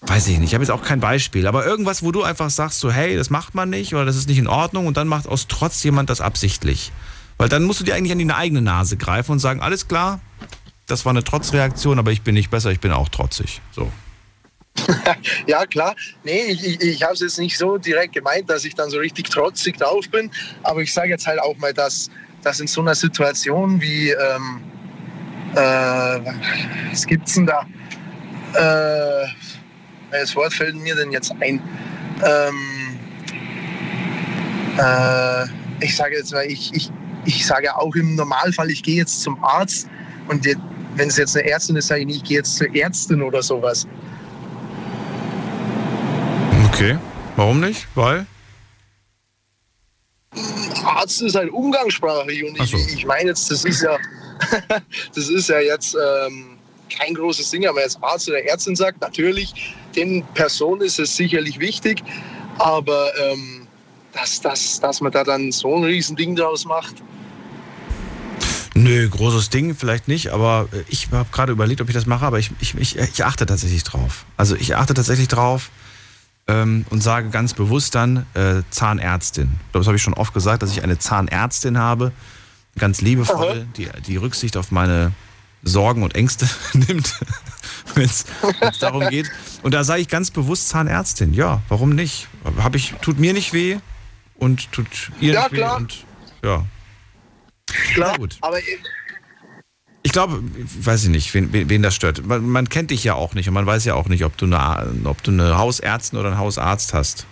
[SPEAKER 1] weiß ich nicht, ich habe jetzt auch kein Beispiel, aber irgendwas, wo du einfach sagst so, hey, das macht man nicht oder das ist nicht in Ordnung und dann macht aus Trotz jemand das absichtlich. Weil dann musst du dir eigentlich an die eigene Nase greifen und sagen, alles klar, das war eine Trotzreaktion, aber ich bin nicht besser, ich bin auch trotzig. So.
[SPEAKER 13] ja, klar. Nee, ich, ich, ich habe es jetzt nicht so direkt gemeint, dass ich dann so richtig trotzig drauf bin. Aber ich sage jetzt halt auch mal, dass, dass in so einer Situation wie, ähm, äh, was gibt's denn da? Äh, welches Wort fällt mir denn jetzt ein? Ähm, äh, ich sage jetzt mal, ich, ich, ich sage auch im Normalfall, ich gehe jetzt zum Arzt und wenn es jetzt eine Ärztin ist, sage ich nicht, ich gehe jetzt zur Ärztin oder sowas.
[SPEAKER 1] Okay. Warum nicht? Weil?
[SPEAKER 13] Arzt ist halt umgangssprachlich und ich, ich meine jetzt, das ist ja, das ist ja jetzt ähm, kein großes Ding, aber als Arzt oder Ärztin sagt, natürlich, den Personen ist es sicherlich wichtig, aber ähm, dass, dass, dass man da dann so ein Riesending draus macht.
[SPEAKER 1] Nö, großes Ding vielleicht nicht, aber ich habe gerade überlegt, ob ich das mache, aber ich, ich, ich, ich achte tatsächlich drauf. Also ich achte tatsächlich drauf, ähm, und sage ganz bewusst dann äh, Zahnärztin. Ich glaube, das habe ich schon oft gesagt, dass ich eine Zahnärztin habe, ganz liebevoll, die, die Rücksicht auf meine Sorgen und Ängste nimmt, wenn es darum geht. Und da sage ich ganz bewusst Zahnärztin. Ja, warum nicht? Hab ich, tut mir nicht weh und tut ihr
[SPEAKER 13] ja,
[SPEAKER 1] nicht
[SPEAKER 13] klar.
[SPEAKER 1] weh. Und, ja,
[SPEAKER 13] Klar,
[SPEAKER 1] gut.
[SPEAKER 13] aber
[SPEAKER 1] Ich glaube, weiß ich nicht, wen, wen das stört. Man, man kennt dich ja auch nicht und man weiß ja auch nicht, ob du eine, ob du eine Hausärztin oder einen Hausarzt hast.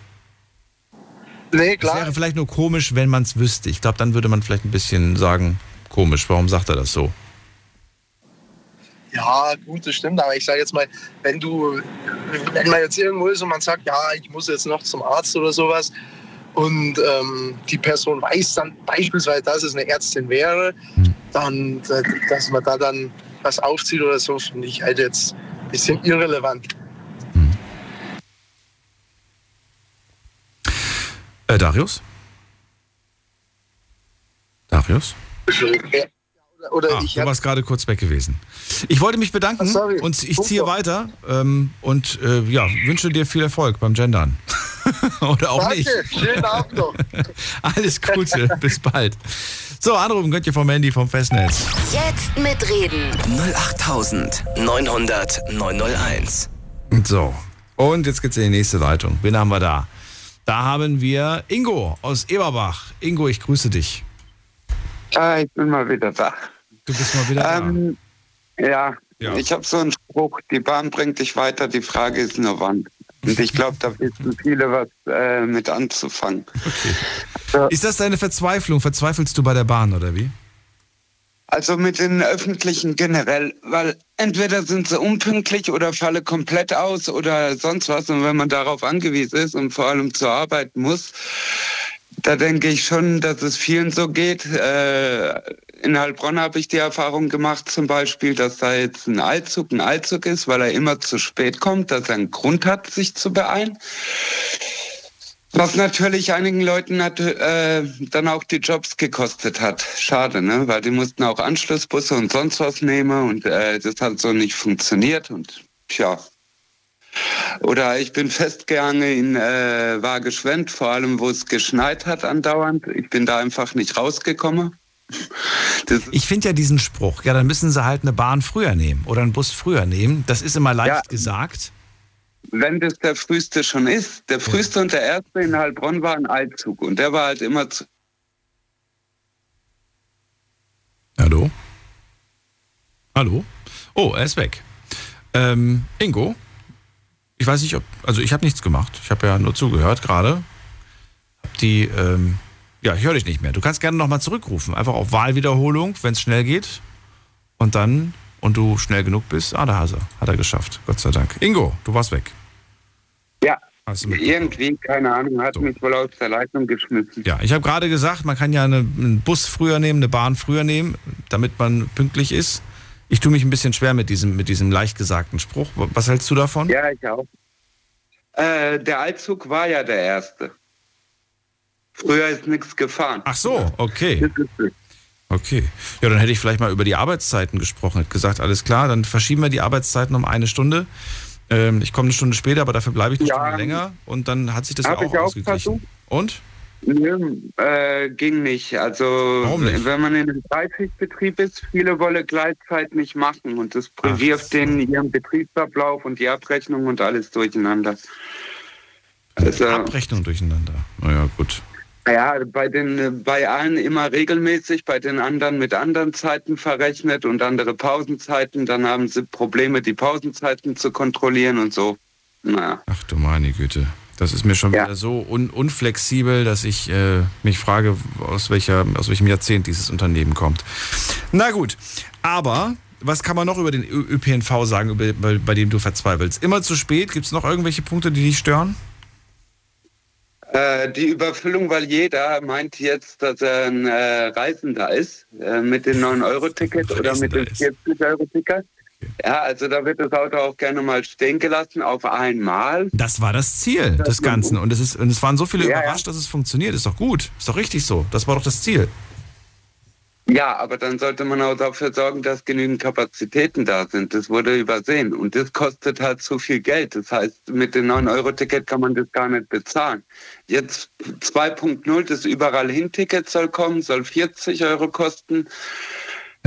[SPEAKER 13] Nee,
[SPEAKER 1] klar. Es wäre vielleicht nur komisch, wenn man es wüsste. Ich glaube, dann würde man vielleicht ein bisschen sagen, komisch, warum sagt er das so?
[SPEAKER 13] Ja, gut, das stimmt. Aber ich sage jetzt mal, wenn du, wenn man jetzt irgendwo ist und man sagt, ja, ich muss jetzt noch zum Arzt oder sowas und ähm, die Person weiß dann beispielsweise, dass es eine Ärztin wäre, dann, äh, dass man da dann was aufzieht oder so, finde ich halt jetzt ein bisschen irrelevant.
[SPEAKER 1] Äh, Darius? Darius?
[SPEAKER 13] Oder, oder
[SPEAKER 1] Ah, du warst gerade kurz weg gewesen. Ich wollte mich bedanken
[SPEAKER 13] sorry.
[SPEAKER 1] und ich ziehe weiter ähm, und äh, ja, wünsche dir viel Erfolg beim Gendern. Oder auch
[SPEAKER 13] Danke,
[SPEAKER 1] nicht.
[SPEAKER 13] schönen Abend noch.
[SPEAKER 1] Alles Gute, bis bald. So, anrufen könnt ihr vom Handy vom Festnetz.
[SPEAKER 2] Jetzt mitreden.
[SPEAKER 3] 08900 901.
[SPEAKER 1] So, und jetzt geht's in die nächste Leitung. Wen haben wir da? Da haben wir Ingo aus Eberbach. Ingo, ich grüße dich.
[SPEAKER 14] Ah, ich bin mal wieder da.
[SPEAKER 1] Du bist mal wieder
[SPEAKER 14] ähm, Ja,
[SPEAKER 1] Ja.
[SPEAKER 14] ich habe so einen Spruch, die Bahn bringt dich weiter, die Frage ist nur wann. Und ich glaube, da wissen viele was äh, mit anzufangen.
[SPEAKER 1] da. Ist das deine Verzweiflung? Verzweifelst du bei der Bahn oder wie?
[SPEAKER 14] Also mit den Öffentlichen generell, weil entweder sind sie unpünktlich oder falle komplett aus oder sonst was. Und wenn man darauf angewiesen ist und vor allem zur Arbeit muss, da denke ich schon, dass es vielen so geht. Äh, in Heilbronn habe ich die Erfahrung gemacht, zum Beispiel, dass da jetzt ein Eilzug ein Eilzug ist, weil er immer zu spät kommt, dass er einen Grund hat, sich zu beeilen. Was natürlich einigen Leuten hat, äh, dann auch die Jobs gekostet hat. Schade, ne? Weil die mussten auch Anschlussbusse und sonst was nehmen und äh, das hat so nicht funktioniert und tja. Oder ich bin festgehangen in äh, Wageschwend, vor allem wo es geschneit hat andauernd. Ich bin da einfach nicht rausgekommen.
[SPEAKER 1] Ich finde ja diesen Spruch, ja, dann müssen sie halt eine Bahn früher nehmen oder einen Bus früher nehmen. Das ist immer leicht
[SPEAKER 14] Ja.
[SPEAKER 1] gesagt.
[SPEAKER 14] Wenn das der früheste schon ist, der früheste und der erste in Heilbronn war ein Eilzug und der war halt immer zu
[SPEAKER 1] Hallo? Oh, er ist weg. Ähm, Ingo? Ich weiß nicht, ob. Also, ich habe nichts gemacht. Ich habe ja nur zugehört gerade. Hab die. Ähm, ja, ich höre dich nicht mehr. Du kannst gerne nochmal zurückrufen. Einfach auf Wahlwiederholung, wenn es schnell geht. Und dann. Und du schnell genug bist. Ah, da hat er. Hat er geschafft. Gott sei Dank. Ingo, du warst weg.
[SPEAKER 14] Ja. Irgendwie, keine Ahnung, hat mich wohl aus der Leitung geschmissen.
[SPEAKER 1] Ja, ich habe gerade gesagt, man kann ja eine, einen Bus früher nehmen, eine Bahn früher nehmen, damit man pünktlich ist. Ich tue mich ein bisschen schwer mit diesem, mit diesem leicht gesagten Spruch. Was hältst du davon?
[SPEAKER 14] Ja, ich auch. Äh, der Altzug war ja der erste. Früher ist nichts gefahren.
[SPEAKER 1] Ach so, okay. Okay. Ja, dann hätte ich vielleicht mal über die Arbeitszeiten gesprochen. Hätte gesagt, alles klar, dann verschieben wir die Arbeitszeiten um eine Stunde. Ähm, ich komme eine Stunde später, aber dafür bleibe ich eine
[SPEAKER 14] Ja.
[SPEAKER 1] Stunde länger und dann hat sich das ja auch
[SPEAKER 14] ich auch
[SPEAKER 1] ausgeglichen. Und?
[SPEAKER 14] Nö, äh, ging nicht. Also wenn man in einem Dreischichtbetrieb ist, viele wollen Gleitzeit nicht machen und das wirft denen ihren Betriebsablauf und die Abrechnung und alles durcheinander. Also,
[SPEAKER 1] Abrechnung durcheinander. Naja, gut.
[SPEAKER 14] ja, bei den bei allen immer regelmäßig, bei den anderen mit anderen Zeiten verrechnet und andere Pausenzeiten. Dann haben sie Probleme, die Pausenzeiten zu kontrollieren und so. Naja.
[SPEAKER 1] Ach du meine Güte. Das ist mir schon wieder so un unflexibel, dass ich äh, mich frage, aus, welcher, aus welchem Jahrzehnt dieses Unternehmen kommt. Na gut, aber was kann man noch über den ÖPNV sagen, über, bei, bei dem du verzweifelst? Immer zu spät? Gibt es noch irgendwelche Punkte, die dich stören?
[SPEAKER 14] Äh, die Überfüllung, weil jeder meint jetzt, dass er ein äh, Reisender ist, äh, mit dem 9-Euro-Ticket oder mit dem 40-Euro-Ticket. Ja, also da wird das Auto auch gerne mal stehen gelassen auf einmal.
[SPEAKER 1] Das war das Ziel des Ganzen. Und es, ist, und es waren so viele
[SPEAKER 14] Ja,
[SPEAKER 1] überrascht, dass es funktioniert. Ist doch gut. Ist doch richtig so. Das war doch das Ziel.
[SPEAKER 14] Ja, aber dann sollte man auch dafür sorgen, dass genügend Kapazitäten da sind. Das wurde übersehen. Und das kostet halt zu viel Geld. Das heißt, mit dem 9-Euro-Ticket kann man das gar nicht bezahlen. Jetzt 2.0, das überall hin Ticket soll kommen, soll 40 Euro kosten.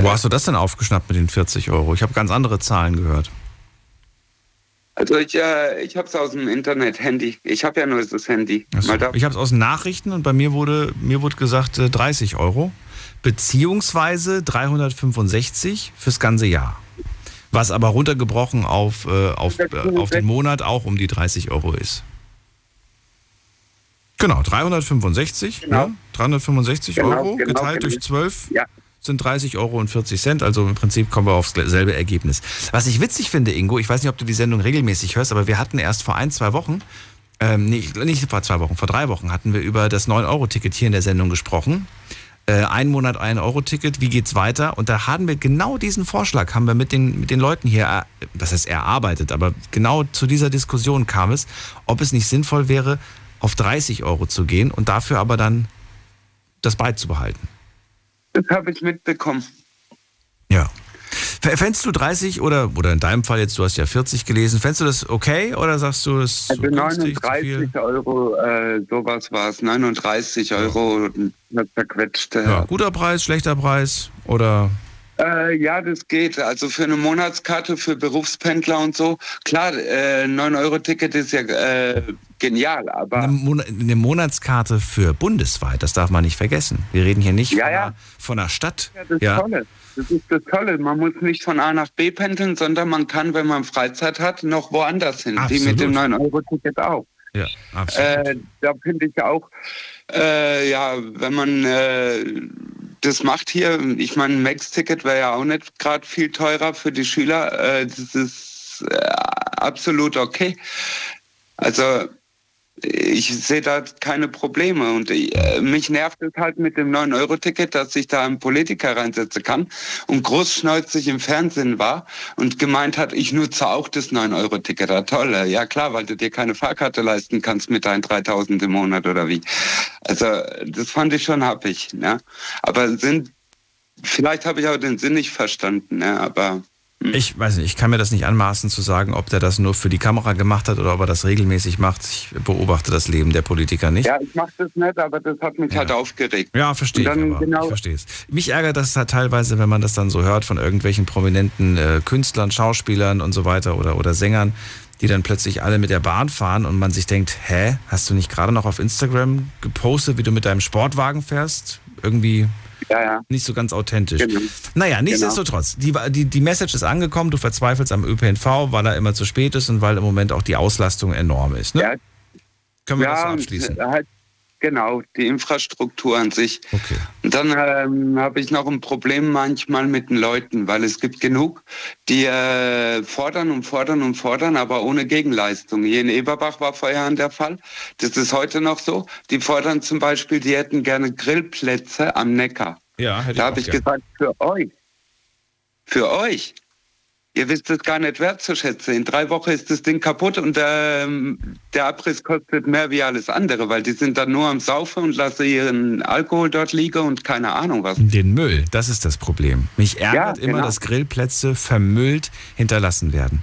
[SPEAKER 1] Wo hast du das denn aufgeschnappt mit den 40 Euro? Ich habe ganz andere Zahlen gehört.
[SPEAKER 14] Also ich, äh, ich habe es aus dem Internet, Handy. Ich habe ja nur das Handy.
[SPEAKER 1] So.
[SPEAKER 14] Mal da.
[SPEAKER 1] Ich habe es aus den Nachrichten und bei mir wurde, mir wurde gesagt äh, 30 Euro. Beziehungsweise 365 fürs ganze Jahr. Was aber runtergebrochen auf, äh, auf, äh, auf den Monat auch um die 30 Euro ist. Genau, 365,
[SPEAKER 14] Genau.
[SPEAKER 1] Ja, 365
[SPEAKER 14] Genau,
[SPEAKER 1] Euro
[SPEAKER 14] genau,
[SPEAKER 1] geteilt
[SPEAKER 14] genau.
[SPEAKER 1] durch 12
[SPEAKER 14] Ja.
[SPEAKER 1] Sind 30 Euro und 40 Cent. Also im Prinzip kommen wir aufs selbe Ergebnis. Was ich witzig finde, Ingo, ich weiß nicht, ob du die Sendung regelmäßig hörst, aber wir hatten erst vor ein, zwei Wochen, ähm, nee, nicht vor zwei Wochen, vor drei Wochen hatten wir über das 9-Euro-Ticket hier in der Sendung gesprochen. Äh, ein Monat ein Euro-Ticket, wie geht's weiter? Und da haben wir genau diesen Vorschlag, haben wir mit den, mit den Leuten hier, äh, das heißt erarbeitet, aber genau zu dieser Diskussion kam es, ob es nicht sinnvoll wäre, auf 30 Euro zu gehen und dafür aber dann das beizubehalten.
[SPEAKER 14] Das habe ich mitbekommen.
[SPEAKER 1] Ja. Fändest du 30 oder, oder in deinem Fall jetzt, du hast ja 40 gelesen, fändest du das okay oder sagst du, ist
[SPEAKER 14] Also
[SPEAKER 1] günstig, zu viel?
[SPEAKER 14] 39 Euro, äh, sowas war es. 39 Euro das zerquetschte.
[SPEAKER 1] Ja, guter Preis, schlechter Preis oder
[SPEAKER 14] Äh, ja, das geht. Also für eine Monatskarte für Berufspendler und so. Klar, äh, 9-Euro-Ticket ist ja äh, genial, aber
[SPEAKER 1] eine, Mon eine Monatskarte für bundesweit, das darf man nicht vergessen. Wir reden hier nicht
[SPEAKER 14] Ja,
[SPEAKER 1] von,
[SPEAKER 14] ja.
[SPEAKER 1] Einer, von einer Stadt.
[SPEAKER 14] Ja, das ist Tolle. Das ist das Tolle. Man muss nicht von A nach B pendeln, sondern man kann, wenn man Freizeit hat, noch woanders hin. Wie mit dem
[SPEAKER 1] Absolut.
[SPEAKER 14] 9-Euro-Ticket auch.
[SPEAKER 1] Ja, absolut.
[SPEAKER 14] Äh, da finde ich auch, äh, ja, wenn man äh, das macht hier, ich meine, ein Max-Ticket wäre ja auch nicht gerade viel teurer für die Schüler. Äh, das ist äh, absolut okay. Also ich sehe da keine Probleme und äh, mich nervt es halt mit dem 9-Euro-Ticket, dass ich da einen Politiker reinsetzen kann und großschnäuzig im Fernsehen war und gemeint hat, ich nutze auch das 9-Euro-Ticket. Ja, toll. Ja klar, weil du dir keine Fahrkarte leisten kannst mit deinen 3000 im Monat oder wie. Also das fand ich schon happig. Ne? Aber sind, vielleicht habe ich auch den Sinn nicht verstanden, ne? aber
[SPEAKER 1] Ich weiß nicht, ich kann mir das nicht anmaßen zu sagen, ob der das nur für die Kamera gemacht hat oder ob er das regelmäßig macht. Ich beobachte das Leben der Politiker nicht.
[SPEAKER 14] ja, ich mache das nicht, aber das hat mich halt aufgeregt.
[SPEAKER 1] Ja, verstehe ich,
[SPEAKER 14] genau-
[SPEAKER 1] ich verstehe es. Mich ärgert das halt teilweise, wenn man das dann so hört von irgendwelchen prominenten äh, Künstlern, Schauspielern und so weiter oder, oder Sängern, die dann plötzlich alle mit der Bahn fahren und man sich denkt, hä, hast du nicht gerade noch auf Instagram gepostet, wie du mit deinem Sportwagen fährst? Irgendwie nicht so ganz authentisch. Naja, nichtsdestotrotz, die, die, die Message ist angekommen, du verzweifelst am ÖPNV, weil er immer zu spät ist und weil im Moment auch die Auslastung enorm ist. Ne?
[SPEAKER 14] Ja.
[SPEAKER 1] Können wir
[SPEAKER 14] ja,
[SPEAKER 1] das so abschließen?
[SPEAKER 14] Halt, genau, die Infrastruktur an sich.
[SPEAKER 1] Okay.
[SPEAKER 14] Und dann ähm, habe ich noch ein Problem manchmal mit den Leuten, weil es gibt genug, die äh, fordern und fordern und fordern, aber ohne Gegenleistung. Hier in Eberbach war vorher der Fall. Das ist heute noch so. Die fordern zum Beispiel, die hätten gerne Grillplätze am Neckar.
[SPEAKER 1] Ja, hätte
[SPEAKER 14] Da
[SPEAKER 1] ich
[SPEAKER 14] habe ich
[SPEAKER 1] gern.
[SPEAKER 14] gesagt, für euch. Für euch. Ihr wisst es gar nicht wertzuschätzen. In drei Wochen ist das Ding kaputt und ähm, der Abriss kostet mehr wie alles andere, weil die sind dann nur am Saufen und lassen ihren Alkohol dort liegen und keine Ahnung was.
[SPEAKER 1] Den Müll, das ist das Problem. Mich ärgert
[SPEAKER 14] Ja,
[SPEAKER 1] immer,
[SPEAKER 14] genau.
[SPEAKER 1] dass Grillplätze vermüllt hinterlassen werden.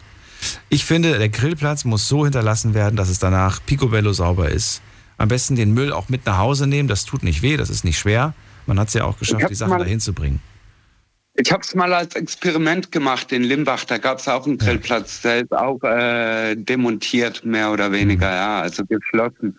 [SPEAKER 1] Ich finde, der Grillplatz muss so hinterlassen werden, dass es danach picobello sauber ist. Am besten den Müll auch mit nach Hause nehmen, das tut nicht weh, das ist nicht schwer. Man hat es ja auch geschafft, die Sachen dahin zu bringen.
[SPEAKER 14] Ich habe es mal als Experiment gemacht in Limbach. Da gab es auch einen Grillplatz. Der ist auch äh, demontiert, mehr oder weniger, ja, also geschlossen.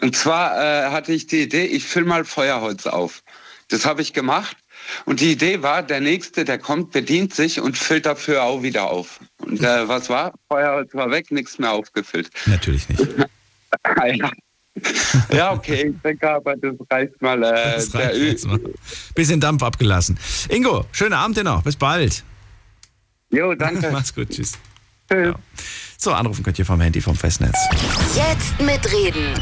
[SPEAKER 14] Und zwar äh, hatte ich die Idee, ich fülle mal Feuerholz auf. Das habe ich gemacht. Und die Idee war, der Nächste, der kommt, bedient sich und füllt dafür auch wieder auf. Und äh, was war? Feuerholz war weg, nichts mehr aufgefüllt.
[SPEAKER 1] Natürlich nicht.
[SPEAKER 14] ja. ja, okay, ich denke aber, das reicht mal. Äh,
[SPEAKER 1] Das reicht jetzt mal. Bisschen Dampf abgelassen. Ingo, schönen Abend dir noch. Bis bald.
[SPEAKER 14] Jo, danke.
[SPEAKER 1] Mach's gut, tschüss. Ja. So, anrufen könnt ihr vom Handy vom Festnetz.
[SPEAKER 2] Jetzt mitreden.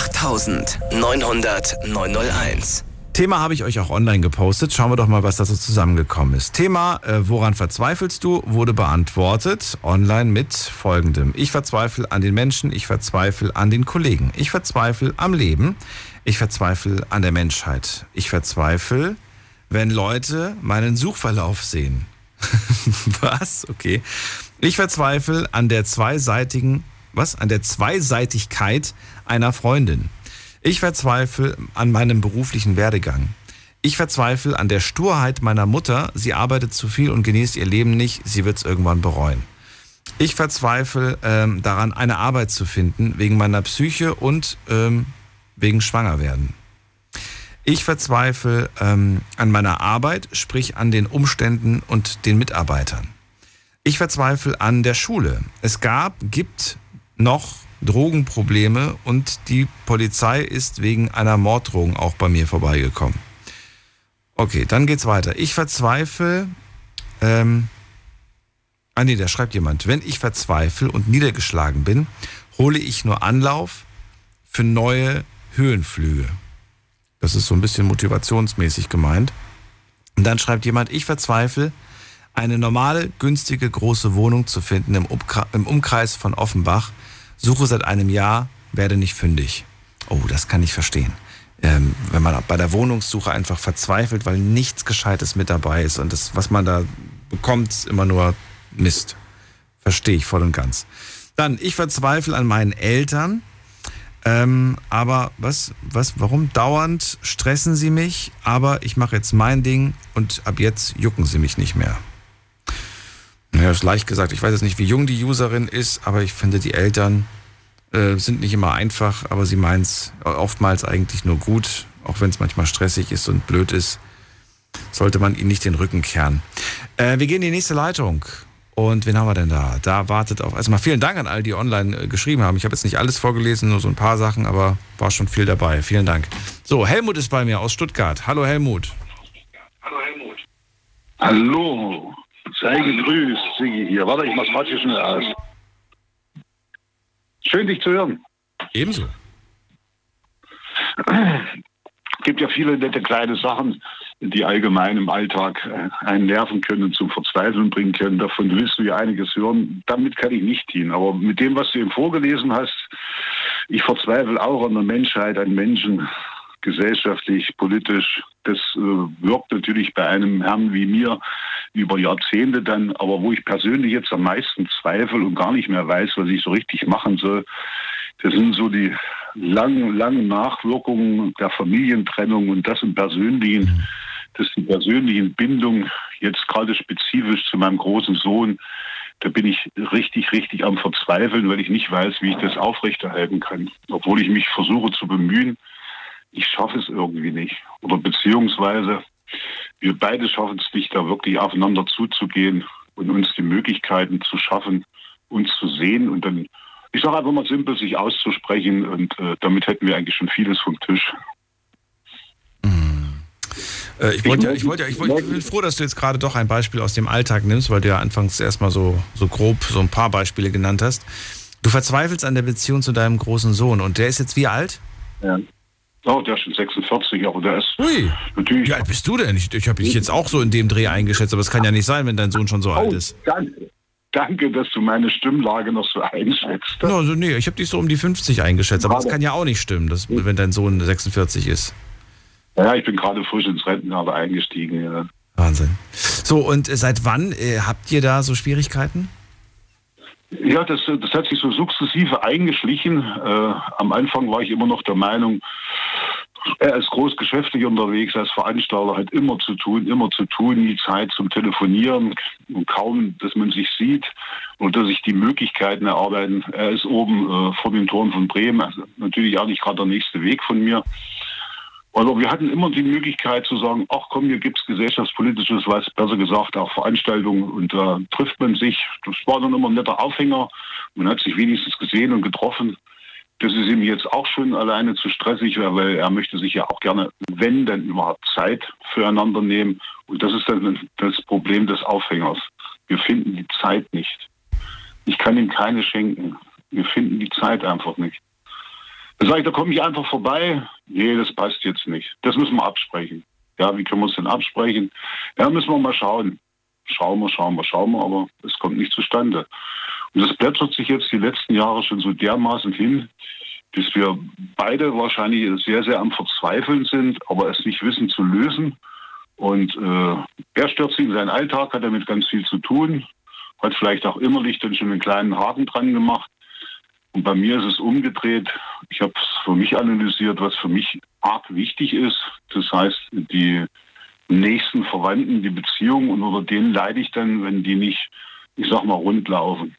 [SPEAKER 3] 08900 901.
[SPEAKER 1] Thema habe ich euch auch online gepostet. Schauen wir doch mal, was da so zusammengekommen ist. Thema, äh, woran verzweifelst du, wurde beantwortet online mit folgendem. Ich verzweifle an den Menschen, ich verzweifle an den Kollegen, ich verzweifle am Leben, ich verzweifle an der Menschheit, ich verzweifle, wenn Leute meinen Suchverlauf sehen. was? Okay. Ich verzweifle an der zweiseitigen, was? An der Zweiseitigkeit einer Freundin. Ich verzweifle an meinem beruflichen Werdegang. Ich verzweifle an der Sturheit meiner Mutter. Sie arbeitet zu viel und genießt ihr Leben nicht. Sie wird es irgendwann bereuen. Ich verzweifle ähm, daran, eine Arbeit zu finden, wegen meiner Psyche und ähm, wegen Schwangerwerden. Ich verzweifle ähm, an meiner Arbeit, sprich an den Umständen und den Mitarbeitern. Ich verzweifle an der Schule. Es gab, gibt noch Drogenprobleme und die Polizei ist wegen einer Morddrohung auch bei mir vorbeigekommen. Okay, dann geht's weiter. Ich verzweifle. Ähm, ah nee, da schreibt jemand. Wenn ich verzweifle und niedergeschlagen bin, hole ich nur Anlauf für neue Höhenflüge. Das ist so ein bisschen motivationsmäßig gemeint. Und dann schreibt jemand, ich verzweifle, eine normale, günstige, große Wohnung zu finden im, Umkreis von Offenbach. Suche seit einem Jahr, werde nicht fündig. Oh, das kann ich verstehen. Ähm, wenn man bei der Wohnungssuche einfach verzweifelt, weil nichts Gescheites mit dabei ist und das, was man da bekommt, immer nur Mist. Verstehe ich voll und ganz. Dann, ich verzweifle an meinen Eltern. Ähm, aber was, was, warum dauernd stressen sie mich? Aber ich mache jetzt mein Ding und ab jetzt jucken sie mich nicht mehr. Ja, ist leicht gesagt. Ich weiß jetzt nicht, wie jung die Userin ist, aber ich finde, die Eltern äh, sind nicht immer einfach, aber sie meinen es oftmals eigentlich nur gut, auch wenn es manchmal stressig ist und blöd ist, sollte man ihnen nicht den Rücken kehren. Äh, wir gehen in die nächste Leitung. Und wen haben wir denn da? Da wartet auf. Erstmal vielen Dank an all die online äh, geschrieben haben. Ich habe jetzt nicht alles vorgelesen, nur so ein paar Sachen, aber war schon viel dabei. Vielen Dank. So, Helmut ist bei mir aus Stuttgart. Hallo Helmut.
[SPEAKER 15] Hallo, sei gegrüßt, Sigi hier. Warte, ich mach's hier schnell aus. Schön, dich zu hören.
[SPEAKER 1] Ebenso.
[SPEAKER 15] gibt ja viele nette kleine Sachen, die allgemein im Alltag äh, einen nerven können und zum Verzweifeln bringen können. Davon willst du ja einiges hören. Damit kann ich nicht dienen. Aber mit dem, was du eben vorgelesen hast, ich verzweifle auch an der Menschheit, an Menschen, gesellschaftlich, politisch. Das äh, wirkt natürlich bei einem Herrn wie mir über Jahrzehnte dann, aber wo ich persönlich jetzt am meisten zweifle und gar nicht mehr weiß, was ich so richtig machen soll, das sind so die langen, langen Nachwirkungen der Familientrennung und das im Persönlichen, das die persönlichen Bindung jetzt gerade spezifisch zu meinem großen Sohn, da bin ich richtig, richtig am Verzweifeln, weil ich nicht weiß, wie ich das aufrechterhalten kann. Obwohl ich mich versuche zu bemühen, ich schaffe es irgendwie nicht. Oder beziehungsweise wir beide schaffen es nicht, da wirklich aufeinander zuzugehen und uns die Möglichkeiten zu schaffen, uns zu sehen und dann, ich sage einfach mal simpel, sich auszusprechen und äh, damit hätten wir eigentlich schon vieles vom Tisch.
[SPEAKER 1] Äh, ich, wollte ja, ich, wollte ja, ich, wollte, ich bin froh, dass du jetzt gerade doch ein Beispiel aus dem Alltag nimmst, weil du ja anfangs erstmal so, so grob so ein paar Beispiele genannt hast. Du verzweifelst an der Beziehung zu deinem großen Sohn und der ist jetzt wie alt?
[SPEAKER 15] Ja. Oh, der ist schon 46, aber der ist
[SPEAKER 1] Ui.
[SPEAKER 15] natürlich.
[SPEAKER 1] Wie alt bist du denn? Ich, ich habe dich jetzt auch so in dem Dreh eingeschätzt, aber es kann ja nicht sein, wenn dein Sohn schon so
[SPEAKER 15] oh,
[SPEAKER 1] alt ist.
[SPEAKER 15] Danke. Danke, dass du meine Stimmlage noch so einschätzt.
[SPEAKER 1] Also nee, ich habe dich so um die 50 eingeschätzt, aber das kann ja auch nicht stimmen, dass, wenn dein Sohn 46 ist.
[SPEAKER 15] Ja, ich bin gerade frisch ins Rentenalter eingestiegen. Ja.
[SPEAKER 1] Wahnsinn. So, und seit wann äh, habt ihr da so Schwierigkeiten?
[SPEAKER 15] Ja, das, das hat sich so sukzessive eingeschlichen. Äh, am Anfang war ich immer noch der Meinung, er ist großgeschäftlich unterwegs, als Veranstalter hat immer zu tun, immer zu tun, nie Zeit zum Telefonieren und kaum, dass man sich sieht und dass sich die Möglichkeiten erarbeiten. Er ist oben äh, vor den Toren von Bremen, also natürlich auch nicht gerade der nächste Weg von mir. Also wir hatten immer die Möglichkeit zu sagen, ach komm, hier gibt's gesellschaftspolitisches, was besser gesagt auch Veranstaltungen und da äh, trifft man sich. Das war dann immer ein netter Aufhänger. Man hat sich wenigstens gesehen und getroffen. Das ist ihm jetzt auch schon alleine zu stressig, weil er möchte sich ja auch gerne, wenn denn überhaupt Zeit füreinander nehmen. Und das ist dann das Problem des Aufhängers. Wir finden die Zeit nicht. Ich kann ihm keine schenken. Wir finden die Zeit einfach nicht. Da sage ich, da komme ich einfach vorbei. Nee, das passt jetzt nicht. Das müssen wir absprechen. Ja, wie können wir es denn absprechen? Ja, müssen wir mal schauen. Schauen wir, schauen wir, schauen wir, aber es kommt nicht zustande. Und das plätschert sich jetzt die letzten Jahre schon so dermaßen hin, dass wir beide wahrscheinlich sehr, sehr am Verzweifeln sind, aber es nicht wissen zu lösen. Und äh, er stürzt sich in seinen Alltag, hat damit ganz viel zu tun, hat vielleicht auch innerlich dann schon einen kleinen Haken dran gemacht. Und bei mir ist es umgedreht. Ich habe es für mich analysiert, was für mich arg wichtig ist. Das heißt, die nächsten Verwandten, die Beziehungen und unter denen leide ich dann, wenn die nicht, ich sag mal, rund laufen.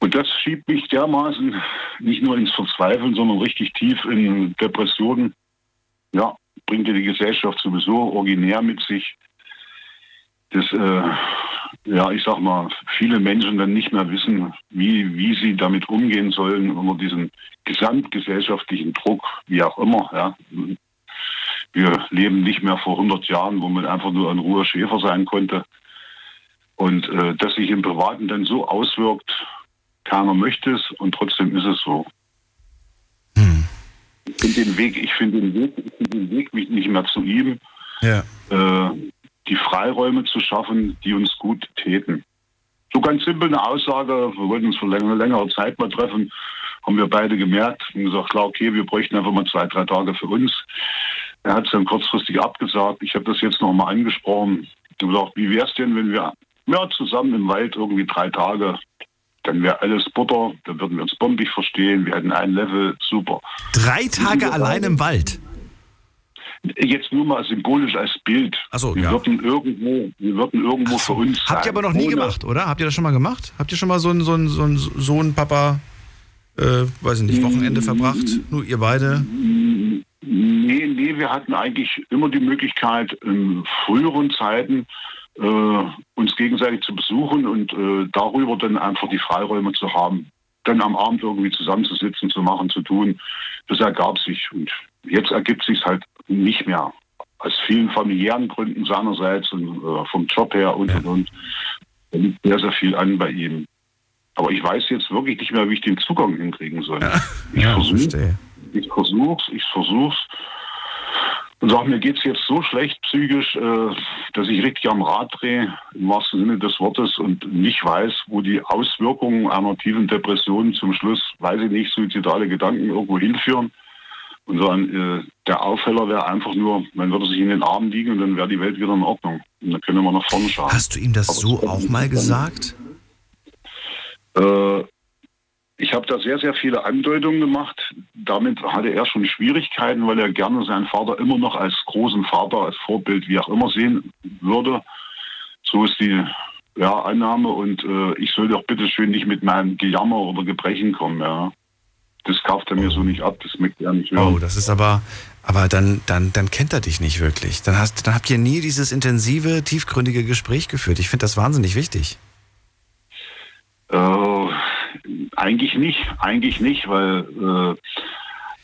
[SPEAKER 15] Und das schiebt mich dermaßen nicht nur ins Verzweifeln, sondern richtig tief in Depressionen. Ja, bringt ja die Gesellschaft sowieso originär mit sich. Das äh, ja, ich sag mal, viele Menschen dann nicht mehr wissen, wie, wie sie damit umgehen sollen unter diesem gesamtgesellschaftlichen Druck, wie auch immer. Ja. Wir leben nicht mehr vor 100 Jahren, wo man einfach nur ein Ruhe Schäfer sein konnte. Und äh, dass sich im Privaten dann so auswirkt, keiner möchte es und trotzdem ist es so. Hm. Ich finde den Weg, ich finde den Weg, ich finde den Weg nicht mehr zu ihm.
[SPEAKER 1] Ja.
[SPEAKER 15] Äh, die Freiräume zu schaffen, die uns gut täten. So ganz simpel eine Aussage, wir wollten uns für längere, längere Zeit mal treffen, haben wir beide gemerkt und gesagt, klar, okay, wir bräuchten einfach mal zwei, drei Tage für uns. Er hat es dann kurzfristig abgesagt. Ich habe das jetzt nochmal angesprochen. Ich habe gesagt, wie wäre es denn, wenn wir ja, zusammen im Wald irgendwie drei Tage, dann wäre alles Butter, dann würden wir uns bombig verstehen, wir hätten ein Level, super.
[SPEAKER 1] Drei Tage allein im Wald?
[SPEAKER 15] Jetzt nur mal symbolisch als Bild.
[SPEAKER 1] Achso,
[SPEAKER 15] wir
[SPEAKER 1] ja.
[SPEAKER 15] würden irgendwo, wir würden irgendwo für uns
[SPEAKER 1] Habt ihr aber noch nie gemacht, oder? Habt ihr das schon mal gemacht? Habt ihr schon mal so ein, so ein, so ein Sohn, Papa, äh, weiß ich nicht, Wochenende verbracht? Nur ihr beide?
[SPEAKER 15] Nee, nee, wir hatten eigentlich immer die Möglichkeit, in früheren Zeiten äh, uns gegenseitig zu besuchen und äh, darüber dann einfach die Freiräume zu haben. Dann am Abend irgendwie zusammenzusitzen, zu machen, zu tun. Das ergab sich. Und jetzt ergibt sich halt nicht mehr. Aus vielen familiären Gründen seinerseits und äh, vom Job her und und und. Da liegt sehr, sehr viel an bei ihm. Aber ich weiß jetzt wirklich nicht mehr, wie ich den Zugang hinkriegen soll.
[SPEAKER 1] Ja.
[SPEAKER 15] Ich
[SPEAKER 1] Ja,
[SPEAKER 15] versuche ich versuch's, ich versuch's. Und sag, mir geht's jetzt so schlecht psychisch, äh, dass ich richtig am Rad drehe, im wahrsten Sinne des Wortes, und nicht weiß, wo die Auswirkungen einer tiefen Depression zum Schluss, weiß ich nicht, suizidale Gedanken irgendwo hinführen. Und dann, äh, der Aufheller wäre einfach nur, man würde sich in den Armen liegen und dann wäre die Welt wieder in Ordnung. Und dann können wir nach vorne schauen.
[SPEAKER 1] Hast du ihm das so auch mal gesagt?
[SPEAKER 15] Äh, ich habe da sehr, sehr viele Andeutungen gemacht. Damit hatte er schon Schwierigkeiten, weil er gerne seinen Vater immer noch als großen Vater, als Vorbild, wie auch immer sehen würde. So ist die ja, Annahme und äh, ich soll doch bitte schön nicht mit meinem Gejammer oder Gebrechen kommen. Ja. Das kauft er mir so nicht ab, das möchte er nicht hören.
[SPEAKER 1] Oh, das ist aber, aber dann, dann, dann kennt er dich nicht wirklich. Dann, hast, dann habt ihr nie dieses intensive, tiefgründige Gespräch geführt. Ich finde das wahnsinnig wichtig.
[SPEAKER 15] Äh, eigentlich nicht, eigentlich nicht, weil äh,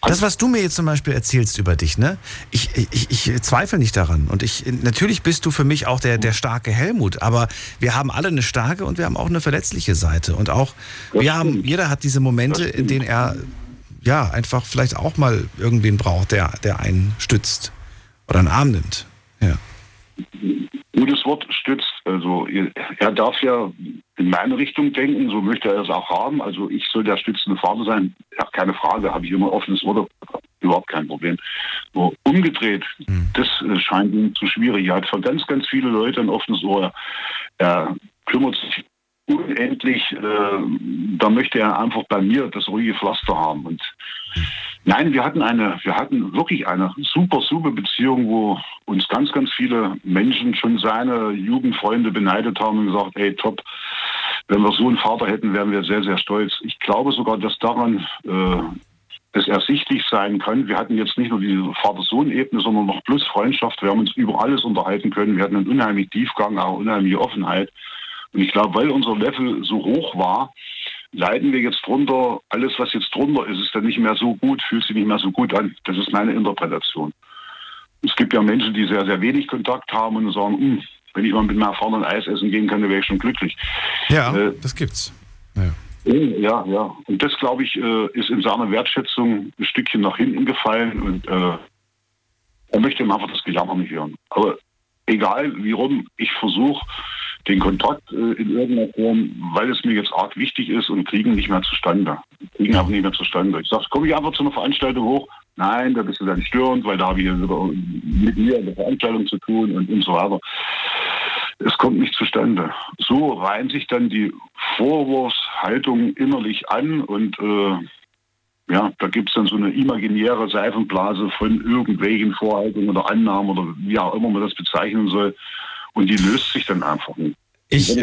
[SPEAKER 1] Das, was du mir jetzt zum Beispiel erzählst über dich, ne? Ich, ich, ich zweifle nicht daran. Und ich, natürlich bist du für mich auch der, der starke Helmut, aber wir haben alle eine starke und wir haben auch eine verletzliche Seite. Und auch, wir haben, jeder hat diese Momente, in denen er, ja, einfach vielleicht auch mal irgendwen braucht, der, der einen stützt oder einen Arm nimmt. Ja.
[SPEAKER 15] Gutes Wort stützt. Also er darf ja in meine Richtung denken, so möchte er es auch haben. Also ich soll der stützende Vater sein. Ja, keine Frage, habe ich immer offenes Wort, überhaupt kein Problem. Nur umgedreht, das äh, scheint ihm zu schwierig. Er hat für ganz, ganz viele Leute ein offenes Ohr. Er kümmert sich unendlich, äh, da möchte er einfach bei mir das ruhige Pflaster haben. Und nein, wir hatten eine, wir hatten wirklich eine super, super Beziehung, wo uns ganz, ganz viele Menschen schon seine Jugendfreunde beneidet haben und gesagt, ey, top, wenn wir so einen Vater hätten, wären wir sehr, sehr stolz. Ich glaube sogar, dass daran äh, es ersichtlich sein kann. Wir hatten jetzt nicht nur diese Vater-Sohn-Ebene, sondern noch plus Freundschaft. Wir haben uns über alles unterhalten können. Wir hatten einen unheimlichen Tiefgang, auch unheimliche Offenheit. Und ich glaube, weil unser Level so hoch war, leiden wir jetzt drunter. Alles, was jetzt drunter ist, ist dann nicht mehr so gut, fühlt sich nicht mehr so gut an. Das ist meine Interpretation. Es gibt ja Menschen, die sehr, sehr wenig Kontakt haben und sagen, "Hm, wenn ich mal mit meiner Frau ein Eis essen gehen kann, dann wäre ich schon glücklich.
[SPEAKER 1] Ja,
[SPEAKER 15] Äh,
[SPEAKER 1] das gibt's.
[SPEAKER 15] ja, ja. Und das, glaube ich, äh, ist in seiner Wertschätzung ein Stückchen nach hinten gefallen und äh, er möchte ihm einfach das Gejammer nicht hören. Aber egal wie rum, ich versuche den Kontakt äh, in irgendeiner Form, weil es mir jetzt arg wichtig ist und kriegen nicht mehr zustande. Kriegen einfach nicht mehr zustande. Ich sage, komme ich einfach zu einer Veranstaltung hoch? Nein, da bist du dann störend, weil da habe ich wieder mit mir eine Veranstaltung zu tun und, und so weiter. Es kommt nicht zustande. So reihen sich dann die Vorwurfshaltungen innerlich an und äh, ja, da gibt es dann so eine imaginäre Seifenblase von irgendwelchen Vorhaltungen oder Annahmen oder wie auch immer man das bezeichnen soll. Und die löst sich dann einfach nicht.
[SPEAKER 1] Ich, ja,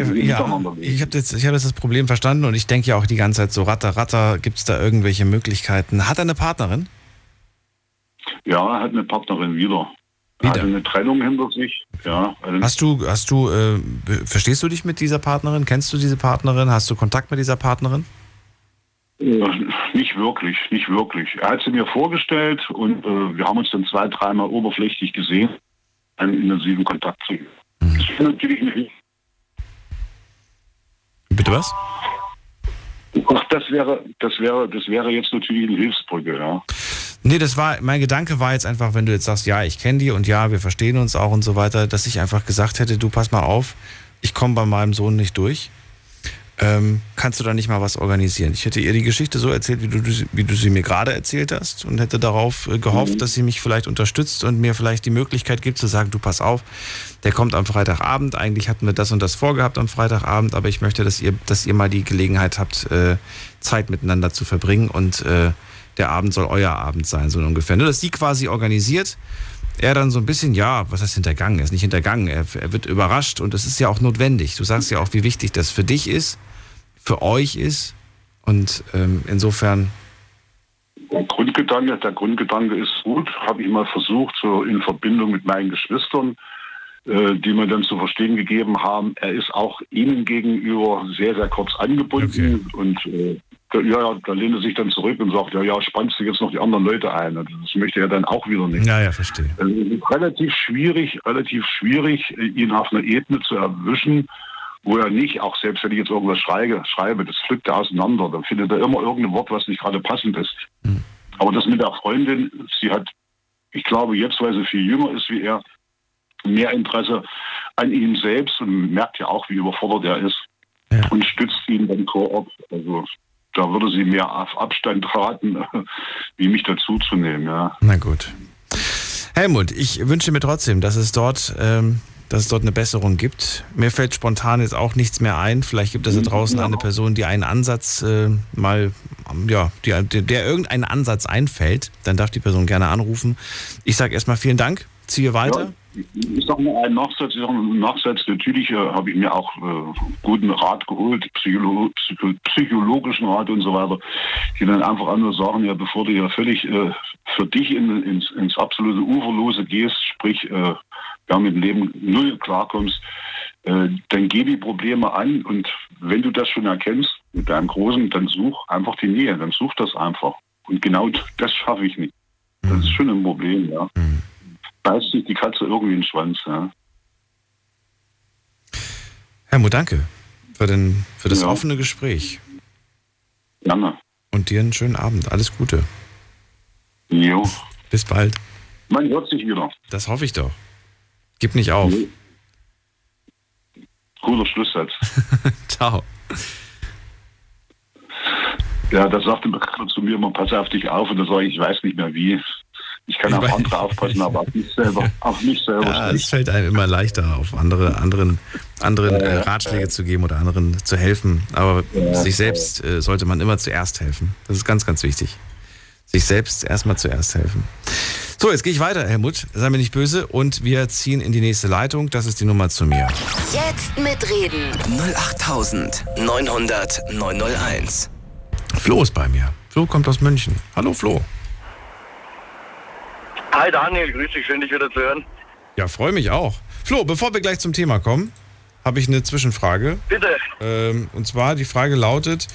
[SPEAKER 1] ich habe jetzt, ich hab jetzt das Problem verstanden und ich denke ja auch die ganze Zeit so, ratter, ratter, gibt es da irgendwelche Möglichkeiten? Hat er eine Partnerin?
[SPEAKER 15] Ja, er hat eine Partnerin wieder. Er hatte eine Trennung hinter sich. Ja, also
[SPEAKER 1] Hast du, hast du, äh, verstehst du dich mit dieser Partnerin? Kennst du diese Partnerin? Hast du Kontakt mit dieser Partnerin?
[SPEAKER 15] Äh, Nicht wirklich, nicht wirklich. Er hat sie mir vorgestellt und äh, wir haben uns dann zwei, dreimal oberflächlich gesehen, einen intensiven Kontakt zu. Das ist natürlich Hilfe.
[SPEAKER 1] Bitte was?
[SPEAKER 15] Ach, das wäre, das wäre, das wäre jetzt natürlich eine Hilfsbrücke, ja.
[SPEAKER 1] Nee, das war, mein Gedanke war jetzt einfach, wenn du jetzt sagst, ja, ich kenne die und ja, wir verstehen uns auch und so weiter, dass ich einfach gesagt hätte, du pass mal auf, ich komme bei meinem Sohn nicht durch. Ähm, kannst du da nicht mal was organisieren? Ich hätte ihr die Geschichte so erzählt, wie du, wie du sie mir gerade erzählt hast und hätte darauf äh, gehofft,
[SPEAKER 15] Mhm.
[SPEAKER 1] dass sie mich vielleicht unterstützt und mir vielleicht die Möglichkeit gibt zu sagen, du pass auf, der kommt am Freitagabend. Eigentlich hatten wir das und das vorgehabt am Freitagabend, aber ich möchte, dass ihr, dass ihr mal die Gelegenheit habt, äh, Zeit miteinander zu verbringen und äh, der Abend soll euer Abend sein, so ungefähr. Nur, dass sie quasi organisiert. Er dann so ein bisschen, ja, was heißt hintergangen? Er ist nicht hintergangen, er, er wird überrascht und es ist ja auch notwendig. Du sagst ja auch, wie wichtig das für dich ist, für euch ist und ähm, insofern,
[SPEAKER 15] Der Grundgedanke, der Grundgedanke ist gut, habe ich mal versucht, so in Verbindung mit meinen Geschwistern, äh, die mir dann zu verstehen gegeben haben, er ist auch ihnen gegenüber sehr, sehr kurz angebunden und äh, da- ja, ja, da lehnt er sich dann zurück und sagt, ja, ja, spannst du jetzt noch die anderen Leute ein. Also das möchte er dann auch wieder nicht.
[SPEAKER 1] ja, ja, verstehe.
[SPEAKER 15] Also relativ schwierig, relativ schwierig, ihn auf einer Ebene zu erwischen, wo er nicht, auch selbst wenn ich jetzt irgendwas schreibe, schreibe das pflückt er auseinander. Dann findet er immer irgendein Wort, was nicht gerade passend ist. Aber das mit der Freundin, sie hat, ich glaube jetzt, weil sie viel jünger ist wie er, mehr Interesse an ihm selbst und merkt ja auch, wie überfordert er ist und stützt ihn dann vor Ort. Also da würde sie mehr auf Abstand raten, wie mich dazuzunehmen. Ja.
[SPEAKER 1] na gut. Helmut, ich wünsche mir trotzdem, dass es dort, ähm, dass es dort eine Besserung gibt. Mir fällt spontan jetzt auch nichts mehr ein. Vielleicht gibt es da draußen eine Person, die einen Ansatz äh, mal, ja, die, der, irgendeinen Ansatz einfällt. Dann darf die Person gerne anrufen. Ich sage erstmal vielen Dank ziehe weiter.
[SPEAKER 15] Ja, ich sage mal einen Nachsatz. Ich einen Nachsatz. Natürlich äh, habe ich mir auch äh, guten Rat geholt, Psycholo Psycho psychologischen Rat und so weiter. Die dann einfach nur sagen, ja, bevor du ja völlig äh, für dich in, ins, ins absolute Uferlose gehst, sprich, äh, ja, mit dem Leben null klarkommst, äh, dann geh die Probleme an und wenn du das schon erkennst mit deinem Großen, dann such einfach die Nähe, dann such das einfach. Und genau das schaffe ich nicht. Das ist schon ein Problem, ja.
[SPEAKER 1] Mhm.
[SPEAKER 15] Beißt sich die Katze irgendwie in den Schwanz, ja.
[SPEAKER 1] Helmut, danke für, den, für das
[SPEAKER 15] Ja.
[SPEAKER 1] offene Gespräch.
[SPEAKER 15] Gerne.
[SPEAKER 1] Und dir einen schönen Abend. Alles Gute.
[SPEAKER 15] Jo.
[SPEAKER 1] Bis bald.
[SPEAKER 15] Man hört sich wieder.
[SPEAKER 1] Das hoffe ich doch. Gib nicht auf.
[SPEAKER 15] Guter Schlusssatz.
[SPEAKER 1] Ciao.
[SPEAKER 15] Ja, das sagte mir gerade zu mir immer, pass auf dich auf. Und da sage ich, ich weiß nicht mehr wie. Ich kann auf andere aufpassen, aber auf mich selber, auf mich selber
[SPEAKER 1] Ja, es fällt einem immer leichter, auf andere, anderen, anderen äh, Ratschläge zu geben oder anderen zu helfen. Aber sich selbst äh, sollte man immer zuerst helfen. Das ist ganz, ganz wichtig. Sich selbst erstmal zuerst helfen. So, jetzt gehe ich weiter, Helmut. Sei mir nicht böse. Und wir ziehen in die nächste Leitung. Das ist die Nummer zu mir.
[SPEAKER 2] Jetzt mitreden.
[SPEAKER 3] 08900 901.
[SPEAKER 1] Flo ist bei mir. Flo kommt aus München. Hallo, Flo.
[SPEAKER 16] Hi Daniel, grüß dich, schön dich wieder zu hören.
[SPEAKER 1] Ja, freue mich auch. Flo, bevor wir gleich zum Thema kommen, habe ich eine Zwischenfrage.
[SPEAKER 16] Bitte.
[SPEAKER 1] Ähm, und zwar die Frage lautet,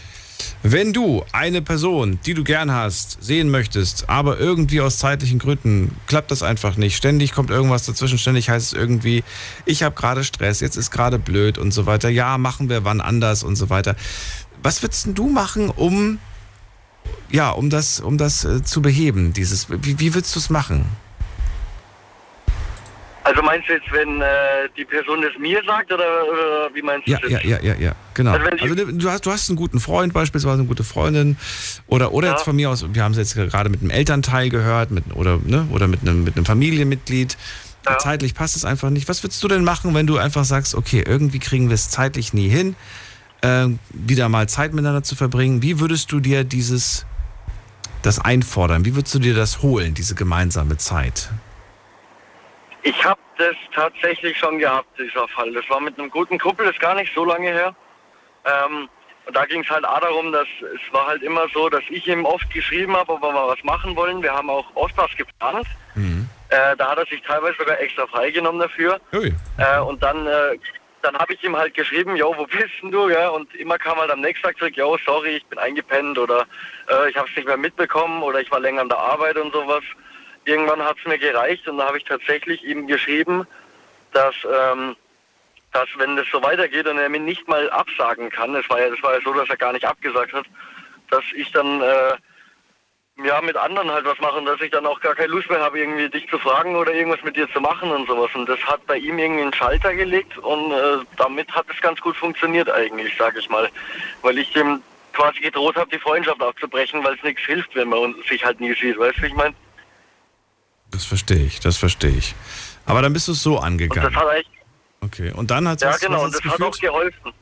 [SPEAKER 1] wenn du eine Person, die du gern hast, sehen möchtest, aber irgendwie aus zeitlichen Gründen klappt das einfach nicht. Ständig kommt irgendwas dazwischen, ständig heißt es irgendwie, ich habe gerade Stress, jetzt ist gerade blöd und so weiter. Ja, machen wir wann anders und so weiter. Was würdest du machen, um ja, um das, um das äh, zu beheben? Dieses, wie, wie würdest du es machen?
[SPEAKER 16] Also meinst du jetzt, wenn äh, die Person es mir sagt oder, oder wie meinst du
[SPEAKER 1] Ja,
[SPEAKER 16] das?
[SPEAKER 1] ja, ja, ja, ja, genau.
[SPEAKER 16] Also
[SPEAKER 1] Also du hast, du hast einen guten Freund beispielsweise, eine gute Freundin oder oder jetzt von mir aus, wir haben es jetzt gerade mit einem Elternteil gehört, mit oder ne, oder mit einem mit einem Familienmitglied. Zeitlich passt es einfach nicht. Was würdest du denn machen, wenn du einfach sagst, okay, irgendwie kriegen wir es zeitlich nie hin, äh, wieder mal Zeit miteinander zu verbringen? Wie würdest du dir dieses das einfordern? Wie würdest du dir das holen, diese gemeinsame Zeit?
[SPEAKER 16] Ich habe das tatsächlich schon gehabt, dieser Fall. Das war mit einem guten Kumpel, das ist gar nicht so lange her. Ähm, und da ging es halt auch darum, dass es war halt immer so, dass ich ihm oft geschrieben habe, ob wir mal was machen wollen. Wir haben auch oft was geplant. Äh, da hat er sich teilweise sogar extra freigenommen dafür. Äh, und dann, äh, dann habe ich ihm halt geschrieben, jo, wo bist denn du? Ja? Und immer kam halt am nächsten Tag zurück, jo, sorry, ich bin eingepennt oder äh, ich habe es nicht mehr mitbekommen oder ich war länger an der Arbeit und sowas. Irgendwann hat es mir gereicht und da habe ich tatsächlich ihm geschrieben, dass, ähm, dass wenn das so weitergeht und er mir nicht mal absagen kann, das war ja, das war ja so, dass er gar nicht abgesagt hat, dass ich dann äh, ja mit anderen halt was mache und dass ich dann auch gar keine Lust mehr habe, irgendwie dich zu fragen oder irgendwas mit dir zu machen und sowas. Und das hat bei ihm irgendwie einen Schalter gelegt und äh, damit hat es ganz gut funktioniert eigentlich, sage ich mal. Weil ich ihm quasi gedroht habe, die Freundschaft abzubrechen, weil es nichts hilft, wenn man sich halt nie sieht. Weißt du, ich meine?
[SPEAKER 1] Das verstehe ich, das verstehe ich. Aber dann bist du es so
[SPEAKER 16] Und
[SPEAKER 1] angegangen.
[SPEAKER 16] das hat echt
[SPEAKER 1] Okay, und dann hat
[SPEAKER 16] Ja,
[SPEAKER 1] was,
[SPEAKER 16] genau, und das hat
[SPEAKER 1] geführt?
[SPEAKER 16] auch geholfen.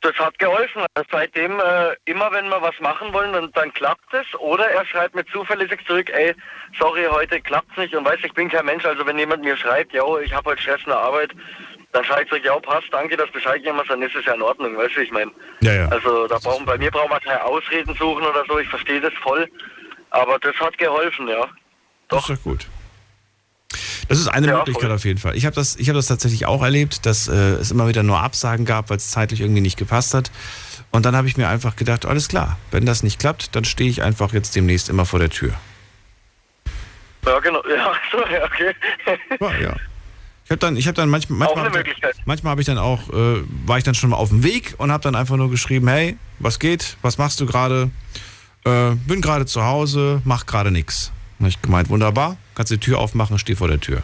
[SPEAKER 16] Das hat geholfen. Also seitdem, äh, immer wenn wir was machen wollen, dann, dann klappt es. Oder er schreibt mir zuverlässig zurück, ey, sorry, heute klappt's nicht. Und weiß, ich bin kein Mensch, also wenn jemand mir schreibt, ja, ich habe heute Stress in der Arbeit, dann schreibe ich zurück, ja, passt, danke, dass du Bescheid gegeben hast, dann ist es ja in Ordnung, weißt du, ich meine.
[SPEAKER 1] Ja, ja.
[SPEAKER 16] Also da brauchen, bei mir brauchen wir keine Ausreden suchen oder so, ich verstehe das voll. Aber das hat geholfen, ja.
[SPEAKER 1] Das ist doch gut. Das ist eine
[SPEAKER 16] Ja,
[SPEAKER 1] Möglichkeit
[SPEAKER 16] voll.
[SPEAKER 1] auf jeden Fall. Ich habe das, ich hab das tatsächlich auch erlebt, dass äh, es immer wieder nur Absagen gab, weil es zeitlich irgendwie nicht gepasst hat. Und dann habe ich mir einfach gedacht, alles klar, wenn das nicht klappt, dann stehe ich einfach jetzt demnächst immer vor der Tür.
[SPEAKER 16] Ja, genau, ja, okay.
[SPEAKER 1] Ja, ja. Ich habe dann, ich habe dann manchmal,
[SPEAKER 16] Auch
[SPEAKER 1] manchmal,
[SPEAKER 16] eine
[SPEAKER 1] hab ich-
[SPEAKER 16] Möglichkeit.
[SPEAKER 1] manchmal habe ich dann auch, äh, war ich dann schon mal auf dem Weg und habe dann einfach nur geschrieben, hey, was geht, was machst du gerade? Äh, bin gerade zu Hause, mach gerade nichts. Und ich gemeint, wunderbar, kannst die Tür aufmachen, steh vor der Tür.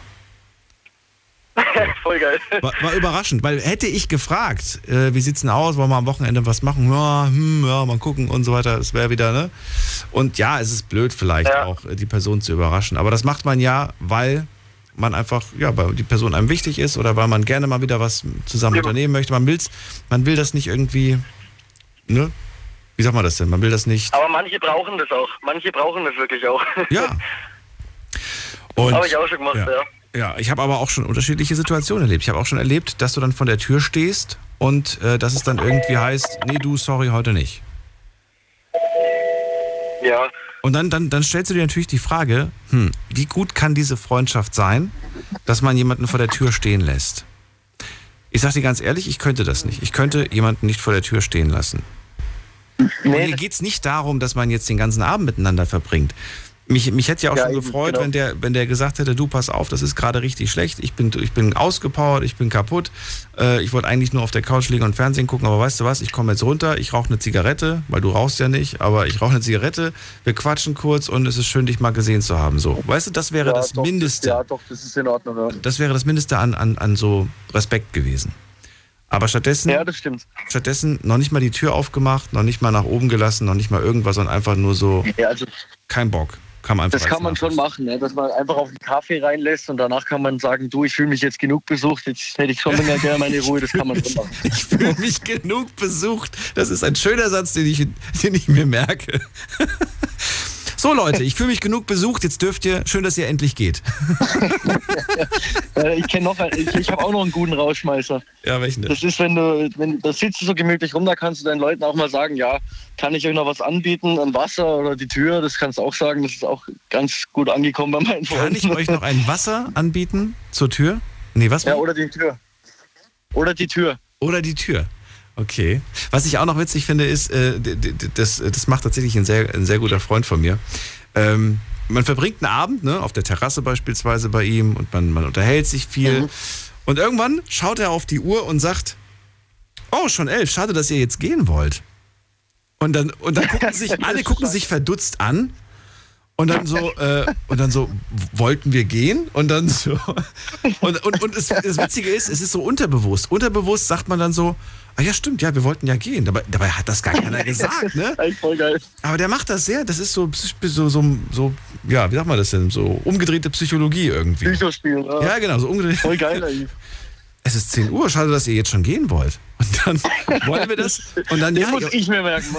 [SPEAKER 16] Voll geil.
[SPEAKER 1] War, war überraschend, weil hätte ich gefragt, äh, wie sieht's denn aus, wollen wir am Wochenende was machen? Ja, hm, ja, mal gucken und so weiter, das wäre wieder, ne? Und ja, es ist blöd vielleicht auch, äh, die Person zu überraschen, aber das macht man ja, weil man einfach, ja, weil die Person einem wichtig ist oder weil man gerne mal wieder was zusammen unternehmen möchte. Man will's, man will das nicht irgendwie, ne? Wie sagt man das denn? Man will das nicht.
[SPEAKER 16] Aber manche brauchen das auch. Manche brauchen das wirklich auch.
[SPEAKER 1] Ja.
[SPEAKER 16] Habe ich auch schon gemacht,
[SPEAKER 1] ja.
[SPEAKER 16] ja.
[SPEAKER 1] Ja, ich habe aber auch schon unterschiedliche Situationen erlebt. Ich habe auch schon erlebt, dass du dann vor der Tür stehst und äh, dass es dann irgendwie heißt, nee, du, sorry, heute nicht.
[SPEAKER 16] Ja.
[SPEAKER 1] Und dann, dann, dann stellst du dir natürlich die Frage, hm, wie gut kann diese Freundschaft sein, dass man jemanden vor der Tür stehen lässt? Ich sag dir ganz ehrlich, ich könnte das nicht. Ich könnte jemanden nicht vor der Tür stehen lassen. Und hier geht es nicht darum, dass man jetzt den ganzen Abend miteinander verbringt. Mich, mich hätte ja auch
[SPEAKER 16] Ja,
[SPEAKER 1] schon gefreut,
[SPEAKER 16] genau.
[SPEAKER 1] wenn, der, wenn der gesagt hätte, du pass auf, das ist gerade richtig schlecht, ich bin, ich bin ausgepowert, ich bin kaputt, äh, ich wollte eigentlich nur auf der Couch liegen und Fernsehen gucken, aber weißt du was, ich komme jetzt runter, ich rauche eine Zigarette, weil du rauchst ja nicht, aber ich rauche eine Zigarette, wir quatschen kurz und es ist schön, dich mal gesehen zu haben. So, weißt du, das wäre
[SPEAKER 17] Ja,
[SPEAKER 1] das
[SPEAKER 17] doch,
[SPEAKER 1] Mindeste.
[SPEAKER 17] Ja, doch, das ist in Ordnung. Ja.
[SPEAKER 1] Das wäre das Mindeste an, an, an so Respekt gewesen. Aber stattdessen,
[SPEAKER 17] Ja, das stimmt.
[SPEAKER 1] stattdessen noch nicht mal die Tür aufgemacht, noch nicht mal nach oben gelassen, noch nicht mal irgendwas und einfach nur so,
[SPEAKER 17] Ja, also
[SPEAKER 1] kein Bock. Kam einfach
[SPEAKER 17] das kann man schon machen, ne? dass man einfach auf den Kaffee reinlässt und danach kann man sagen, du, ich fühle mich jetzt genug besucht, jetzt hätte ich schon länger gerne meine Ruhe, das kann man schon machen.
[SPEAKER 1] Ich fühle mich genug besucht. Das ist ein schöner Satz, den ich, den ich mir merke. So Leute, ich fühle mich genug besucht. Jetzt dürft ihr, schön, dass ihr endlich geht.
[SPEAKER 17] Äh, ich kenne noch, ich, ich habe auch noch einen guten Rausschmeißer.
[SPEAKER 1] Ja, welchen denn?
[SPEAKER 17] Das ist, wenn du, wenn da sitzt du so gemütlich rum, da kannst du deinen Leuten auch mal sagen, ja, kann ich euch noch was anbieten, ein Wasser oder die Tür, das kannst du auch sagen, das ist auch ganz gut angekommen bei meinen Freunden.
[SPEAKER 1] Kann ich euch noch ein Wasser anbieten zur Tür? Nee, was?
[SPEAKER 17] Ja, oder die Tür. Oder die Tür.
[SPEAKER 1] Oder die Tür. Okay. Was ich auch noch witzig finde, ist, äh, das, das macht tatsächlich ein sehr, ein sehr guter Freund von mir. Ähm, man verbringt einen Abend, ne, auf der Terrasse beispielsweise bei ihm und man, man unterhält sich viel. Und irgendwann schaut er auf die Uhr und sagt, oh, schon elf, schade, dass ihr jetzt gehen wollt. Und dann, und dann gucken sich, alle gucken sich verdutzt an und dann so, äh, und dann so, wollten wir gehen? Und dann so. Und, und, und es, das Witzige ist, es ist so unterbewusst. Unterbewusst sagt man dann so, ah ja, stimmt, ja, wir wollten ja gehen. Dabei, dabei hat das gar keiner gesagt, ne?
[SPEAKER 17] Voll geil.
[SPEAKER 1] Aber der macht das sehr, das ist so, so, so, so, ja, wie sagt man das denn? So umgedrehte Psychologie irgendwie.
[SPEAKER 17] Psychospiel, ja.
[SPEAKER 1] Ja, genau, so umgedreht.
[SPEAKER 17] Voll geil eigentlich.
[SPEAKER 1] Es ist 10 Uhr, schade, dass ihr jetzt schon gehen wollt. Und dann wollen wir das. Und dann,
[SPEAKER 17] Den
[SPEAKER 1] ja,
[SPEAKER 17] muss ich mir merken.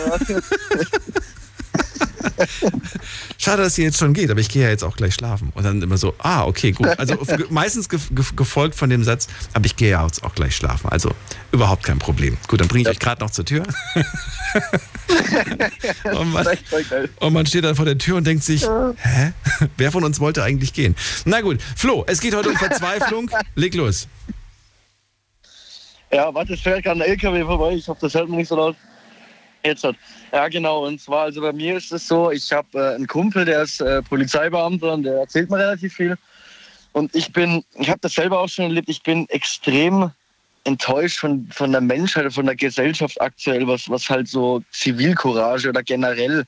[SPEAKER 1] Schade, dass ihr jetzt schon geht, aber ich gehe ja jetzt auch gleich schlafen. Und dann immer so, ah, okay, gut. Also meistens ge ge gefolgt von dem Satz, aber ich gehe ja jetzt auch gleich schlafen. Also überhaupt kein Problem. Gut, dann bringe ich euch gerade noch zur Tür. und, man, und man steht dann vor der Tür und denkt sich, hä? Wer von uns wollte eigentlich gehen? Na gut, Flo, es geht heute um Verzweiflung. Leg los.
[SPEAKER 17] Ja, warte, es fährt gerade ein LKW vorbei. Ich hoffe, das hört man nicht so laut. Jetzt hat. Ja, genau. Und zwar, also bei mir ist es so, ich habe äh, einen Kumpel, der ist äh, Polizeibeamter und der erzählt mir relativ viel. Und ich bin, ich habe das selber auch schon erlebt, ich bin extrem enttäuscht von, von der Menschheit, von der Gesellschaft aktuell, was, was halt so Zivilcourage oder generell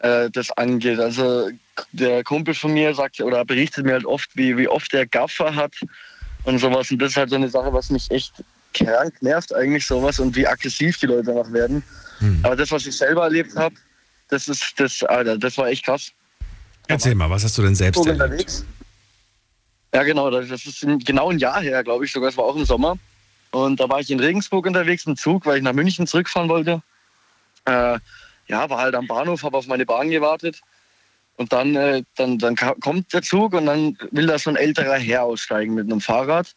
[SPEAKER 17] äh, das angeht. Also der Kumpel von mir sagt oder berichtet mir halt oft, wie, wie oft er Gaffer hat und sowas. Und das ist halt so eine Sache, was mich echt krank nervt eigentlich sowas und wie aggressiv die Leute danach werden. Aber das, was ich selber erlebt habe, das ist das, Alter, das war echt krass.
[SPEAKER 1] Erzähl mal, was hast du denn selbst erlebt?
[SPEAKER 17] unterwegs. Ja, genau, das ist genau ein Jahr her, glaube ich sogar. Es war auch im Sommer. Und da war ich in Regensburg unterwegs im Zug, weil ich nach München zurückfahren wollte. Äh, ja, war halt am Bahnhof, habe auf meine Bahn gewartet. Und dann, äh, dann, dann kommt der Zug und dann will da so ein älterer Herr aussteigen mit einem Fahrrad.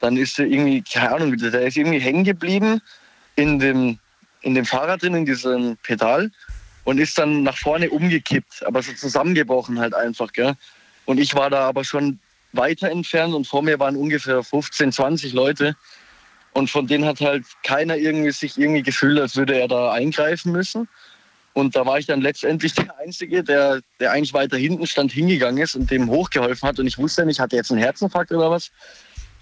[SPEAKER 17] Dann ist er irgendwie, keine Ahnung, der ist irgendwie hängen geblieben in dem, in dem Fahrrad drin, in diesem Pedal und ist dann nach vorne umgekippt, aber so zusammengebrochen halt einfach, gell? Und ich war da aber schon weiter entfernt und vor mir waren ungefähr 15, 20 Leute. Und von denen hat halt keiner irgendwie sich irgendwie gefühlt, als würde er da eingreifen müssen. Und da war ich dann letztendlich der Einzige, der, der eigentlich weiter hinten stand, hingegangen ist und dem hochgeholfen hat. Und ich wusste nicht, hat er jetzt einen Herzinfarkt oder was?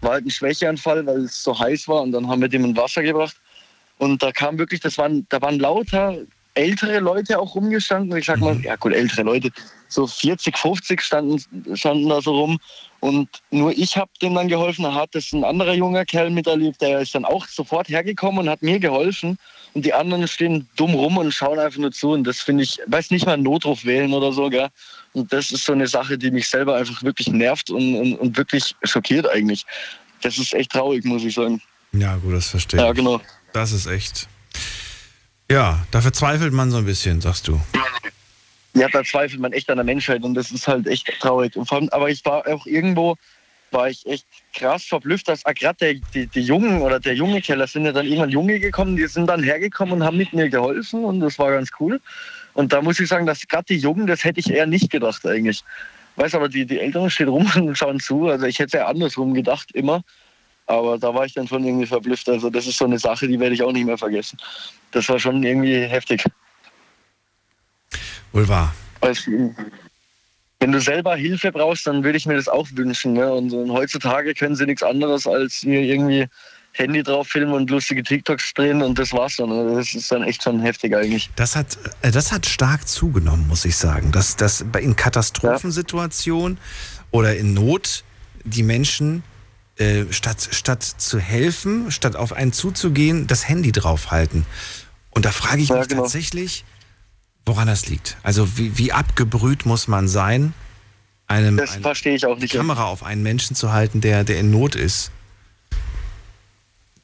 [SPEAKER 17] War halt ein Schwächeanfall, weil es so heiß war. Und dann haben wir dem ein Wasser gebracht. Und da kam wirklich, das waren, da waren lauter ältere Leute auch rumgestanden. Ich sag mal, ja gut, ältere Leute, so 40, 50 standen, standen da so rum. Und nur ich habe dem dann geholfen. Da hat das ein anderer junger Kerl miterlebt, der ist dann auch sofort hergekommen und hat mir geholfen. Und die anderen stehen dumm rum und schauen einfach nur zu. Und das finde ich, weiß nicht mal einen Notruf wählen oder so, gell? Und das ist so eine Sache, die mich selber einfach wirklich nervt und, und, und wirklich schockiert eigentlich. Das ist echt traurig, muss ich sagen.
[SPEAKER 1] Ja, gut, das verstehe
[SPEAKER 17] Ja,
[SPEAKER 1] ich.
[SPEAKER 17] genau.
[SPEAKER 1] Das ist echt. Ja, da verzweifelt man so ein bisschen, sagst du.
[SPEAKER 17] ja, da zweifelt man echt an der Menschheit und das ist halt echt traurig. Allem, aber ich war auch irgendwo, war ich echt krass verblüfft, dass gerade die, die Jungen oder der junge Keller sind ja dann irgendwann Junge gekommen, die sind dann hergekommen und haben mit mir geholfen und das war ganz cool. Und da muss ich sagen, dass gerade die Jungen, das hätte ich eher nicht gedacht eigentlich. Weiß aber, die, die Älteren stehen rum und schauen zu. Also ich hätte ja andersrum gedacht immer. Aber da war ich dann schon irgendwie verblüfft. Also das ist so eine Sache, die werde ich auch nicht mehr vergessen. Das war schon irgendwie heftig.
[SPEAKER 1] Wohl wahr.
[SPEAKER 17] Also, wenn du selber Hilfe brauchst, dann würde ich mir das auch wünschen. Ne? Und, und heutzutage können sie nichts anderes als mir irgendwie Handy drauf filmen und lustige TikToks drehen und das war's dann. Also das ist dann echt schon heftig eigentlich.
[SPEAKER 1] Das hat, äh, das hat stark zugenommen, muss ich sagen. Dass, dass in Katastrophensituationen oder in Not die Menschen äh, statt, statt zu helfen, statt auf einen zuzugehen, das Handy draufhalten. Und da frage ich
[SPEAKER 17] Ja,
[SPEAKER 1] mich
[SPEAKER 17] genau.
[SPEAKER 1] tatsächlich, woran das liegt. Also wie, wie abgebrüht muss man sein, einem
[SPEAKER 17] Das verstehe ich auch nicht.
[SPEAKER 1] die Kamera auf einen Menschen zu halten, der, der in Not ist.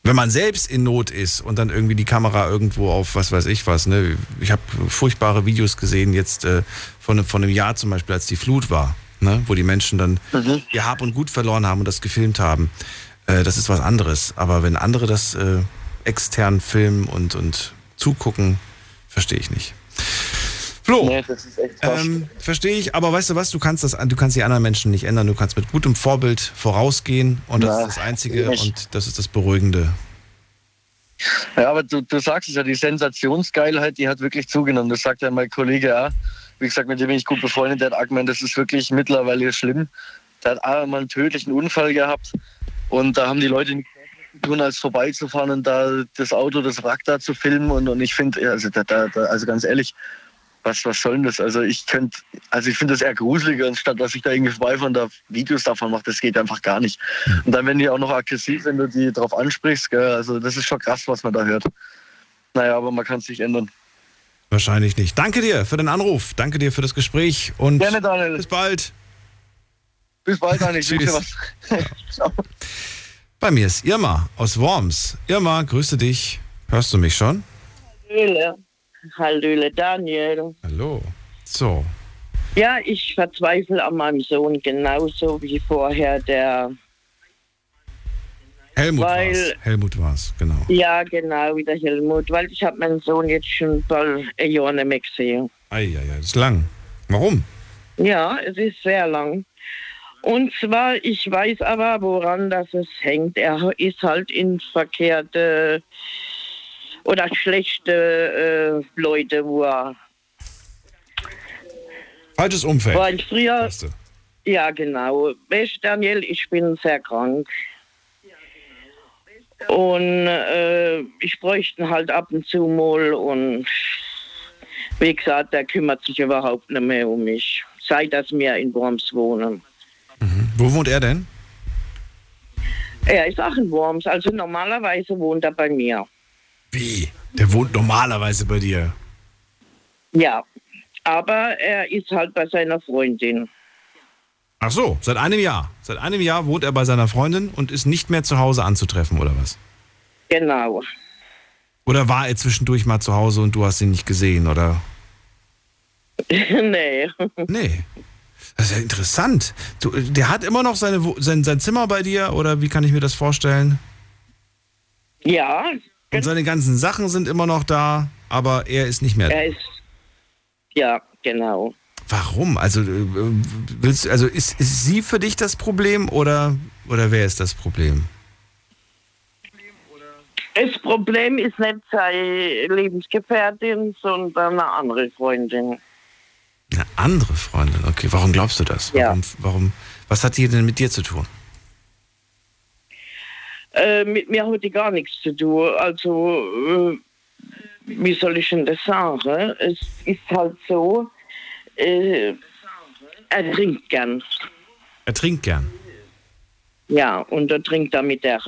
[SPEAKER 1] Wenn man selbst in Not ist und dann irgendwie die Kamera irgendwo auf was weiß ich was, ne? Ich habe furchtbare Videos gesehen jetzt äh, von, von einem Jahr zum Beispiel, als die Flut war, ne? Wo die Menschen dann ihr Hab und Gut verloren haben und das gefilmt haben. Äh, das ist was anderes. Aber wenn andere das äh, extern filmen und, und zugucken, verstehe ich nicht. Flo,
[SPEAKER 17] Nee,
[SPEAKER 1] ähm, verstehe ich, aber weißt du was, du kannst das, du kannst die anderen Menschen nicht ändern, du kannst mit gutem Vorbild vorausgehen und das
[SPEAKER 17] Ja,
[SPEAKER 1] ist das Einzige
[SPEAKER 17] nicht.
[SPEAKER 1] und das ist das Beruhigende.
[SPEAKER 17] Ja, aber du, du sagst es ja, die Sensationsgeilheit, die hat wirklich zugenommen. Das sagt ja mein Kollege auch. Wie gesagt, mit dem bin ich gut befreundet. Der hat gemeint, das ist wirklich mittlerweile schlimm. Der hat auch mal einen tödlichen Unfall gehabt. Und da haben die Leute nichts tun, als vorbeizufahren und da das Auto, das Wrack da zu filmen. Und, und ich finde, also, da, da, also ganz ehrlich, was, was soll denn das? Also ich könnte, also ich finde das eher gruseliger, anstatt dass ich da irgendwie vorbeifahre und da Videos davon mache. Das geht einfach gar nicht. Und dann werden die auch noch aggressiv, wenn du die drauf ansprichst. Gell? Also das ist schon krass, was man da hört. Naja, aber man kann es nicht ändern.
[SPEAKER 1] Wahrscheinlich nicht. Danke dir für den Anruf, danke dir für das Gespräch und
[SPEAKER 17] Gerne, Daniel.
[SPEAKER 1] bis bald.
[SPEAKER 17] Bis bald, Daniel.
[SPEAKER 1] Tschüss. Bei mir ist Irma aus Worms. Irma, grüße dich. Hörst du mich schon?
[SPEAKER 18] Hallöle. Hallöle, Daniel.
[SPEAKER 1] Hallo. So,
[SPEAKER 18] Ja, ich verzweifle an meinem Sohn genauso wie vorher der.
[SPEAKER 1] Helmut
[SPEAKER 18] Weil-
[SPEAKER 1] war's. Helmut war's, genau.
[SPEAKER 18] Ja, genau, wie der Helmut, weil ich habe meinen Sohn jetzt schon ein Jahr nicht mehr gesehen.
[SPEAKER 1] Eieiei, das ist lang. Warum?
[SPEAKER 18] Ja, es ist sehr lang. Und zwar, ich weiß aber, woran das es hängt. Er ist halt in verkehrte oder schlechte äh, Leute, wo er
[SPEAKER 1] Falsches Umfeld.
[SPEAKER 18] War ich früher. Ja, genau. Weißt Daniel, ich bin sehr krank. Und äh, ich bräuchte ihn halt ab und zu mal. Und wie gesagt, der kümmert sich überhaupt nicht mehr um mich. Seit dass wir in Worms wohnen.
[SPEAKER 1] Wo wohnt er denn?
[SPEAKER 18] Er ist auch in Worms. Also normalerweise wohnt er bei mir.
[SPEAKER 1] Wie? Der wohnt normalerweise bei dir.
[SPEAKER 18] Ja. Aber er ist halt bei seiner Freundin.
[SPEAKER 1] Ach so, seit einem Jahr. Seit einem Jahr wohnt er bei seiner Freundin und ist nicht mehr zu Hause anzutreffen, oder was?
[SPEAKER 18] Genau.
[SPEAKER 1] Oder war er zwischendurch mal zu Hause und du hast ihn nicht gesehen, oder?
[SPEAKER 18] nee.
[SPEAKER 1] Nee. Das ist ja interessant. Du, der hat immer noch seine, sein, sein Zimmer bei dir, oder wie kann ich mir das vorstellen?
[SPEAKER 18] Ja.
[SPEAKER 1] Und seine ganzen Sachen sind immer noch da, aber er ist nicht mehr da.
[SPEAKER 18] Er ist. Ja, genau.
[SPEAKER 1] Warum? Also, äh, willst, also ist, ist sie für dich das Problem oder, oder wer ist das Problem?
[SPEAKER 18] Das Problem ist nicht seine Lebensgefährtin, sondern eine andere Freundin.
[SPEAKER 1] Eine andere Freundin, okay. Warum glaubst du das?
[SPEAKER 18] Ja.
[SPEAKER 1] Warum, warum, was hat die denn mit dir zu tun?
[SPEAKER 18] Äh, mit mir hat die gar nichts zu tun. Also, äh, wie soll ich denn das sagen? Es ist halt so, äh, er trinkt gern.
[SPEAKER 1] Er trinkt gern.
[SPEAKER 18] Ja, und er trinkt er mit der.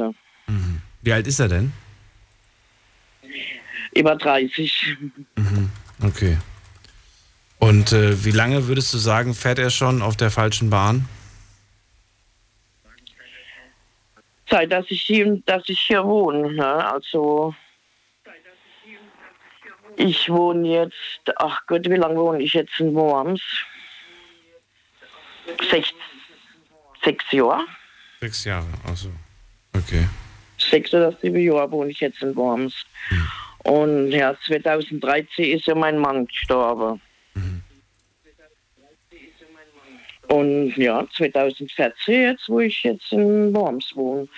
[SPEAKER 1] Wie alt ist er denn?
[SPEAKER 18] Über 30.
[SPEAKER 1] Okay. Und äh, wie lange würdest du sagen, fährt er schon auf der falschen Bahn?
[SPEAKER 18] Seit dass ich hier, dass ich hier wohne. Ne? Also, Ich wohne jetzt, ach Gott, wie lange wohne ich jetzt in Worms? Sechs, sechs Jahre.
[SPEAKER 1] Sechs Jahre, also. Okay.
[SPEAKER 18] Sechs oder sieben Jahre wohne ich jetzt in Worms. Und ja, 2013 ist ja mein Mann gestorben. Und ja, 2014 jetzt, wo ich jetzt in Worms wohne.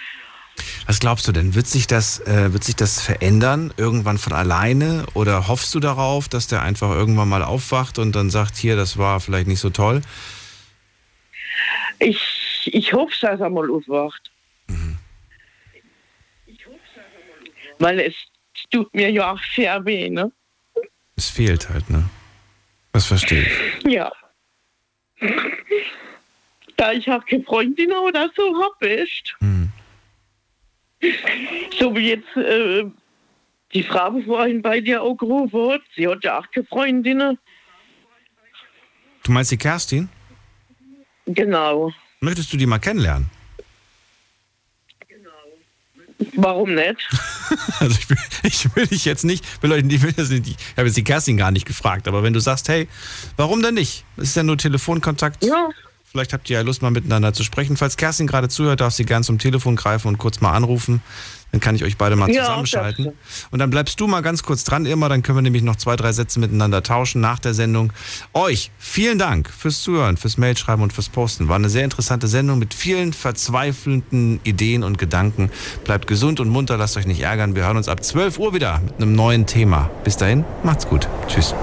[SPEAKER 1] Was glaubst du denn? Wird sich das, äh, wird sich das verändern irgendwann von alleine? Oder hoffst du darauf, dass der einfach irgendwann mal aufwacht und dann sagt, hier, das war vielleicht nicht so toll?
[SPEAKER 18] Ich, ich hoffe, dass er mal aufwacht. Weil es tut mir ja auch sehr weh, ne?
[SPEAKER 1] Es fehlt halt, ne? Das verstehe ich.
[SPEAKER 18] Ja. Da ich auch keine Freundin oder so habe, ist. So wie jetzt äh, die Frau vorhin bei dir auch gerufen hat, sie hat ja auch keine Freundin.
[SPEAKER 1] Du meinst die Kerstin?
[SPEAKER 18] Genau.
[SPEAKER 1] Möchtest du die mal kennenlernen?
[SPEAKER 18] Warum nicht?
[SPEAKER 1] Also ich will, ich will dich jetzt nicht, will euch, ich will das nicht, ich habe jetzt die Kerstin gar nicht gefragt, aber wenn du sagst, hey, warum denn nicht? Es ist ja nur Telefonkontakt.
[SPEAKER 18] Ja.
[SPEAKER 1] Vielleicht habt ihr ja Lust, mal miteinander zu sprechen. Falls Kerstin gerade zuhört, darf sie gern zum Telefon greifen und kurz mal anrufen. Dann kann ich euch beide mal
[SPEAKER 18] Ja,
[SPEAKER 1] zusammenschalten. Und dann bleibst du mal ganz kurz dran, immer. Dann können wir nämlich noch zwei, drei Sätze miteinander tauschen nach der Sendung. Euch vielen Dank fürs Zuhören, fürs Mailschreiben und fürs Posten. War eine sehr interessante Sendung mit vielen verzweifelnden Ideen und Gedanken. Bleibt gesund und munter, lasst euch nicht ärgern. Wir hören uns ab 12 Uhr wieder mit einem neuen Thema. Bis dahin, macht's gut. Tschüss.